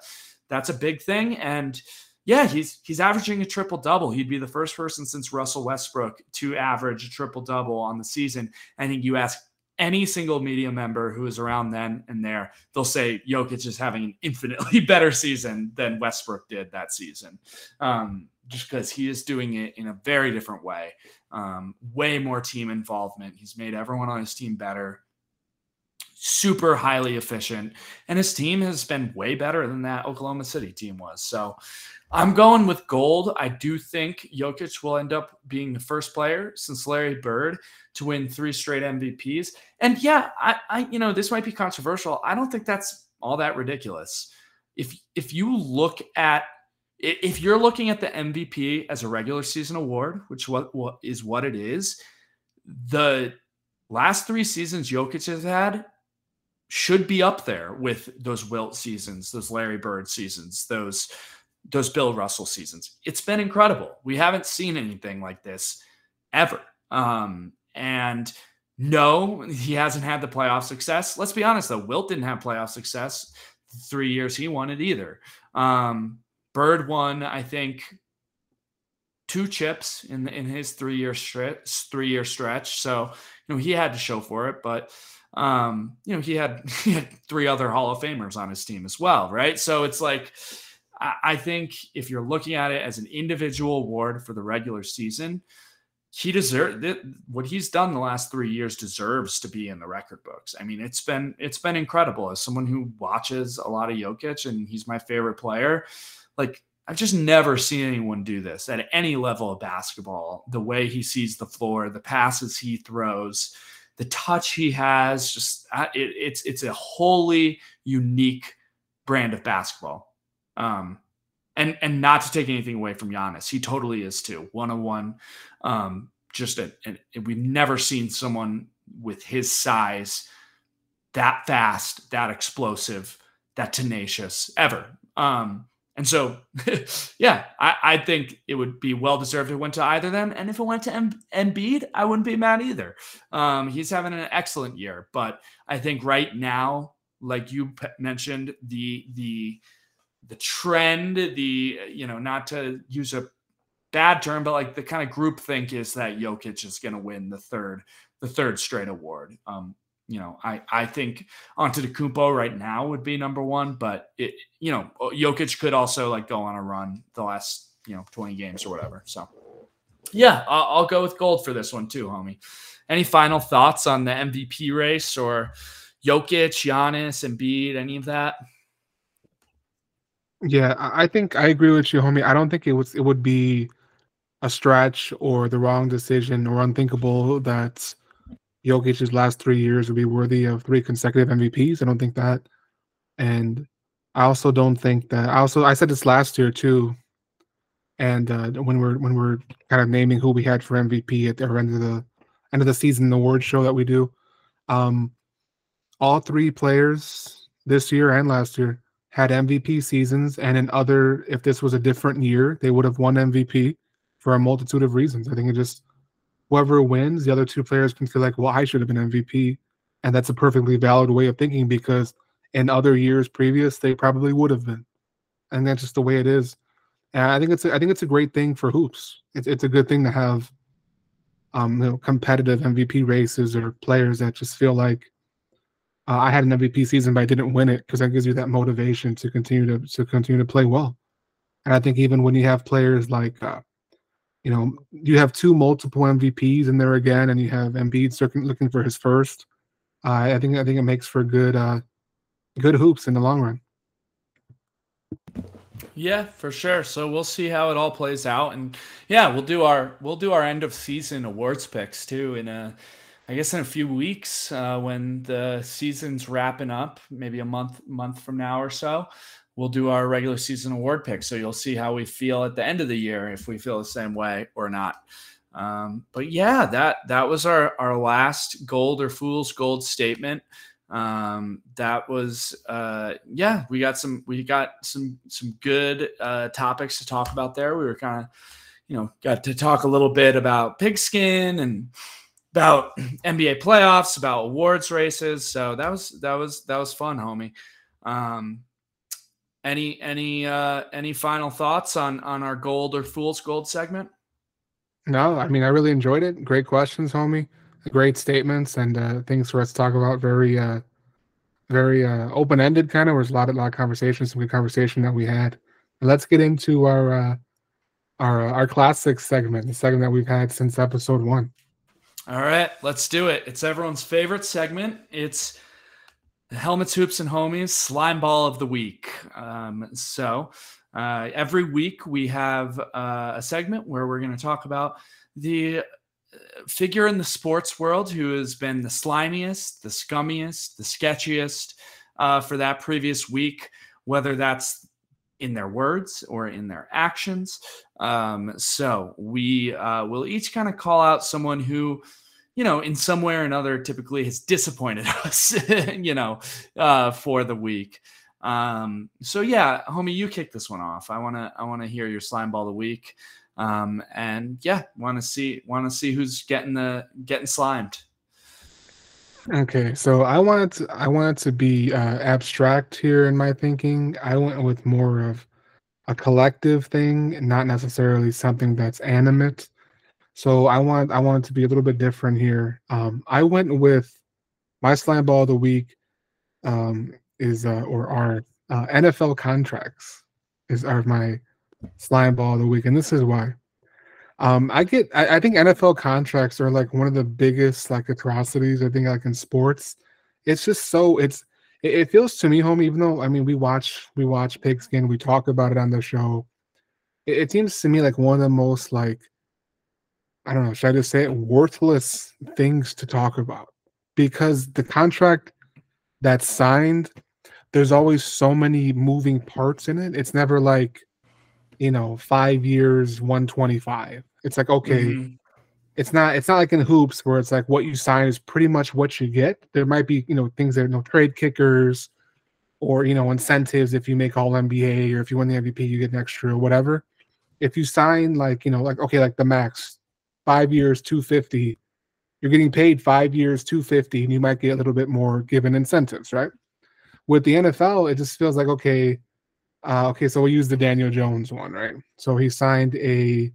that's a big thing. And yeah, he's he's averaging a triple double. He'd be the first person since Russell Westbrook to average a triple double on the season. I think you ask any single media member who is around then and there, they'll say Jokic is having an infinitely *laughs* better season than Westbrook did that season. Um, just because he is doing it in a very different way, um, way more team involvement. He's made everyone on his team better, super highly efficient, and his team has been way better than that Oklahoma City team was. So I'm going with gold. I do think Jokic will end up being the first player since Larry Bird to win three straight MVPs. And yeah, I, I you know, this might be controversial. I don't think that's all that ridiculous. If if you look at if you're looking at the MVP as a regular season award, which what, what is what it is, the last three seasons Jokic has had should be up there with those Wilt seasons, those Larry Bird seasons, those those Bill Russell seasons. It's been incredible. We haven't seen anything like this ever. Um, and no, he hasn't had the playoff success. Let's be honest, though. Wilt didn't have playoff success three years he won it either. Um, Bird won, I think, two chips in in his three year stretch. Three year stretch. So you know he had to show for it, but um, you know he had *laughs* he had three other Hall of Famers on his team as well, right? So it's like I think if you're looking at it as an individual award for the regular season, he deserves what he's done the last three years deserves to be in the record books. I mean, it's been it's been incredible as someone who watches a lot of Jokic and he's my favorite player. Like I've just never seen anyone do this at any level of basketball. The way he sees the floor, the passes he throws, the touch he has, just it, it's it's a wholly unique brand of basketball. Um, and and not to take anything away from Giannis, he totally is too. One on one, just a, a, we've never seen someone with his size that fast, that explosive, that tenacious ever. Um, and so, *laughs* yeah, I, I, think it would be well deserved if it went to either of them. And if it went to M- Embiid, I wouldn't be mad either. Um, he's having an excellent year, but I think right now, like you mentioned, the the the trend, the you know, not to use a bad term, but like the kind of group think is that Jokic is going to win the third the third straight award. Um, you know, I I think Antetokounmpo right now would be number one, but it you know Jokic could also like go on a run the last you know twenty games or whatever. So yeah, I'll, I'll go with gold for this one too, homie. Any final thoughts on the MVP race or Jokic, Giannis, Embiid, any of that? Yeah, I think I agree with you, homie. I don't think it was it would be a stretch or the wrong decision or unthinkable that Jokic's last three years would be worthy of three consecutive MVPs. I don't think that, and I also don't think that. I also I said this last year too, and uh, when we're when we're kind of naming who we had for MVP at the end of the end of the season award show that we do, um, all three players this year and last year had MVP seasons, and in other, if this was a different year, they would have won MVP for a multitude of reasons. I think it just whoever wins, the other two players can feel like, well, I should have been MVP, and that's a perfectly valid way of thinking because in other years previous, they probably would have been, and that's just the way it is. And I think it's a, I think it's a great thing for hoops. It's it's a good thing to have, um, you know, competitive MVP races or players that just feel like uh, I had an MVP season, but I didn't win it because that gives you that motivation to continue to to continue to play well. And I think even when you have players like, uh, you know, you have two multiple MVPs in there again, and you have Embiid looking for his first. Uh, I think I think it makes for good uh, good hoops in the long run. Yeah, for sure. So we'll see how it all plays out, and yeah, we'll do our we'll do our end of season awards picks too in a I guess in a few weeks uh, when the season's wrapping up, maybe a month month from now or so, we'll do our regular season award pick. So you'll see how we feel at the end of the year if we feel the same way or not. Um, but yeah, that that was our our last gold or fool's gold statement. Um, that was uh, yeah, we got some we got some some good uh, topics to talk about there. We were kind of you know got to talk a little bit about pigskin and about NBA playoffs, about awards races. So that was that was that was fun, homie. Um, any any uh any final thoughts on on our gold or fool's gold segment? No, I mean I really enjoyed it. Great questions, homie. Great statements and uh things for us to talk about. Very uh very uh open ended kind of. There's a lot of lot of conversations, some good conversation that we had. Let's get into our uh our uh, our classic segment, the segment that we've had since episode one. All right, let's do it. It's everyone's favorite segment. It's helmets, hoops, and homies slime ball of the week. Um, so uh, every week we have uh, a segment where we're going to talk about the uh, figure in the sports world who has been the slimiest, the scummiest, the sketchiest uh, for that previous week, whether that's in their words or in their actions. Um, so we uh, will each kind of call out someone who, you know, in some way or another, typically has disappointed *laughs* us, you know, uh, for the week. Um, so yeah, homie, you kick this one off. I wanna I wanna hear your slime ball of the week. Um, and yeah, want to see want to see who's getting the getting slimed. Okay, so I wanted to I wanted to be uh, abstract here in my thinking. I went with more of a collective thing, not necessarily something that's animate. So I want I wanted to be a little bit different here. Um, I went with my slime ball of the week um, is uh, or are uh, NFL contracts is are my slime ball of the week, and this is why. Um, I get. I, I, think NFL contracts are like one of the biggest like atrocities. I think like in sports, it's just so. It's. It, it feels to me, home. Even though I mean, we watch we watch Pigskin, we talk about it on the show. It, it seems to me like one of the most like. I don't know. Should I just say it? Worthless things to talk about because the contract that's signed, there's always so many moving parts in it. It's never like you know, five years, 125. It's like, okay, mm-hmm. it's not it's not like in hoops where it's like what you sign is pretty much what you get. There might be, you know, things that are no trade kickers or you know, incentives if you make all NBA or if you win the MVP, you get an extra or whatever. If you sign like, you know, like okay, like the max, five years, 250, you're getting paid five years, 250, and you might get a little bit more given incentives, right? With the NFL, it just feels like okay, uh, okay, so we'll use the Daniel Jones one, right? So he signed a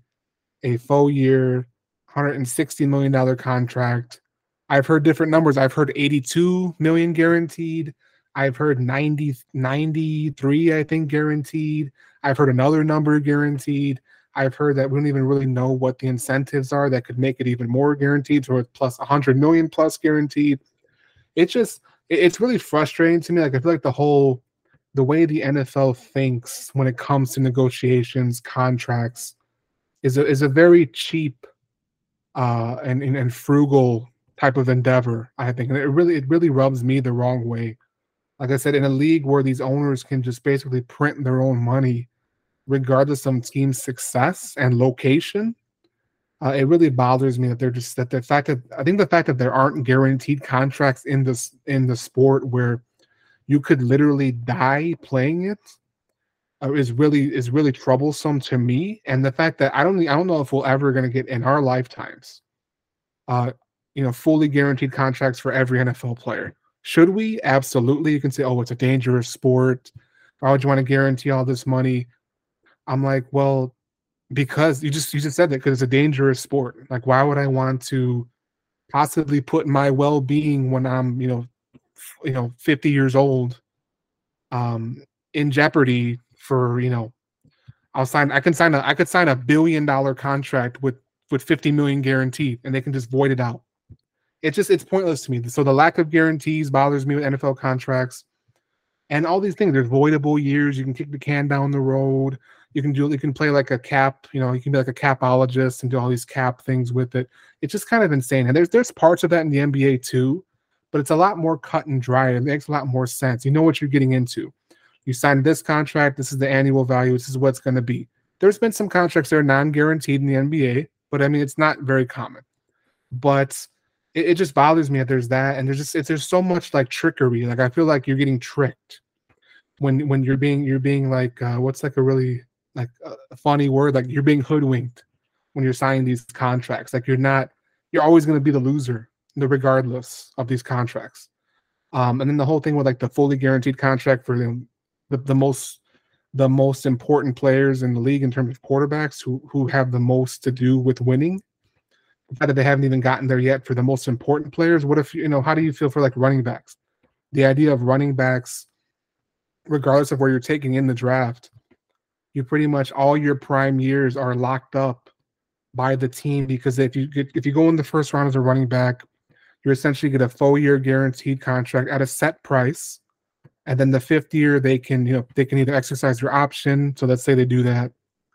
a full year, 160 million dollar contract. I've heard different numbers. I've heard 82 million guaranteed. I've heard 90 93 I think guaranteed. I've heard another number guaranteed. I've heard that we don't even really know what the incentives are that could make it even more guaranteed, so plus 100 million plus guaranteed. It's just it's really frustrating to me. Like I feel like the whole the way the NFL thinks when it comes to negotiations, contracts, is a is a very cheap uh, and, and and frugal type of endeavor. I think, and it really it really rubs me the wrong way. Like I said, in a league where these owners can just basically print their own money, regardless of team success and location, uh, it really bothers me that they're just that the fact that I think the fact that there aren't guaranteed contracts in this in the sport where you could literally die playing it is really is really troublesome to me. And the fact that i don't i don't know if we're ever going to get in our lifetimes uh you know fully guaranteed contracts for every nfl player. Should we? Absolutely. You can say oh it's a dangerous sport. Why would you want to guarantee all this money? I'm like well because you just you just said that because it's a dangerous sport. Like why would i want to possibly put my well-being when i'm you know you know 50 years old um in jeopardy for you know i'll sign i can sign a i could sign a billion dollar contract with with 50 million guaranteed and they can just void it out it's just it's pointless to me so the lack of guarantees bothers me with nfl contracts and all these things there's voidable years you can kick the can down the road you can do you can play like a cap you know you can be like a capologist and do all these cap things with it it's just kind of insane and there's there's parts of that in the nba too but it's a lot more cut and dry. It makes a lot more sense. You know what you're getting into. You signed this contract. This is the annual value. This is what's going to be. There's been some contracts that are non-guaranteed in the NBA, but I mean it's not very common. But it, it just bothers me that there's that, and there's just it's, there's so much like trickery. Like I feel like you're getting tricked when when you're being you're being like uh, what's like a really like a funny word like you're being hoodwinked when you're signing these contracts. Like you're not you're always going to be the loser regardless of these contracts. Um, and then the whole thing with like the fully guaranteed contract for the, the, the most the most important players in the league in terms of quarterbacks who who have the most to do with winning. The fact that they haven't even gotten there yet for the most important players. What if you know? How do you feel for like running backs? The idea of running backs, regardless of where you're taking in the draft, you pretty much all your prime years are locked up by the team because if you get, if you go in the first round as a running back, you essentially get a full year guaranteed contract at a set price and then the fifth year they can you know they can either exercise their option. So let's say they do that.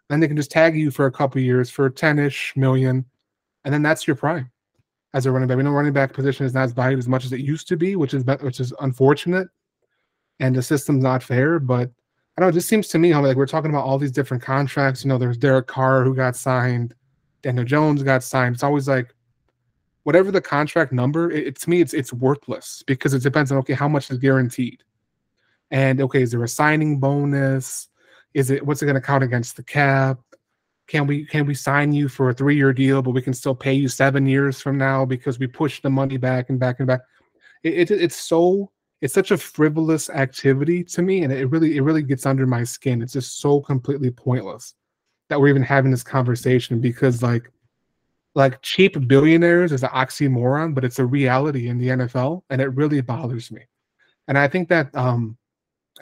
Then they can just tag you for a couple years for 10ish million. And then that's your prime as a running back. We know running back position is not as valued as much as it used to be which is which is unfortunate. And the system's not fair but i don't know it just seems to me how like we're talking about all these different contracts. You know there's derek carr who got signed. Daniel jones got signed. It's always like whatever the contract number it, it to me it's it's worthless because it depends on okay how much is guaranteed and okay, is there a signing bonus? Is it what's it going to count against the cap? Can we can we sign you for a three year deal, but we can still pay you seven years from now because we push the money back and back and back? It, it it's so it's such a frivolous activity to me, and it really it really gets under my skin. It's just so completely pointless that we're even having this conversation because like like cheap billionaires is an oxymoron, but it's a reality in the NFL, and it really bothers me. And I think that um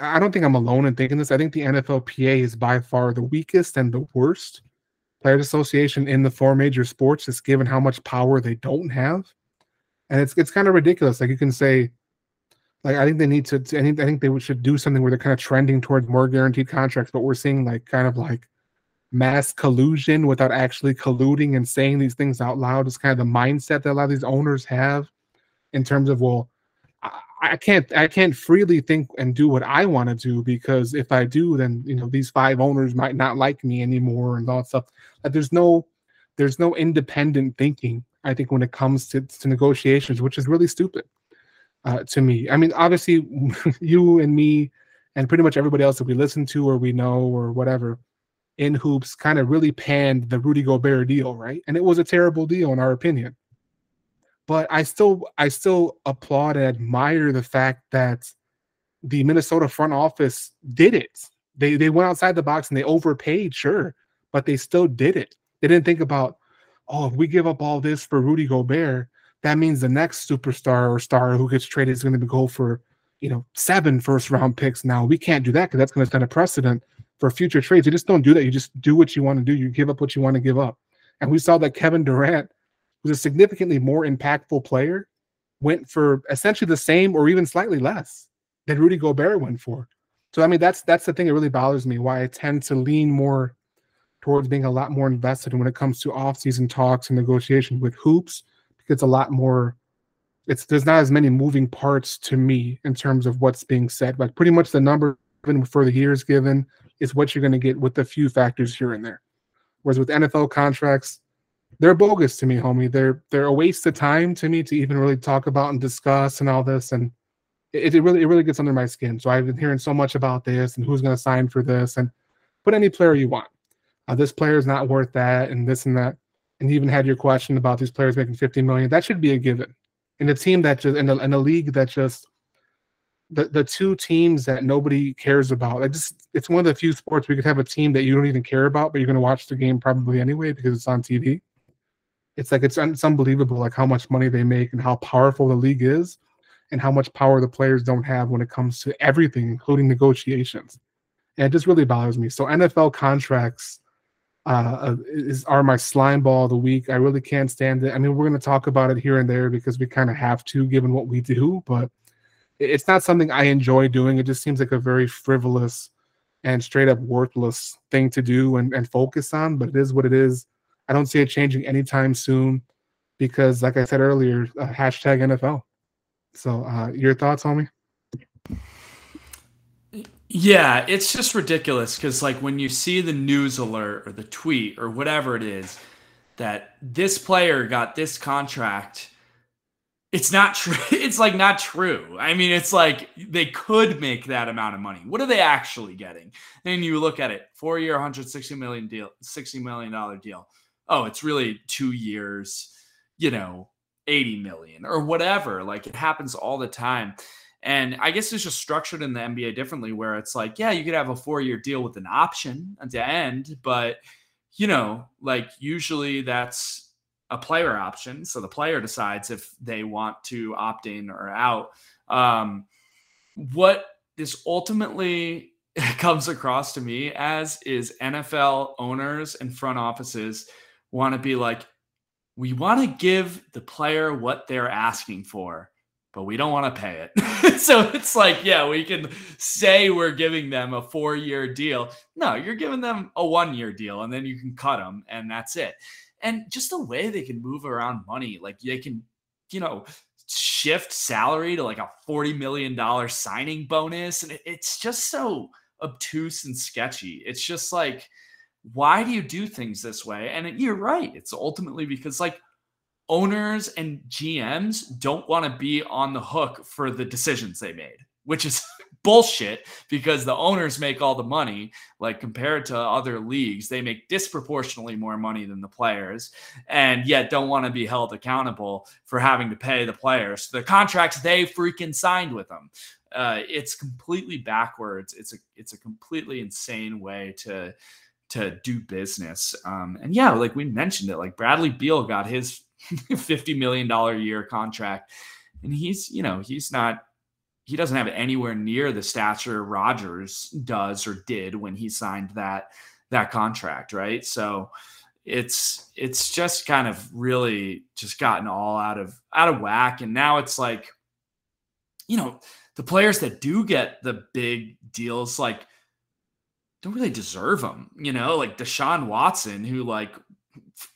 I don't think I'm alone in thinking this. I think the NFLPA is by far the weakest and the worst players association in the four major sports, just given how much power they don't have. And it's it's kind of ridiculous. Like you can say, like I think they need to. I think I think they should do something where they're kind of trending towards more guaranteed contracts. But we're seeing like kind of like mass collusion without actually colluding and saying these things out loud. It's kind of the mindset that a lot of these owners have in terms of well, I can't I can't freely think and do what I want to do because if I do, then you know these five owners might not like me anymore and all that stuff. Like there's no there's no independent thinking. I think when it comes to, to negotiations, which is really stupid uh, to me. I mean, obviously, *laughs* you and me and pretty much everybody else that we listen to or we know or whatever in hoops kind of really panned the Rudy Gobert deal, right? And it was a terrible deal in our opinion but I still I still applaud and admire the fact that the Minnesota front office did it. They they went outside the box and they overpaid, sure, but they still did it. They didn't think about, oh, if we give up all this for Rudy Gobert, that means the next superstar or star who gets traded is going to go for, you know, seven first round picks. Now we can't do that because that's going to set a precedent for future trades. You just don't do that. You just do what you want to do. You give up what you want to give up. And we saw that Kevin Durant who's a significantly more impactful player, went for essentially the same or even slightly less than Rudy Gobert went for. So I mean that's that's the thing that really bothers me. Why I tend to lean more towards being a lot more invested when it comes to off-season talks and negotiations with hoops because it's a lot more. It's there's not as many moving parts to me in terms of what's being said. Like pretty much the number given for the years given is what you're going to get with a few factors here and there. Whereas with NFL contracts, they're bogus to me, homie. They're they're a waste of time to me to even really talk about and discuss and all this. And it, it really it really gets under my skin. So I've been hearing so much about this and who's going to sign for this and put any player you want. Uh, this player is not worth that and this and that. And you even had your question about these players making 50 million. That should be a given. In a team that just in a, in a league that just the, the two teams that nobody cares about. Like just it's one of the few sports we could have a team that you don't even care about, but you're going to watch the game probably anyway because it's on TV it's like it's, it's unbelievable like how much money they make and how powerful the league is and how much power the players don't have when it comes to everything including negotiations. And it just really bothers me. So nfl contracts uh, uh, is are my slime ball of the week. I really can't stand it. I mean we're going to talk about it here and there because we kind of have to given what we do but it's not something i enjoy doing. It just seems like a very frivolous and straight up worthless thing to do and, and focus on but it is what it is I don't see it changing anytime soon because, like I said earlier, uh, hashtag NFL. So, uh, your thoughts, homie? Yeah, it's just ridiculous because, like, when you see the news alert or the tweet or whatever it is that this player got this contract, it's not true. *laughs* It's like not true. I mean, it's like they could make that amount of money. What are they actually getting? And you look at it: four year, 160 million deal, 60 million dollar deal oh, it's really two years, you know, 80 million or whatever. Like it happens all the time. And I guess it's just structured in the NBA differently, where it's like, yeah, you could have a four year deal with an option at the end, but you know, like usually that's a player option. So the player decides if they want to opt in or out. Um, what this ultimately *laughs* comes across to me as is NFL owners and front offices want to be like, we want to give the player what they're asking for, but we don't want to pay it. *laughs* so it's like, yeah, we can say we're giving them a four year deal. No, you're giving them a one year deal and then you can cut them and that's it. And just the way they can move around money, like they can, you know, shift salary to like a $40 million signing bonus. And it's just so obtuse and sketchy. It's just like, why do you do things this way? And you're right. It's ultimately because like owners and GMs don't want to be on the hook for the decisions they made, which is *laughs* bullshit because the owners make all the money. Like compared to other leagues, they make disproportionately more money than the players, and yet don't want to be held accountable for having to pay the players the contracts they freaking signed with them. Uh, it's completely backwards. It's a it's a completely insane way to to do business. Um, and yeah, like we mentioned it, like Bradley Beal got his *laughs* $50 million year contract. And he's, you know, he's not, he doesn't have anywhere near the stature Rodgers does or did when he signed that, that contract. Right. So it's, it's just kind of really just gotten all out of, out of whack. And now it's like, you know, the players that do get the big deals, like, don't really deserve them. You know, like Deshaun Watson, who like,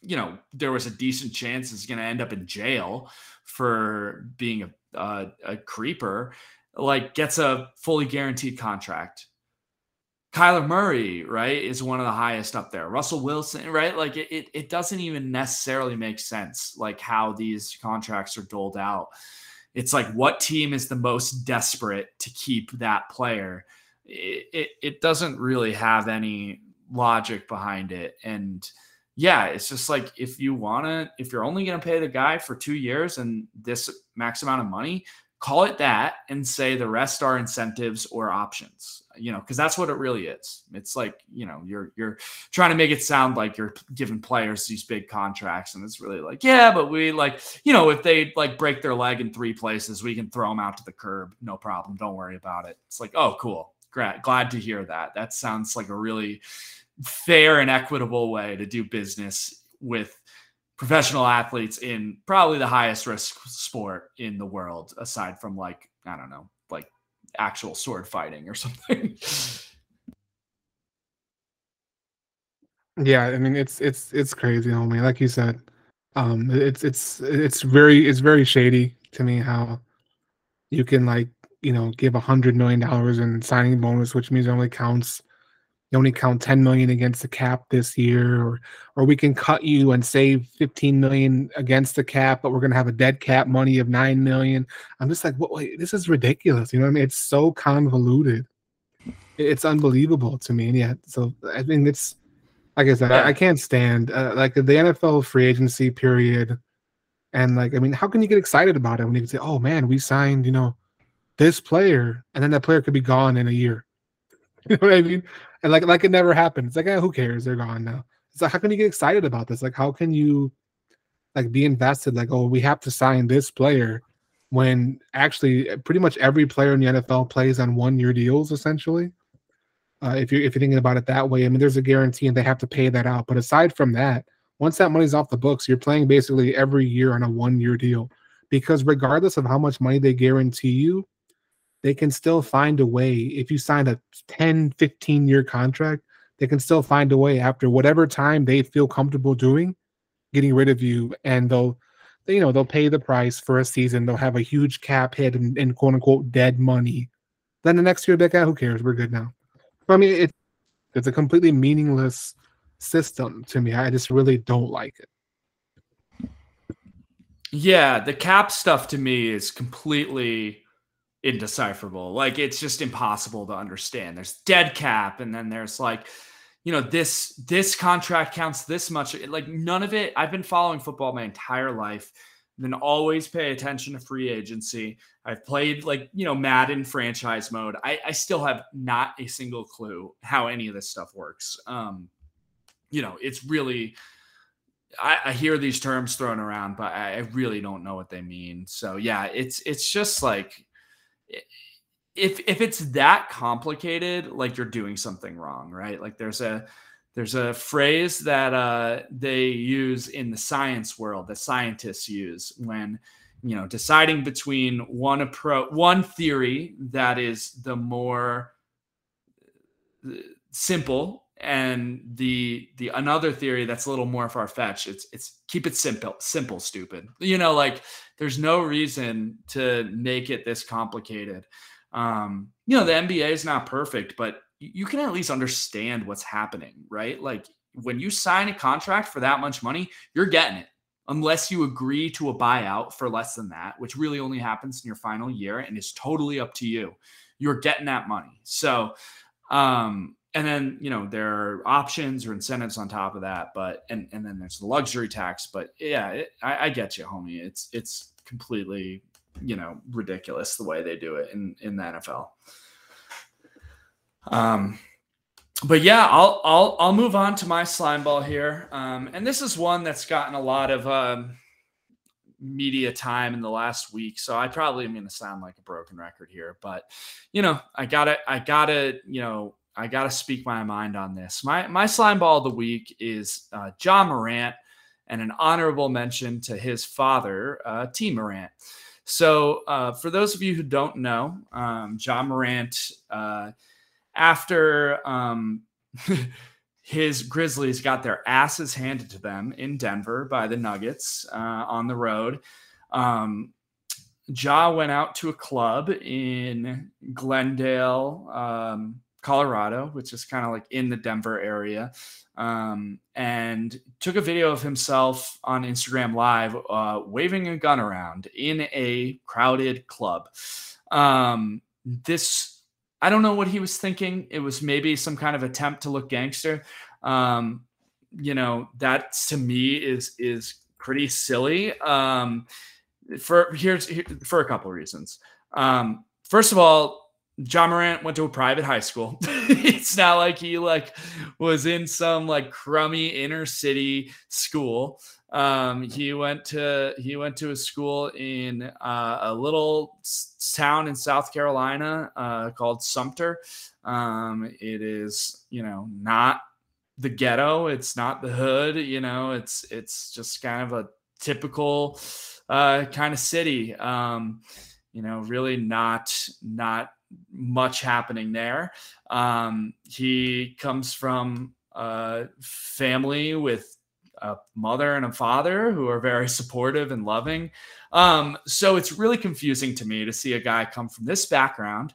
you know, there was a decent chance is going to end up in jail for being a, a, a creeper, like gets a fully guaranteed contract. Kyler Murray, right, is one of the highest up there. Russell Wilson, right? Like it, it, it doesn't even necessarily make sense, like how these contracts are doled out. It's like what team is the most desperate to keep that player? It, it, doesn't really have any logic behind it. And yeah, it's just like if you want to, if you're only going to pay the guy for two years and this max amount of money, call it that and say the rest are incentives or options you know because that's what it really is. It's like you know you're you're trying to make it sound like you're giving players these big contracts and it's really like yeah but we like you know if they like break their leg in three places we can throw them out to the curb no problem don't worry about it. It's like oh cool Glad, glad to hear that. That sounds like a really fair and equitable way to do business with professional athletes in probably the highest risk sport in the world, aside from like, I don't know, like actual sword fighting or *laughs* something. Yeah, I mean it's it's it's crazy, homie. Like you said, um, it's it's it's very it's very shady to me how you can like you know, give a hundred million dollars in signing bonus, which means it only counts you only count 10 million against the cap this year, or or we can cut you and save 15 million against the cap, but we're gonna have a dead cap money of nine million. I'm just like, what wait, this is ridiculous. You know what I mean? It's so convoluted. It's unbelievable to me. And yeah, so I think it's like I said, I, I can't stand uh, like the NFL free agency period. And like, I mean, how can you get excited about it when you can say, "Oh man, we signed," you know, this player, and then that player could be gone in a year. *laughs* You know what I mean? And like like it never happened. It's like, eh, who cares? They're gone now. It's like, how can you get excited about this? Like, how can you like be invested? Like, oh, we have to sign this player when actually pretty much every player in the NFL plays on one year deals essentially. Uh, if you're if you're thinking about it that way, I mean, there's a guarantee and they have to pay that out. But aside from that, once that money's off the books, you're playing basically every year on a one year deal because regardless of how much money they guarantee you, they can still find a way. If you sign a 10, 15 year contract, they can still find a way after whatever time they feel comfortable doing, getting rid of you. And they'll, you know, they'll pay the price for a season. They'll have a huge cap hit and, and quote unquote dead money. Then the next year, they go, ah, who cares? We're good now. But, I mean, it, it's a completely meaningless system to me. I just really don't like it. Yeah, the cap stuff to me is completely indecipherable. Like it's just impossible to understand. There's dead cap, and then there's like, you know, this this contract counts this much. Like none of it. I've been following football my entire life. then always pay attention to free agency. I've played like, you know, Madden franchise mode. I, I still have not a single clue how any of this stuff works. Um, you know, it's really, I, I hear these terms thrown around, but I, I really don't know what they mean. So yeah, it's, it's just like, if, if it's that complicated, like you're doing something wrong, right? Like there's a, there's a phrase that uh, they use in the science world that scientists use when you know deciding between one approach one theory that is the more uh, simple and the the another theory that's a little more far-fetched it's it's keep it simple simple stupid you know like there's no reason to make it this complicated um you know the nba is not perfect but you can at least understand what's happening, right? Like when you sign a contract for that much money, you're getting it. Unless you agree to a buyout for less than that, which really only happens in your final year and is totally up to you. You're getting that money. So, um, and then you know there are options or incentives on top of that, but and and then there's the luxury tax. But yeah, it, I, I get you, homie. It's it's completely you know ridiculous the way they do it in in the NFL. Um, but yeah, I'll I'll I'll move on to my slime ball here. Um, and this is one that's gotten a lot of um, media time in the last week, so I probably am going to sound like a broken record here. But you know, I gotta I gotta you know I gotta speak my mind on this. My my slime ball of the week is uh, Ja Morant, and an honorable mention to his father, uh, Tee Morant. So uh, for those of you who don't know, um, Ja Morant. Uh, after um, *laughs* his Grizzlies got their asses handed to them in Denver by the Nuggets uh, on the road. Um, Ja went out to a club in Glendale, um, Colorado, which is kind of like in the Denver area, um, and took a video of himself on Instagram Live uh, waving a gun around in a crowded club. Um, this I don't know what he was thinking. It was maybe some kind of attempt to look gangster. Um, you know, that to me is is pretty silly. Um, for here's here, for a couple of reasons. Um, first of all, Ja Morant went to a private high school. *laughs* it's not like he like was in some like crummy inner city school. Um, he went to he went to a school in uh, a little town in South Carolina uh, called Sumter. Um, it is you know not the ghetto, it's not the hood. You know, it's it's just kind of a typical uh, kind of city. Um, you know, really not not much happening there. Um, he comes from a family with a mother and a father who are very *laughs* supportive and loving. Um, so it's really confusing to me to see a guy come from this background,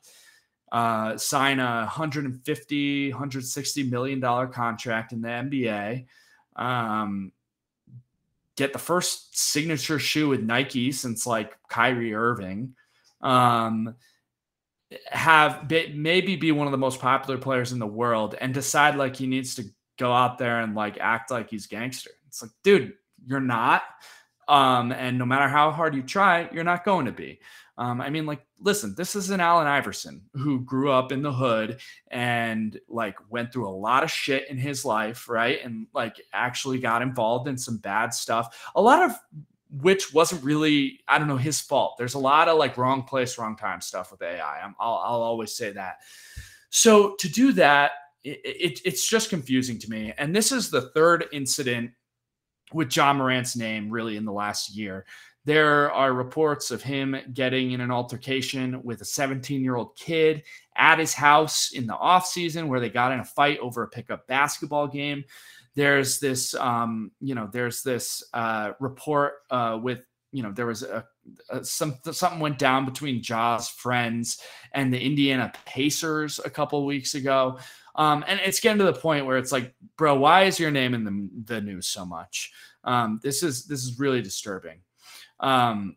uh, sign a 150, 160 million dollar contract in the NBA, um, get the first signature shoe with Nike since like Kyrie Irving. Um, have maybe be one of the most popular players in the world and decide like he needs to go out there and like act like he's gangster. It's like, dude, you're not. Um, and no matter how hard you try, you're not going to be. Um, I mean, like, listen, this is an Allen Iverson who grew up in the hood and like went through a lot of shit in his life, right? And like actually got involved in some bad stuff. A lot of which wasn't really, I don't know, his fault. There's a lot of like wrong place, wrong time stuff with AI. I'm, I'll, I'll always say that. So to do that, it, it, it's just confusing to me. And this is the third incident with Ja Morant's name really in the last year. There are reports of him getting in an altercation with a 17 year old kid at his house in the offseason where they got in a fight over a pickup basketball game. There's this, um, you know, there's this uh, report uh, with, you know, there was a, a, some something went down between Ja's friends and the Indiana Pacers a couple weeks ago. Um, and it's getting to the point where it's like, bro, why is your name in the, the news so much? Um, this is this is really disturbing. Um,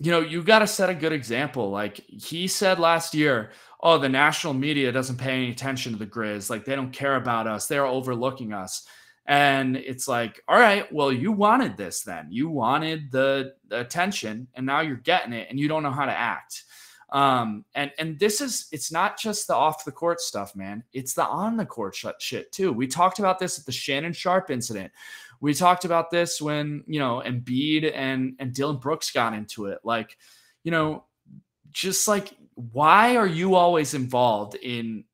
you know, you got to set a good example. Like he said last year, oh, the national media doesn't pay any attention to the Grizz. Like they don't care about us. They're overlooking us. And it's like, all right, well, you wanted this then. You wanted the, the attention, and now you're getting it, and you don't know how to act. Um, and and this is it's not just the off the court stuff, man. It's the on the court shit too. We talked about this at the Shannon Sharpe incident. We talked about this when you know Embiid and and Dillon Brooks got into it. Like, you know, just like why are you always involved in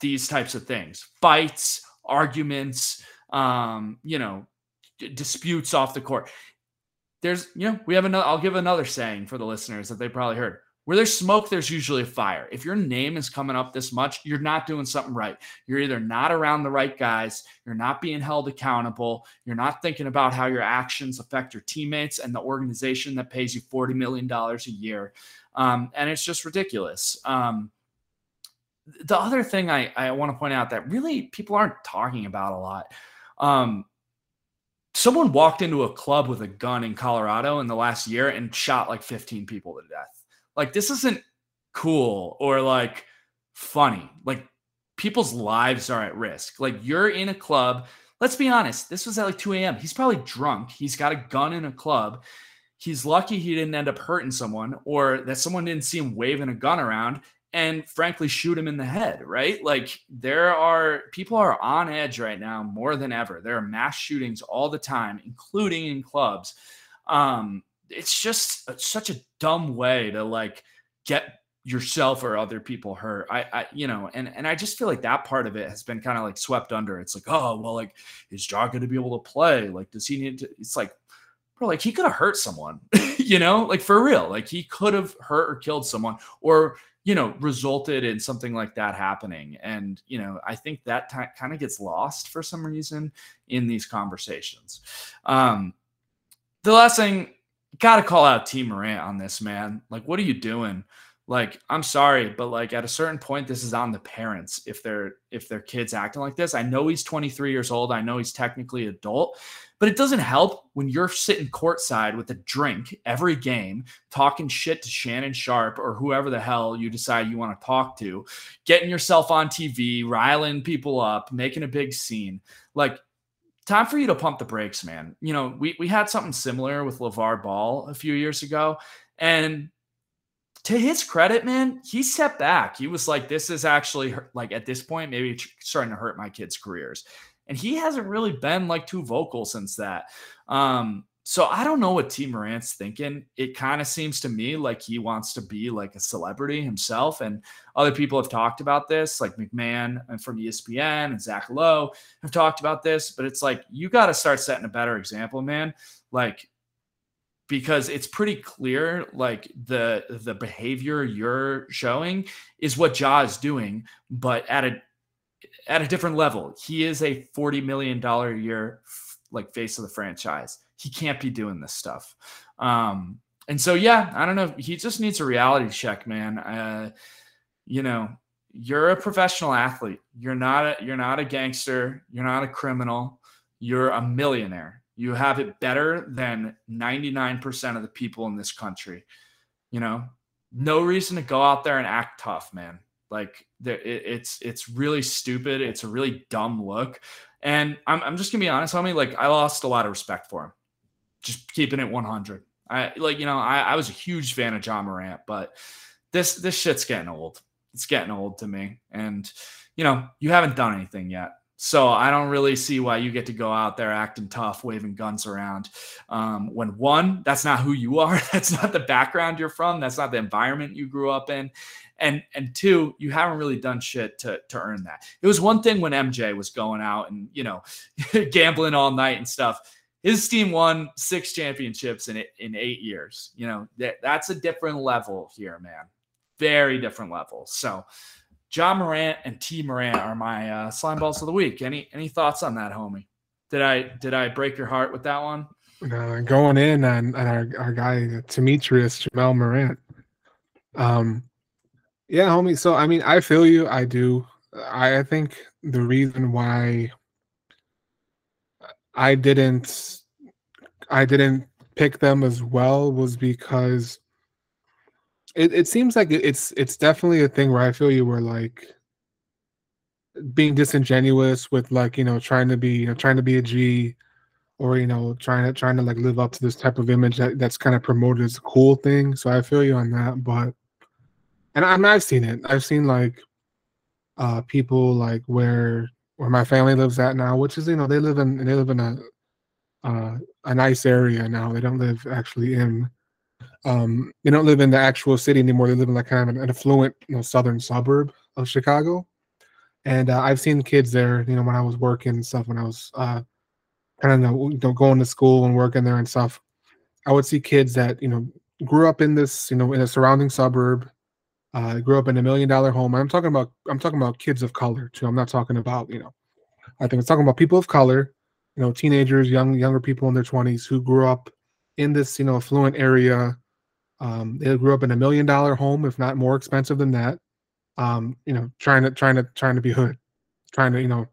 these types of things? Fights, arguments, um, you know, disputes off the court. There's, you know, we have another. I'll give another saying for the listeners that they probably heard where there's smoke, there's usually a fire. If your name is coming up this much, you're not doing something right. You're either not around the right guys, you're not being held accountable, you're not thinking about how your actions affect your teammates and the organization that pays you $40 million a year. Um, and it's just ridiculous. Um, the other thing I, I want to point out that really people aren't talking about a lot. Um, someone walked into a club with a gun in Colorado in the last year and shot like 15 people to death. Like this isn't cool or like funny. Like people's lives are at risk. Like you're in a club. Let's be honest. This was at like 2 a.m. He's probably drunk. He's got a gun in a club. He's lucky he didn't end up hurting someone or that someone didn't see him waving a gun around and frankly shoot him in the head, right? Like there are people are on edge right now more than ever. There are mass shootings all the time, including in clubs. Um, it's just such a dumb way to like get yourself or other people hurt. I, I, you know, and and I just feel like that part of it has been kind of like swept under. It's like, oh well, like is Ja going to be able to play? Like, does he need to? It's like, bro, like he could have hurt someone, *laughs* you know, like for real. Like he could have hurt or killed someone, or you know, resulted in something like that happening. And you know, I think that t- kind of gets lost for some reason in these conversations. Um, the last thing got to call out Tee Morant on this, man. Like, what are you doing? Like, I'm sorry, but like at a certain point, this is on the parents if they're if their kids acting like this. I know he's 23 years old. I know he's technically adult, but it doesn't help when you're sitting courtside with a drink every game, talking shit to Shannon Sharpe or whoever the hell you decide you want to talk to, getting yourself on TV, riling people up, making a big scene. Like time for you to pump the brakes, man. You know, we we had something similar with LeVar Ball a few years ago. And to his credit, man, he stepped back. He was like, this is actually like at this point, maybe starting to hurt my kids' careers. And he hasn't really been like too vocal since that. Um, so I don't know what Tee Morant's thinking. It kind of seems to me like he wants to be like a celebrity himself. And other people have talked about this, like MacMahon and from ESPN and Zach Lowe have talked about this. But it's like you got to start setting a better example, man. Like because it's pretty clear like the the behavior you're showing is what Ja is doing, but at a at a different level. He is a $40 million a year like face of the franchise he can't be doing this stuff. Um, and so, yeah, I don't know. He just needs a reality check, man. Uh, you know, you're a professional athlete. You're not a, you're not a gangster. You're not a criminal. You're a millionaire. You have it better than 99% of the people in this country. You know, no reason to go out there and act tough, man. Like it's it's really stupid. It's a really dumb look. And I'm, I'm just gonna be honest, homie. Like I lost a lot of respect for him just keeping it 100. I like, you know, I, I was a huge fan of Ja Morant, but this this shit's getting old. It's getting old to me. And you know, you haven't done anything yet. So I don't really see why you get to go out there acting tough, waving guns around. Um, when one, that's not who you *laughs* are. That's not the background you're from. That's not the environment you grew up in. And and two, you haven't really done shit to to earn that. It was one thing when MJ was going out and you know *laughs* gambling all night and stuff his team won six championships in in eight years. You know that that's a different level here, man. Very different level. So, Ja Morant and Tee Morant are my uh, slime balls of the week. Any any thoughts on that, homie? Did I did I break your heart with that one? Uh, going in on, on our, our guy Temetrius Jamel Morant. Um, yeah, homie. So I mean, I feel you. I do. I, I think the reason why I didn't I didn't pick them as well was because it, it seems like it's it's definitely a thing where I feel you were like being disingenuous with like you know trying to be you know, trying to be a G or you know trying to trying to like live up to this type of image that, that's kind of promoted as a cool thing. So I feel you on that, but and I mean I've seen it. I've seen like uh people like where where my family lives at now, which is you know they live in they live in a uh, a nice area now. They don't live actually in um they don't live in the actual city anymore. They live in like kind of an affluent you know southern suburb of Chicago. And uh, I've seen kids there, you know, when I was working and stuff, when I was uh, kind of you know, going to school and working there and stuff. I would see kids that you know grew up in this, you know, in a surrounding suburb, uh, grew up in a million dollar home. I'm talking about I'm talking about kids of color too. I'm not talking about you know, I think I'm talking about people of color, you know, teenagers, young younger people in their 20s who grew up in this you know affluent area. Um, they grew up in a million dollar home, if not more expensive than that um, you know, trying to trying to trying to be hood, trying to you know,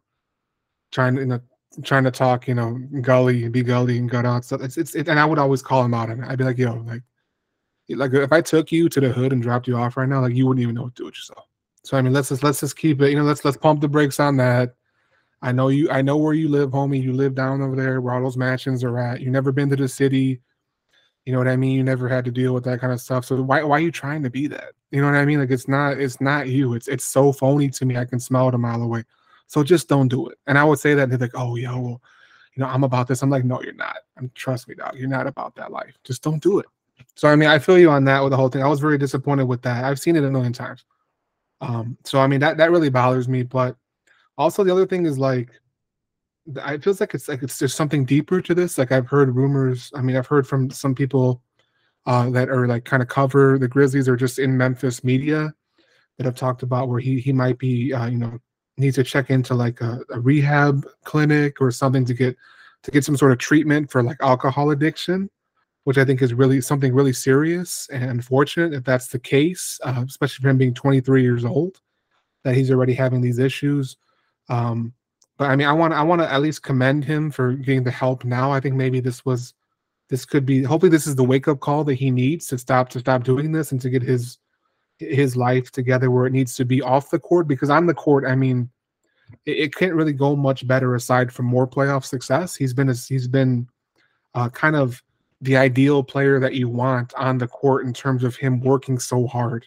trying to you know, trying to talk, you know, gully and be gully and gut out stuff. It's it's it, and I would always call him out on it. I'd be like, yo, like, like if I took you to the hood and dropped you off right now, like you wouldn't even know what to do with yourself. So I mean, let's just let's just keep it. You know, let's let's pump the brakes on that. I know you. I know where you live, homie. You live down over there where all those mansions are at. You never been to the city. You know what I mean? You never had to deal with that kind of stuff. So why why are you trying to be that? You know what I mean? Like it's not it's not you. It's it's so phony to me. I can smell it a mile away. So just don't do it. And I would say that they're like, oh yo, well, you know, I'm about this. I'm like, no, you're not. I'm trust me, dog. You're not about that life. Just don't do it. So I mean, I feel you on that with the whole thing. I was very disappointed with that. I've seen it a million times. Um, so I mean that that really bothers me. But also the other thing is like it feels like it's like it's there's something deeper to this. Like I've heard rumors. I mean, I've heard from some people uh, that are like kind of cover the Grizzlies or just in Memphis media that have talked about where he he might be uh, you know needs to check into like a, a, rehab clinic or something to get to get some sort of treatment for like alcohol addiction, which I think is really something really serious and unfortunate if that's the case, uh, especially for him being 23 years old, that he's already having these issues. Um, but I mean, I want I want to at least commend him for getting the help now. I think maybe this was this could be hopefully this is the wake up call that he needs to stop to stop doing this and to get his his life together where it needs to be off the court because on the court i mean it, it can't really go much better aside from more playoff success he's been a, he's been uh, kind of the ideal player that you want on the court in terms of him working so hard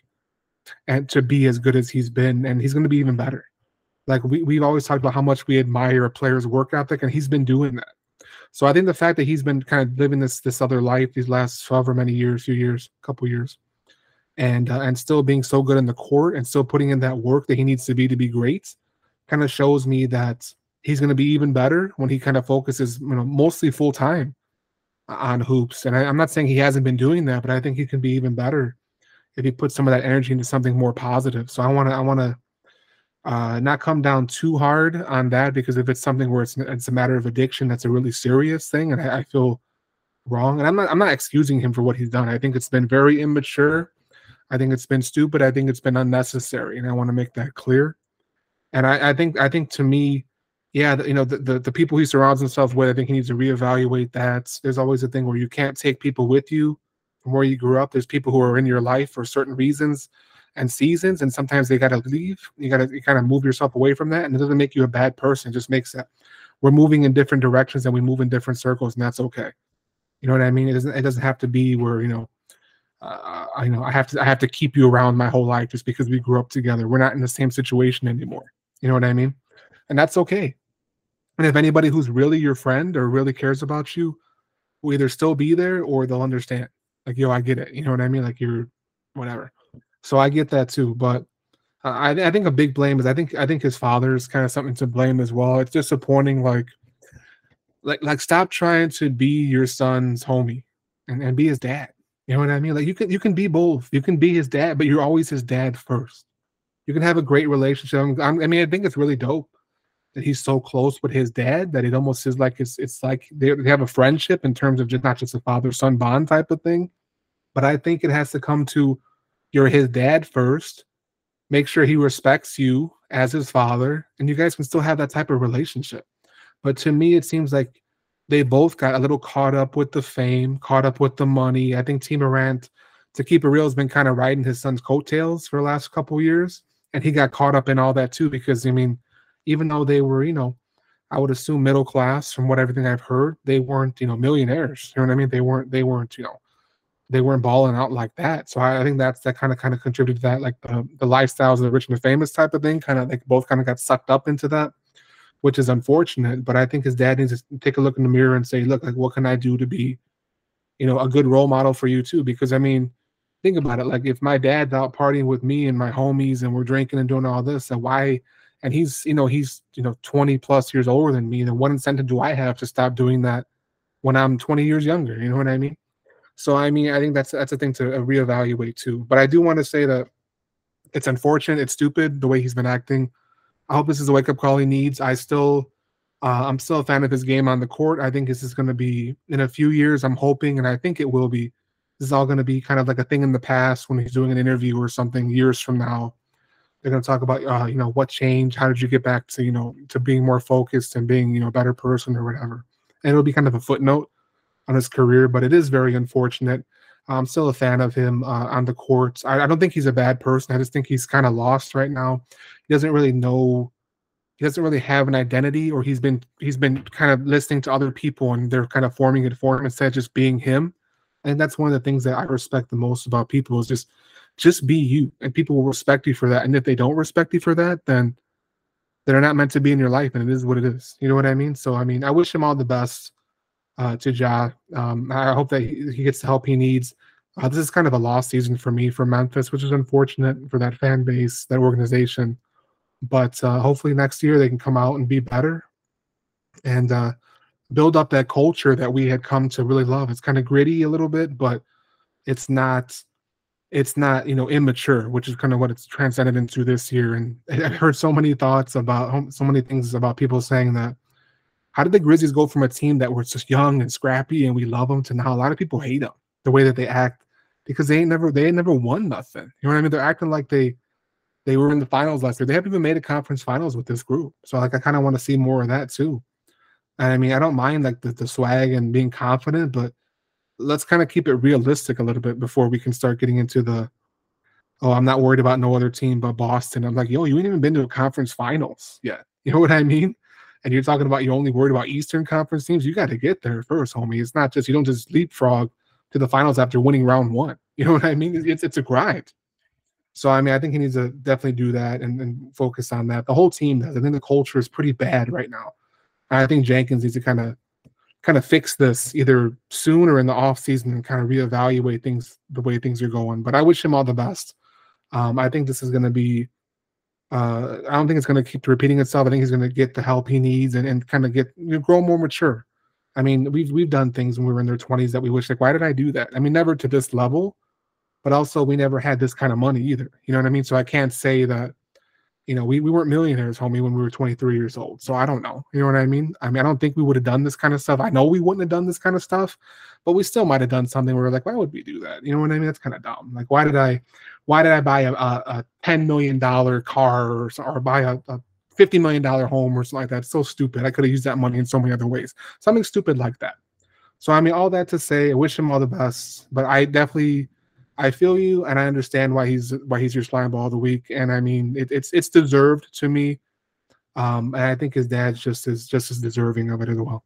and to be as good as he's been and he's going to be even better. Like we, we've always talked about how much we admire a player's work ethic and he's been doing that. So I think the fact that he's been kind of living this this other life these last however many years, few years, couple years, and uh, and still being so good in the court and still putting in that work that he needs to be to be great, kind of shows me that he's going to be even better when he kind of focuses, you know, mostly full time on hoops. And I, I'm not saying he hasn't been doing that, but I think he can be even better if he puts some of that energy into something more positive. So I want to I want to uh, not come down too hard on that because if it's something where it's it's a matter of addiction, that's a really serious thing, and I, I feel wrong. And I'm not I'm not excusing him for what he's done. I think it's been very immature. I think it's been stupid. I think it's been unnecessary, and I want to make that clear. And I, I think I think to me, yeah, you know, the, the, the people he surrounds himself with, I think he needs to reevaluate that. There's always a thing where you can't take people with you from where you grew up. There's people who are in your life for certain reasons and seasons, and sometimes they got to leave. You got to kind of move yourself away from that, and it doesn't make you a bad person. It just makes that we're moving in different directions and we move in different circles, and that's okay. You know what I mean? It doesn't. It doesn't have to be where you know. Uh, I know I have to. I have to keep you around my whole life just because we grew up together. We're not in the same situation anymore. You know what I mean? And that's okay. And if anybody who's really your friend or really cares about you will either still be there or they'll understand. Like, yo, I get it. You know what I mean? Like you're whatever. So I get that too, but I, I think a big blame is I think I think his father is kind of something to blame as well. It's disappointing, like like like stop trying to be your son's homie and, and be his dad. You know what I mean? Like you can you can be both. You can be his dad, but you're always his dad first. You can have a great relationship. I'm, i mean, I think it's really dope that he's so close with his dad that it almost is like it's it's like they, they have a friendship in terms of just not just a father son bond type of thing. But I think it has to come to you're his dad first. Make sure he respects you as his father, and you guys can still have that type of relationship. But to me, it seems like they both got a little caught up with the fame, caught up with the money. I think Tee Morant, to keep it real, has been kind of riding his son's coattails for the last couple years, and he got caught up in all that too. Because I mean, even though they were, you know, I would assume middle class from what everything I've heard, they weren't, you know, millionaires. You know what I mean? They weren't, they weren't, you know, they weren't balling out like that. So I, I think that's that kind of kind of contributed to that, like the, the lifestyles of the rich and the famous type of thing. Kind of like both kind of got sucked up into that, which is unfortunate. But I think his dad needs to take a look in the mirror and say, look, like what can I do to be, you know, a good role model for you too? Because I mean, think about it. Like if my dad's out partying with me and my homies and we're drinking and doing all this, and why and he's, you know, he's, you know, 20 plus years older than me, then what incentive do I have to stop doing that when I'm 20 years younger? You know what I mean? So I mean, I think that's that's a thing to reevaluate too. But I do want to say that it's unfortunate, it's stupid the way he's been acting. I hope this is a wake up call he needs. I still, uh, I'm still a fan of his game on the court. I think this is going to be in a few years. I'm hoping, and I think it will be. This is all going to be kind of like a thing in the past when he's doing an interview or something years from now. They're going to talk about, uh, you know, what changed? How did you get back to, you know, to being more focused and being, you know, a better person or whatever? And it'll be kind of a footnote on his career, but it is very unfortunate. I'm still a fan of him uh, on the courts. I, I, don't think he's a bad person. I just think he's kind of lost right now. He doesn't really know. He doesn't really have an identity, or he's been he's been kind of listening to other people, and they're kind of forming it for him instead of just being him. And that's one of the things that I respect the most about people is just just be you, and people will respect you for that. And if they don't respect you for that, then they're not meant to be in your life, and it is what it is. You know what I mean? So I mean, I wish him all the best uh, to Ja. Um, I hope that he, he, gets the help he needs. Uh, this is kind of a lost season for me for Memphis, which is unfortunate for that fan base, that organization. But uh, hopefully next year they can come out and be better and uh, build up that culture that we had come to really love. It's kind of gritty a little bit, but it's not it's not you know immature which is kind of what it's transcended into this year and i've heard so many thoughts about so many things about people saying that how did the Grizzlies go from a team that was just young and scrappy and we love them to now a lot of people hate them the way that they act because they ain't never they ain't never won nothing. You know what I mean? They're acting like they they were in the finals last year. They haven't even made a conference finals with this group. So like I kind of want to see more of that too. And I mean, I don't mind like the, the swag and being confident, but let's kind of keep it realistic a little bit before we can start getting into the oh, I'm not worried about no other team but Boston. I'm like, yo, you ain't even been to a conference finals yet. *laughs* You know what I mean? and you're talking about you're only worried about Eastern Conference teams, you got to get there first, homie. It's not just you don't just leapfrog to the finals after winning round one. *laughs* You know what I mean? It's it's a grind. So I mean, I think he needs to definitely do that and, and focus on that. The whole team does. I think the culture is pretty bad right now. I think Jenkins needs to kind of kind of fix this either soon or in the off season and kind of reevaluate things the way things are going. But I wish him all the best. Um, I think this is going to be uh, I don't think it's going to keep repeating itself. I think he's going to get the help he needs and, and kind of get you know, grow more mature. I mean, we've we've done things when we were in their 20s that we wish like, why did I do that? I mean, never to this level, but also we never had this kind of money either. You know what I mean? So I can't say that, you know, we, we weren't millionaires, homie, when we were 23 years old. So I don't know. You know what I mean? I mean, I don't think we would have done this kind of stuff. I know we wouldn't have done this kind of stuff, but we still might have done something where we're like, why would we do that? You know what I mean? That's kind of dumb. Like, why did I why did I buy a, a, a $10 million car or, or buy a, a $50 million home or something like that? It's so stupid. I could have used that money in so many other ways. Something stupid like that. So I mean, all that to say, I wish him all the best. But I definitely, I feel you, and I understand why he's why he's your slime ball of the week. And I mean, it, it's it's deserved to me. Um, and I think his dad's just as just as deserving of it as well.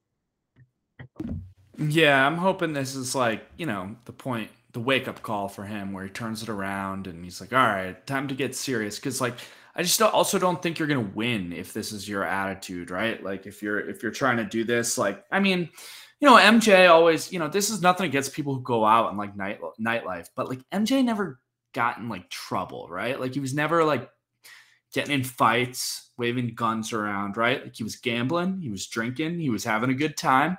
Yeah, I'm hoping this is like you know the point the wake up call for him where he turns it around and he's like, all right, time to get serious. Cause like, I just also don't think you're to win if this is your attitude, right? Like if you're, if you're trying to do this, like, I mean, you know, MJ always, you know, this is nothing against people who go out and like night nightlife, but like MJ never got in like trouble, right? Like he was never like getting in fights, waving guns around, right? Like he was gambling, he was drinking, he was having a good time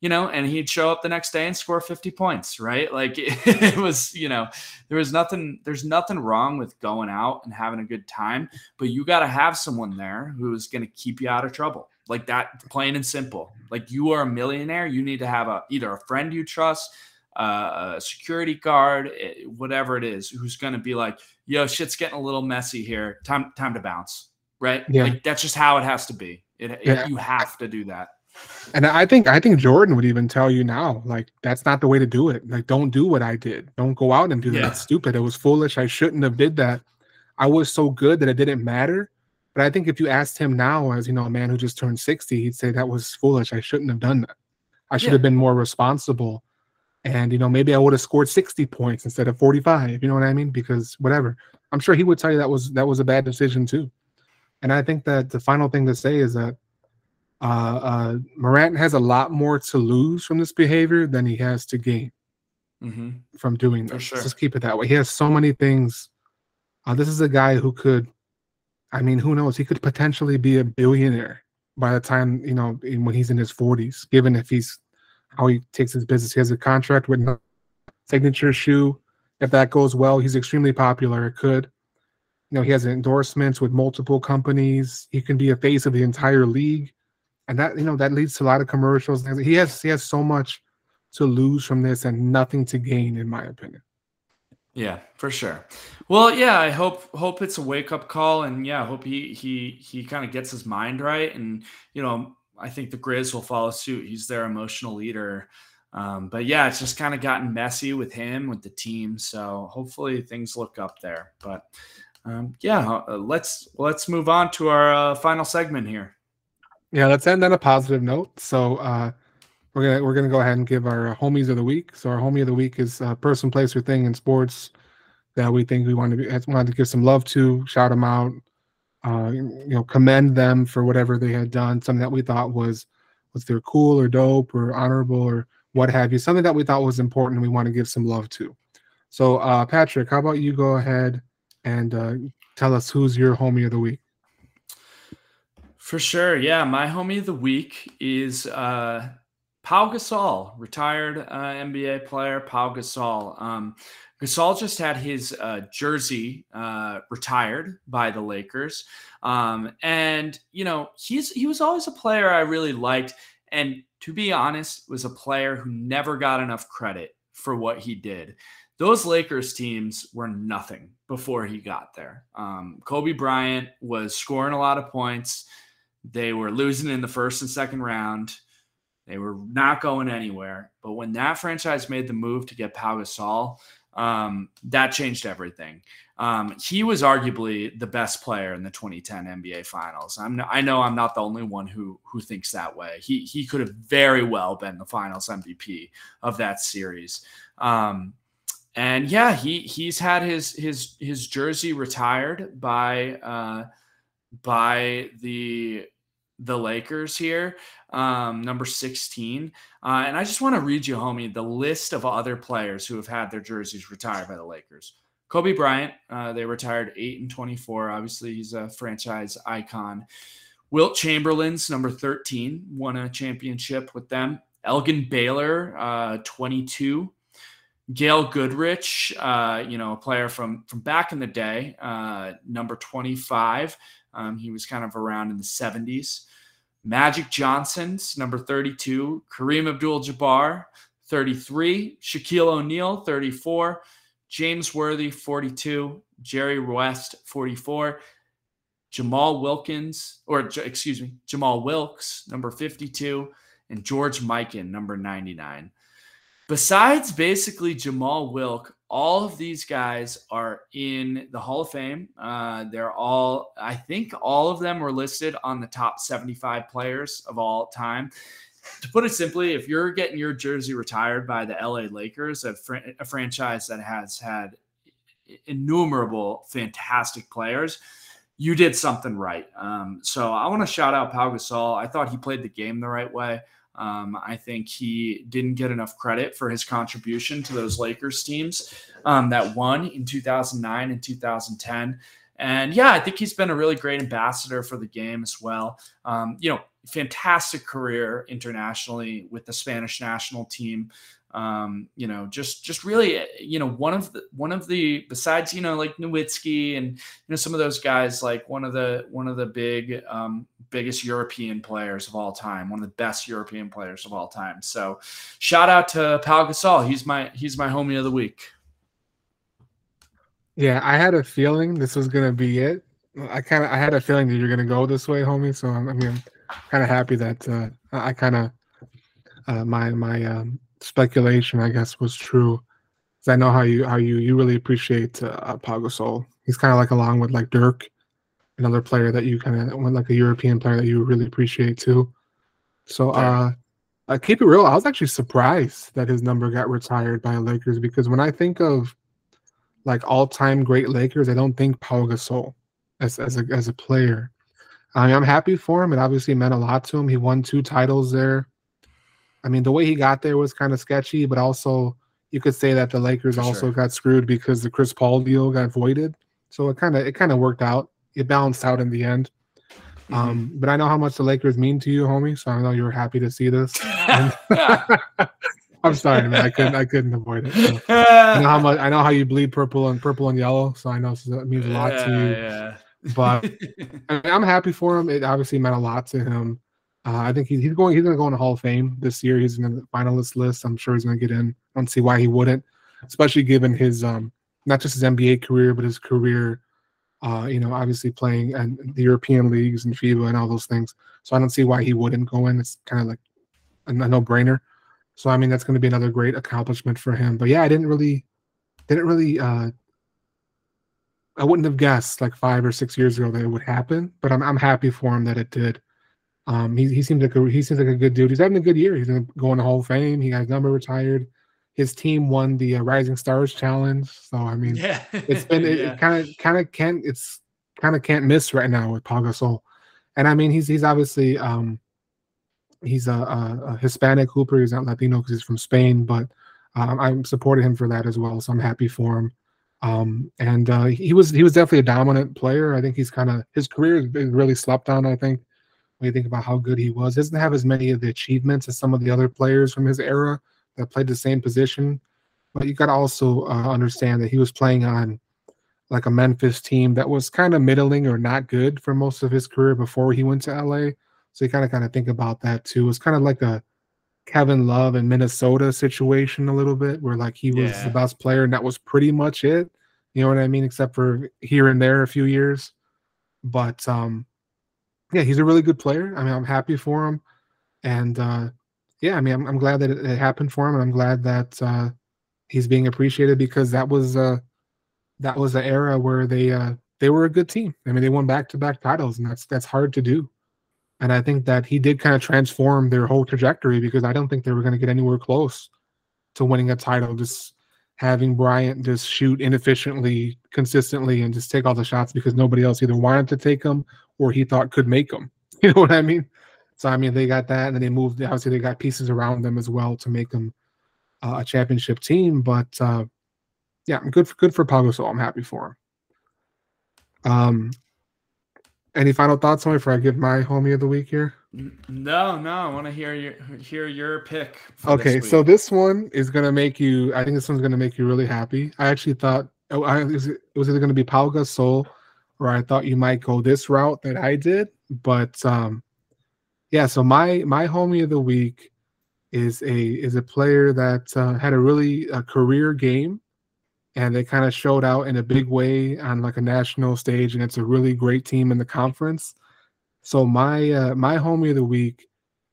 you know, and he'd show up the next day and score 50 points, right? *laughs* Like it, it, was, you know, there was nothing, there's nothing wrong with going out and having a good time, but you got to have someone there who's going to keep you out of trouble. Like that, plain and simple. Like you are a millionaire, you need to have a either a friend you trust, uh, a security guard, eh, whatever it is, who's going to be like, "Yo, shit's getting a little messy here. Time, time to bounce." Right? Yeah. Like that's just how it has to be. It, yeah. it, you have to do that. And I think I think Jordan would even tell you now, like that's not the way to do it. Like, don't do what I did. Don't go out and do that. Yeah. That's stupid. It was foolish. I shouldn't have did that. I was so good that it didn't matter. But I think if you asked him now, as you know, a man who just turned 60, he'd say that was foolish. I shouldn't have done that. I should yeah. have been more responsible. And, you know, maybe I would have scored 60 points instead of 45. You know what I mean? Because whatever. I'm sure he would tell you that was that was a bad decision too. And I think that the final thing to say is that uh, uh, Morant has a lot more to lose from this behavior than he has to gain mm-hmm. from doing this. Sure. Just keep it that way. He has so many things. Uh, this is a guy who could, I mean, who knows? He could potentially be a billionaire by the time you know when he's in his 40s. Given if he's how he takes his business, he has a contract with signature shoe. If that goes well, he's extremely popular. It could. You know, he has endorsements with multiple companies. He can be a face of the entire league and that you know that leads to a lot of commercials. He has he has so much to lose from this and nothing to gain, in my opinion. Yeah, for sure. Well, yeah, I hope hope it's a wake up call, and yeah, hope he he he kind of gets his mind right, and you know, I think the Grizz will follow suit. He's their emotional leader. Um, but yeah, it's just kind of gotten messy with him, with the team. So hopefully things look up there. But um, yeah, uh, let's let's move on to our uh, final segment here. Yeah, let's end on a positive note. So uh, we're gonna we're gonna go ahead and give our homies of the week. So our homie of the week is a person, place, or thing in sports that we think we want to wanted to give some love to, shout them out, uh, you know, commend them for whatever they had done, something that we thought was was either cool or dope or honorable or what have you, something that we thought was important and we want to give some love to. So uh, Patrick, how about you go ahead and uh, tell us who's your homie of the week? For sure. Yeah. My homie of the week is uh, Pau Gasol, retired uh, NBA player Pau Gasol. Um, Gasol just had his uh, jersey uh, retired by the Lakers, um, and you know he's he was always a player I really liked, and to be honest, was a player who never got enough credit for what he did. Those Lakers teams were nothing before he got there. Um, Kobe Bryant was scoring a lot of points. They were losing in the first and second round. They were not going anywhere. But when that franchise made the move to get Pau Gasol, um, that changed everything. Um, he was arguably the best player in the 2010 NBA Finals. I'm, I know I'm not the only one who who thinks that way. He he could have very well been the Finals MVP of that series. Um, and yeah, he he's had his his his jersey retired by uh, by the the Lakers here, um, number 16. Uh, and I just want to read you, homie, the list of other players who have had their jerseys retired by the Lakers. Kobe Bryant, uh, they retired 8 and 24. Obviously, he's a franchise icon. Wilt Chamberlain's number 13, won a championship with them. Elgin Baylor, uh, 22. Gail Goodrich, uh, you know, a player from from back in the day, uh, number 25. Um, he was kind of around in the 70s. Magic Johnson's number 32. Kareem Abdul Jabbar, 33. Shaquille O'Neal, 34. James Worthy, 42. Jerry West, 44. Jamal Wilkins, or excuse me, Jamal Wilkes, number 52. And George Mikan, number 99. Besides basically Jamal Wilk, all of these guys are in the Hall of Fame. Uh, they're all, I think, all of them were listed on the top 75 players of all time. To put it simply, if you're getting your jersey retired by the LA Lakers, a, fr- a franchise that has had innumerable fantastic players, you did something right. Um, so I want to shout out Pau Gasol. I thought he played the game the right way. Um, I think he didn't get enough credit for his contribution to those Lakers teams um, that won in 2009 and 2010. And yeah, I think he's been a really great ambassador for the game as well. Um, you know, fantastic career internationally with the Spanish national team um, you know, just just really, you know, one of the one of the besides, you know, like Nowitzki and you know some of those guys, like one of the one of the big um, biggest European players of all time, one of the best European players of all time. So, shout out to Pau Gasol. He's my he's my homie of the week. Yeah, I had a feeling this was gonna be it. I kind of I had a feeling that you're gonna go this way, homie. So I'm, I mean, I'm kind of happy that uh, I kind of uh, my my um, speculation, I guess, was true. Cause I know how you how you you really appreciate uh, Pau Gasol. He's kind of like along with like Dirk another player that you kind of went like a European player that you really appreciate too. So uh, uh, keep it real. I was actually surprised that his number got retired by Lakers because when I think of like all-time great Lakers, I don't think Paul Gasol as as a as a player. I mean, I'm happy for him. It obviously meant a lot to him. He won two titles there. I mean, the way he got there was kind of sketchy, but also you could say that the Lakers for also sure. got screwed because the Chris Paul deal got voided. So it kind of it kind of worked out. It balanced out in the end. Mm-hmm. Um, but I know how much the Lakers mean to you, homie. So I know you were happy to see this. *laughs* *laughs* I'm sorry, man. I couldn't. I couldn't avoid it. So I know how *laughs* much. I know how you bleed purple and purple and yellow. So I know it means a lot to you. Yeah. But I am happy for him. It obviously meant a lot to him. Uh, I think he's, he's going. He's going to go in the Hall of Fame this year. He's in the finalist list. I'm sure he's going to get in. I don't see why he wouldn't, especially given his um not just his NBA career, but his career. Uh, you know, obviously playing and the European leagues and FIBA and all those things. So I don't see why he wouldn't go in. It's kind of like a, a no-brainer. So I mean, that's going to be another great accomplishment for him. But yeah, I didn't really, didn't really uh, I wouldn't have guessed like five or six years ago that it would happen, but I'm I'm happy for him that it did. Um, he he seems like a he seems like a good dude. He's having a good year. He's gonna go in the Hall of Fame. He got his number retired. His team won the uh, Rising Stars Challenge. So I mean, yeah, it's been it kind of kind of can't it's kind of can't miss right now with Pau Gasol. And I mean, he's he's obviously um he's a, a, a Hispanic hooper. He's not Latino because he's from Spain, but um, I'm supporting him for that as well. So I'm happy for him. Um, and uh, he was he was definitely a dominant player. I think he's kind of his career has been really slept on. I think when you think about how good he was, he doesn't have as many of the achievements as some of the other players from his era that played the same position. But you got to also uh, understand that he was playing on like a Memphis team that was kind of middling or not good for most of his career before he went to LA. So you kind of kind of think about that too. It's kind of like a Kevin Love in Minnesota situation a little bit, where like he was yeah. the best player and that was pretty much it. You know what I mean? Except for here and there a few years. But um yeah, he's a really good player. I mean, I'm happy for him. And uh yeah, I mean, I'm, I'm glad that it, it, happened for him, and I'm glad that uh he's being appreciated because that was uh that was the era where they uh they were a good team. I mean, they won back to back titles, and that's that's hard to do. And I think that he did kind of transform their whole trajectory because I don't think they were going to get anywhere close to winning a title. Just having Bryant just shoot inefficiently, consistently, and just take all the shots because nobody else either wanted to take them or he thought could make them. *laughs* You know what I mean? So I mean, they got that, and then they moved. Obviously, they got pieces around them as well to make them uh, a championship team. But uh, yeah, good for, good for Pau Gasol. I'm happy for him. Um, any final thoughts on before I give my homie of the week here? No, no, I want to hear your hear your pick. Okay, this so this one is gonna make you. I think this one's gonna make you really happy. I actually thought oh, I, it was, it was either gonna be Pau Gasol, or I thought you might go this route that I did. But um, yeah, so my my homie of the week is a is a player that uh, had a really a career game and they kind of showed out in a big way on like a national stage and it's a really great team in the conference so my uh, my homie of the week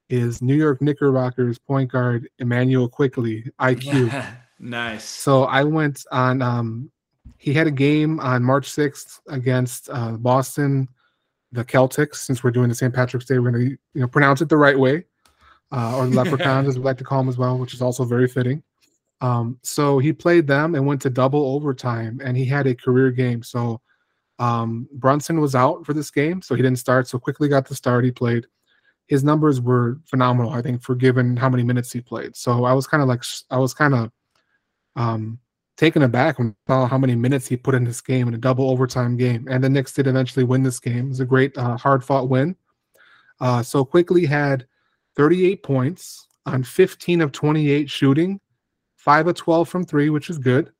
is new york knickerbockers point guard immanuel quickley iq *laughs* nice so i went on um he had a game on march 6th against uh, boston the celtics since we're doing the st patrick's day we're going to you know pronounce it the right way uh, or the *laughs* leprechauns as we like to call them as well which is also very fitting um, so he played them and went to double overtime, and he had a career game. So um, Brunson was out for this game, so he didn't start. So Quickley got the start. He played. His numbers were phenomenal, I think, for given how many minutes he played. So I was kind of like, I was kind of um, taken aback when I saw how many minutes he put in this game in a double overtime game. And the Knicks did eventually win this game. It was a great, uh, hard fought win. Uh, so Quickley had 38 points on 15 of 28 shooting five of 12 from three, which is good.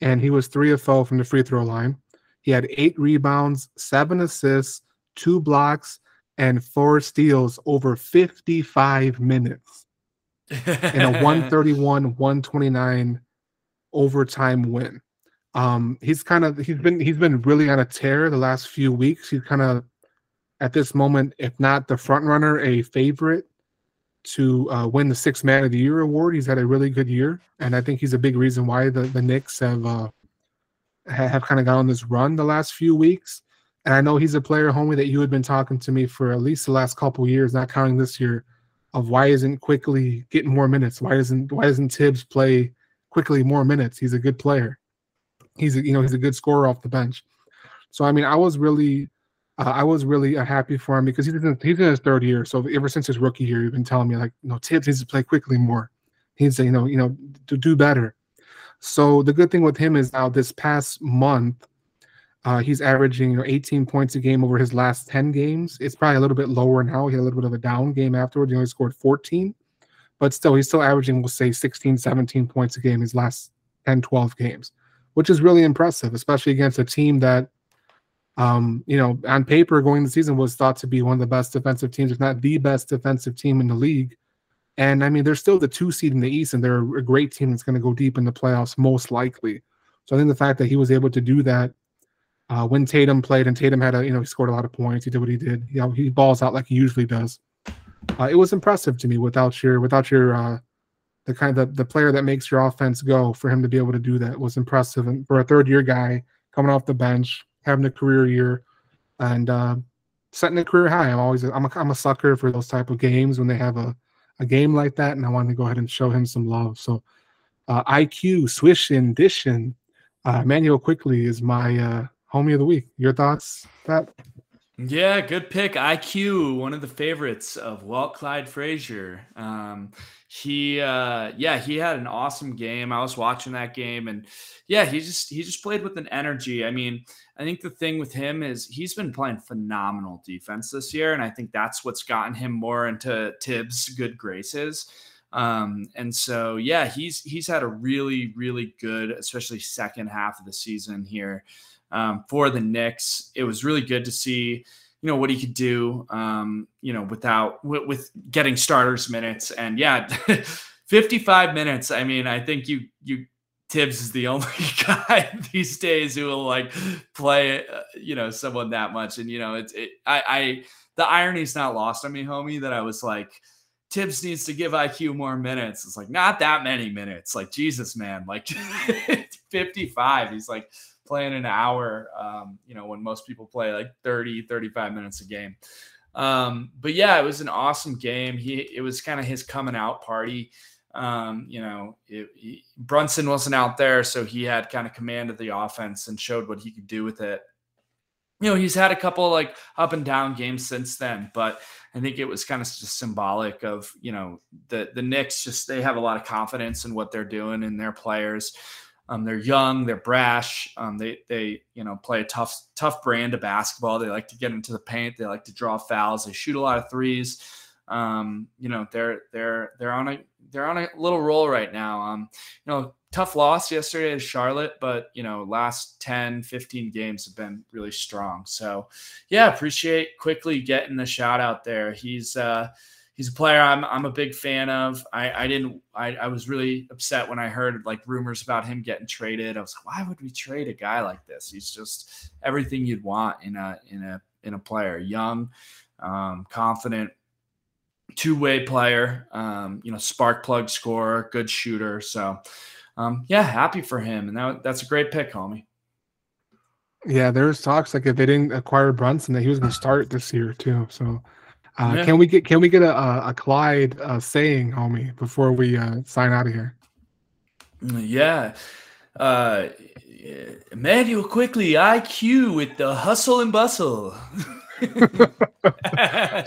And he was three of 12 from the free throw line. He had eight rebounds, seven assists, two blocks, and four steals over 55 minutes *laughs* in a 131 129 overtime win. Um, he's kind of he's been he's been really on a tear the last few weeks. He's kind of at this moment, if not the front runner, a favorite to uh, win the Six Man of the Year award. He's had a really good year, and I think he's a big reason why the the Knicks have uh, have kind of gone on this run the last few weeks. And I know he's a player, homie, that you had been talking to me for at least the last couple years, not counting this year, of why isn't Quickley getting more minutes? Why isn't why doesn't Thibs play Quickley more minutes? He's a good player. He's a, you know he's a good scorer off the bench. So I mean, I was really uh, I was really uh, happy for him because he's in, he's in his third year. So ever since his rookie year, you've been telling me like, know, Thibs needs to play Quickley more. He's you know you know to do better. So the good thing with him is now this past month, uh, he's averaging you know 18 points a game over his last 10 games. It's probably a little bit lower now. He had a little bit of a down game afterwards. He only scored 14, but still, he's still averaging, we'll say, 16, 17 points a game his last 10, 12 games, which is really impressive, especially against a team that, um, you know, on paper going the season was thought to be one of the best defensive teams, if not the best defensive team in the league. And I mean, they're still the two seed in the East, and they're a great team that's going to go deep in the playoffs, most likely. So I think the fact that he was able to do that uh, when Tatum played, and Tatum had a, you know, he scored a lot of points. He did what he did. You know, he balls out like he usually does. Uh, it was impressive to me without your, without your, uh, the kind of the, the player that makes your offense go. For him to be able to do that was impressive, and for a third year guy coming off the bench, having a career year, and uh, setting a career high. I'm always, I'm a, I'm a sucker for those type of games when they have a, a game like that, and I wanted to go ahead and show him some love. So, uh, IQ, Swish, and Dishin, uh, Manuel Quickley is my uh, homie of the week. Your thoughts, Pat? Yeah, good pick. IQ, one of the favorites of Walt Clyde Frazier. Um, he, uh, yeah, he had an awesome game. I was watching that game, and yeah, he just he just played with an energy. I mean, I think the thing with him is he's been playing phenomenal defense this year, and I think that's what's gotten him more into Thibs' good graces. Um, and so, yeah, he's he's had a really really good, especially second half of the season here um, for the Knicks. It was really good to see, you know, what he could do, um, you know, without with, with getting starters minutes. And yeah, *laughs* 55 minutes. I mean, I think you you Thibs is the *laughs* only guy these days who will like play, uh, you know, someone that much. And you know, it's it, I I the irony's not lost on me, homie, that I was like. Thibs needs to give IQ more minutes. It's like not that many minutes. Like Jesus, man, like *laughs* 55. He's like playing an hour, um, you know, when most people play like 30, 35 minutes a game. Um, but yeah, it was an awesome game. He, it was kind of his coming out party. Um, you know, it, he, Brunson wasn't out there, so he had kind of command of the offense and showed what he could do with it. You know, he's had a couple like up and down games since then, but I think it was kind of just symbolic of you know the the Knicks. Just they have a lot of confidence in what they're doing and their players. Um, they're young, they're brash. Um, they they you know play a tough tough brand of basketball. They like to get into the paint. They like to draw fouls. They shoot a lot of threes. Um, you know they're they're they're on a they're on a little roll right now. Um, you know tough loss yesterday to Charlotte, but you know last 10, 15 games have been really strong. So yeah, appreciate Quickley getting the shout out there. He's uh he's a player I'm I'm a big fan of. I I didn't I, I was really upset when I heard like rumors about him getting traded. I was like, why would we trade a guy like this? He's just everything you'd want in a in a in a player. Young, um, confident, two way player. Um, you know, spark plug scorer, good shooter. So, um, yeah, happy for him, and that, that's a great pick, homie. Yeah, there there's talks like if they didn't acquire Brunson, that he was going to start this year too. So uh, yeah. Can we get can we get a a, a Clyde uh, saying, homie, before we uh, sign out of here? Yeah. Uh, Immanuel Quickley IQ with the hustle and bustle. *laughs*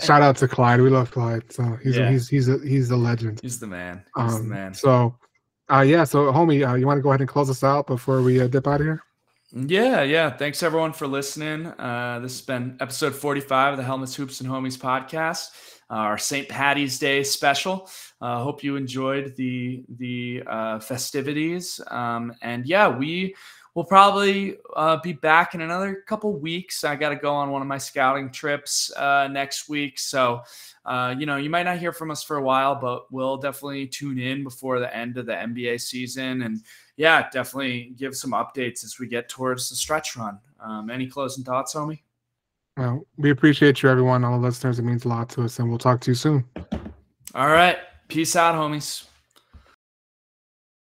Shout out to Clyde. We love Clyde. So he's yeah. a, he's he's a he's a legend. He's the man. He's um, the man. So, uh, yeah. So, homie, uh, you want to go ahead and close us out before we uh, dip out of here? Yeah, yeah. Thanks everyone for listening. Uh, this has been episode 45 of the Helmets, Hoops, and Homies podcast, uh, our St. Patty's Day special. Uh, hope you enjoyed the the uh, festivities. Um, and yeah, we will probably uh, be back in another couple weeks. I got to go on one of my scouting trips uh, next week, so uh, you know, you might not hear from us for a while, but we'll definitely tune in before the end of the NBA season and yeah, definitely give some updates as we get towards the stretch run. Um, any closing thoughts, homie? Well, we appreciate you, everyone, all the listeners. It means a lot to us, and we'll talk to you soon. All right. Peace out, homies.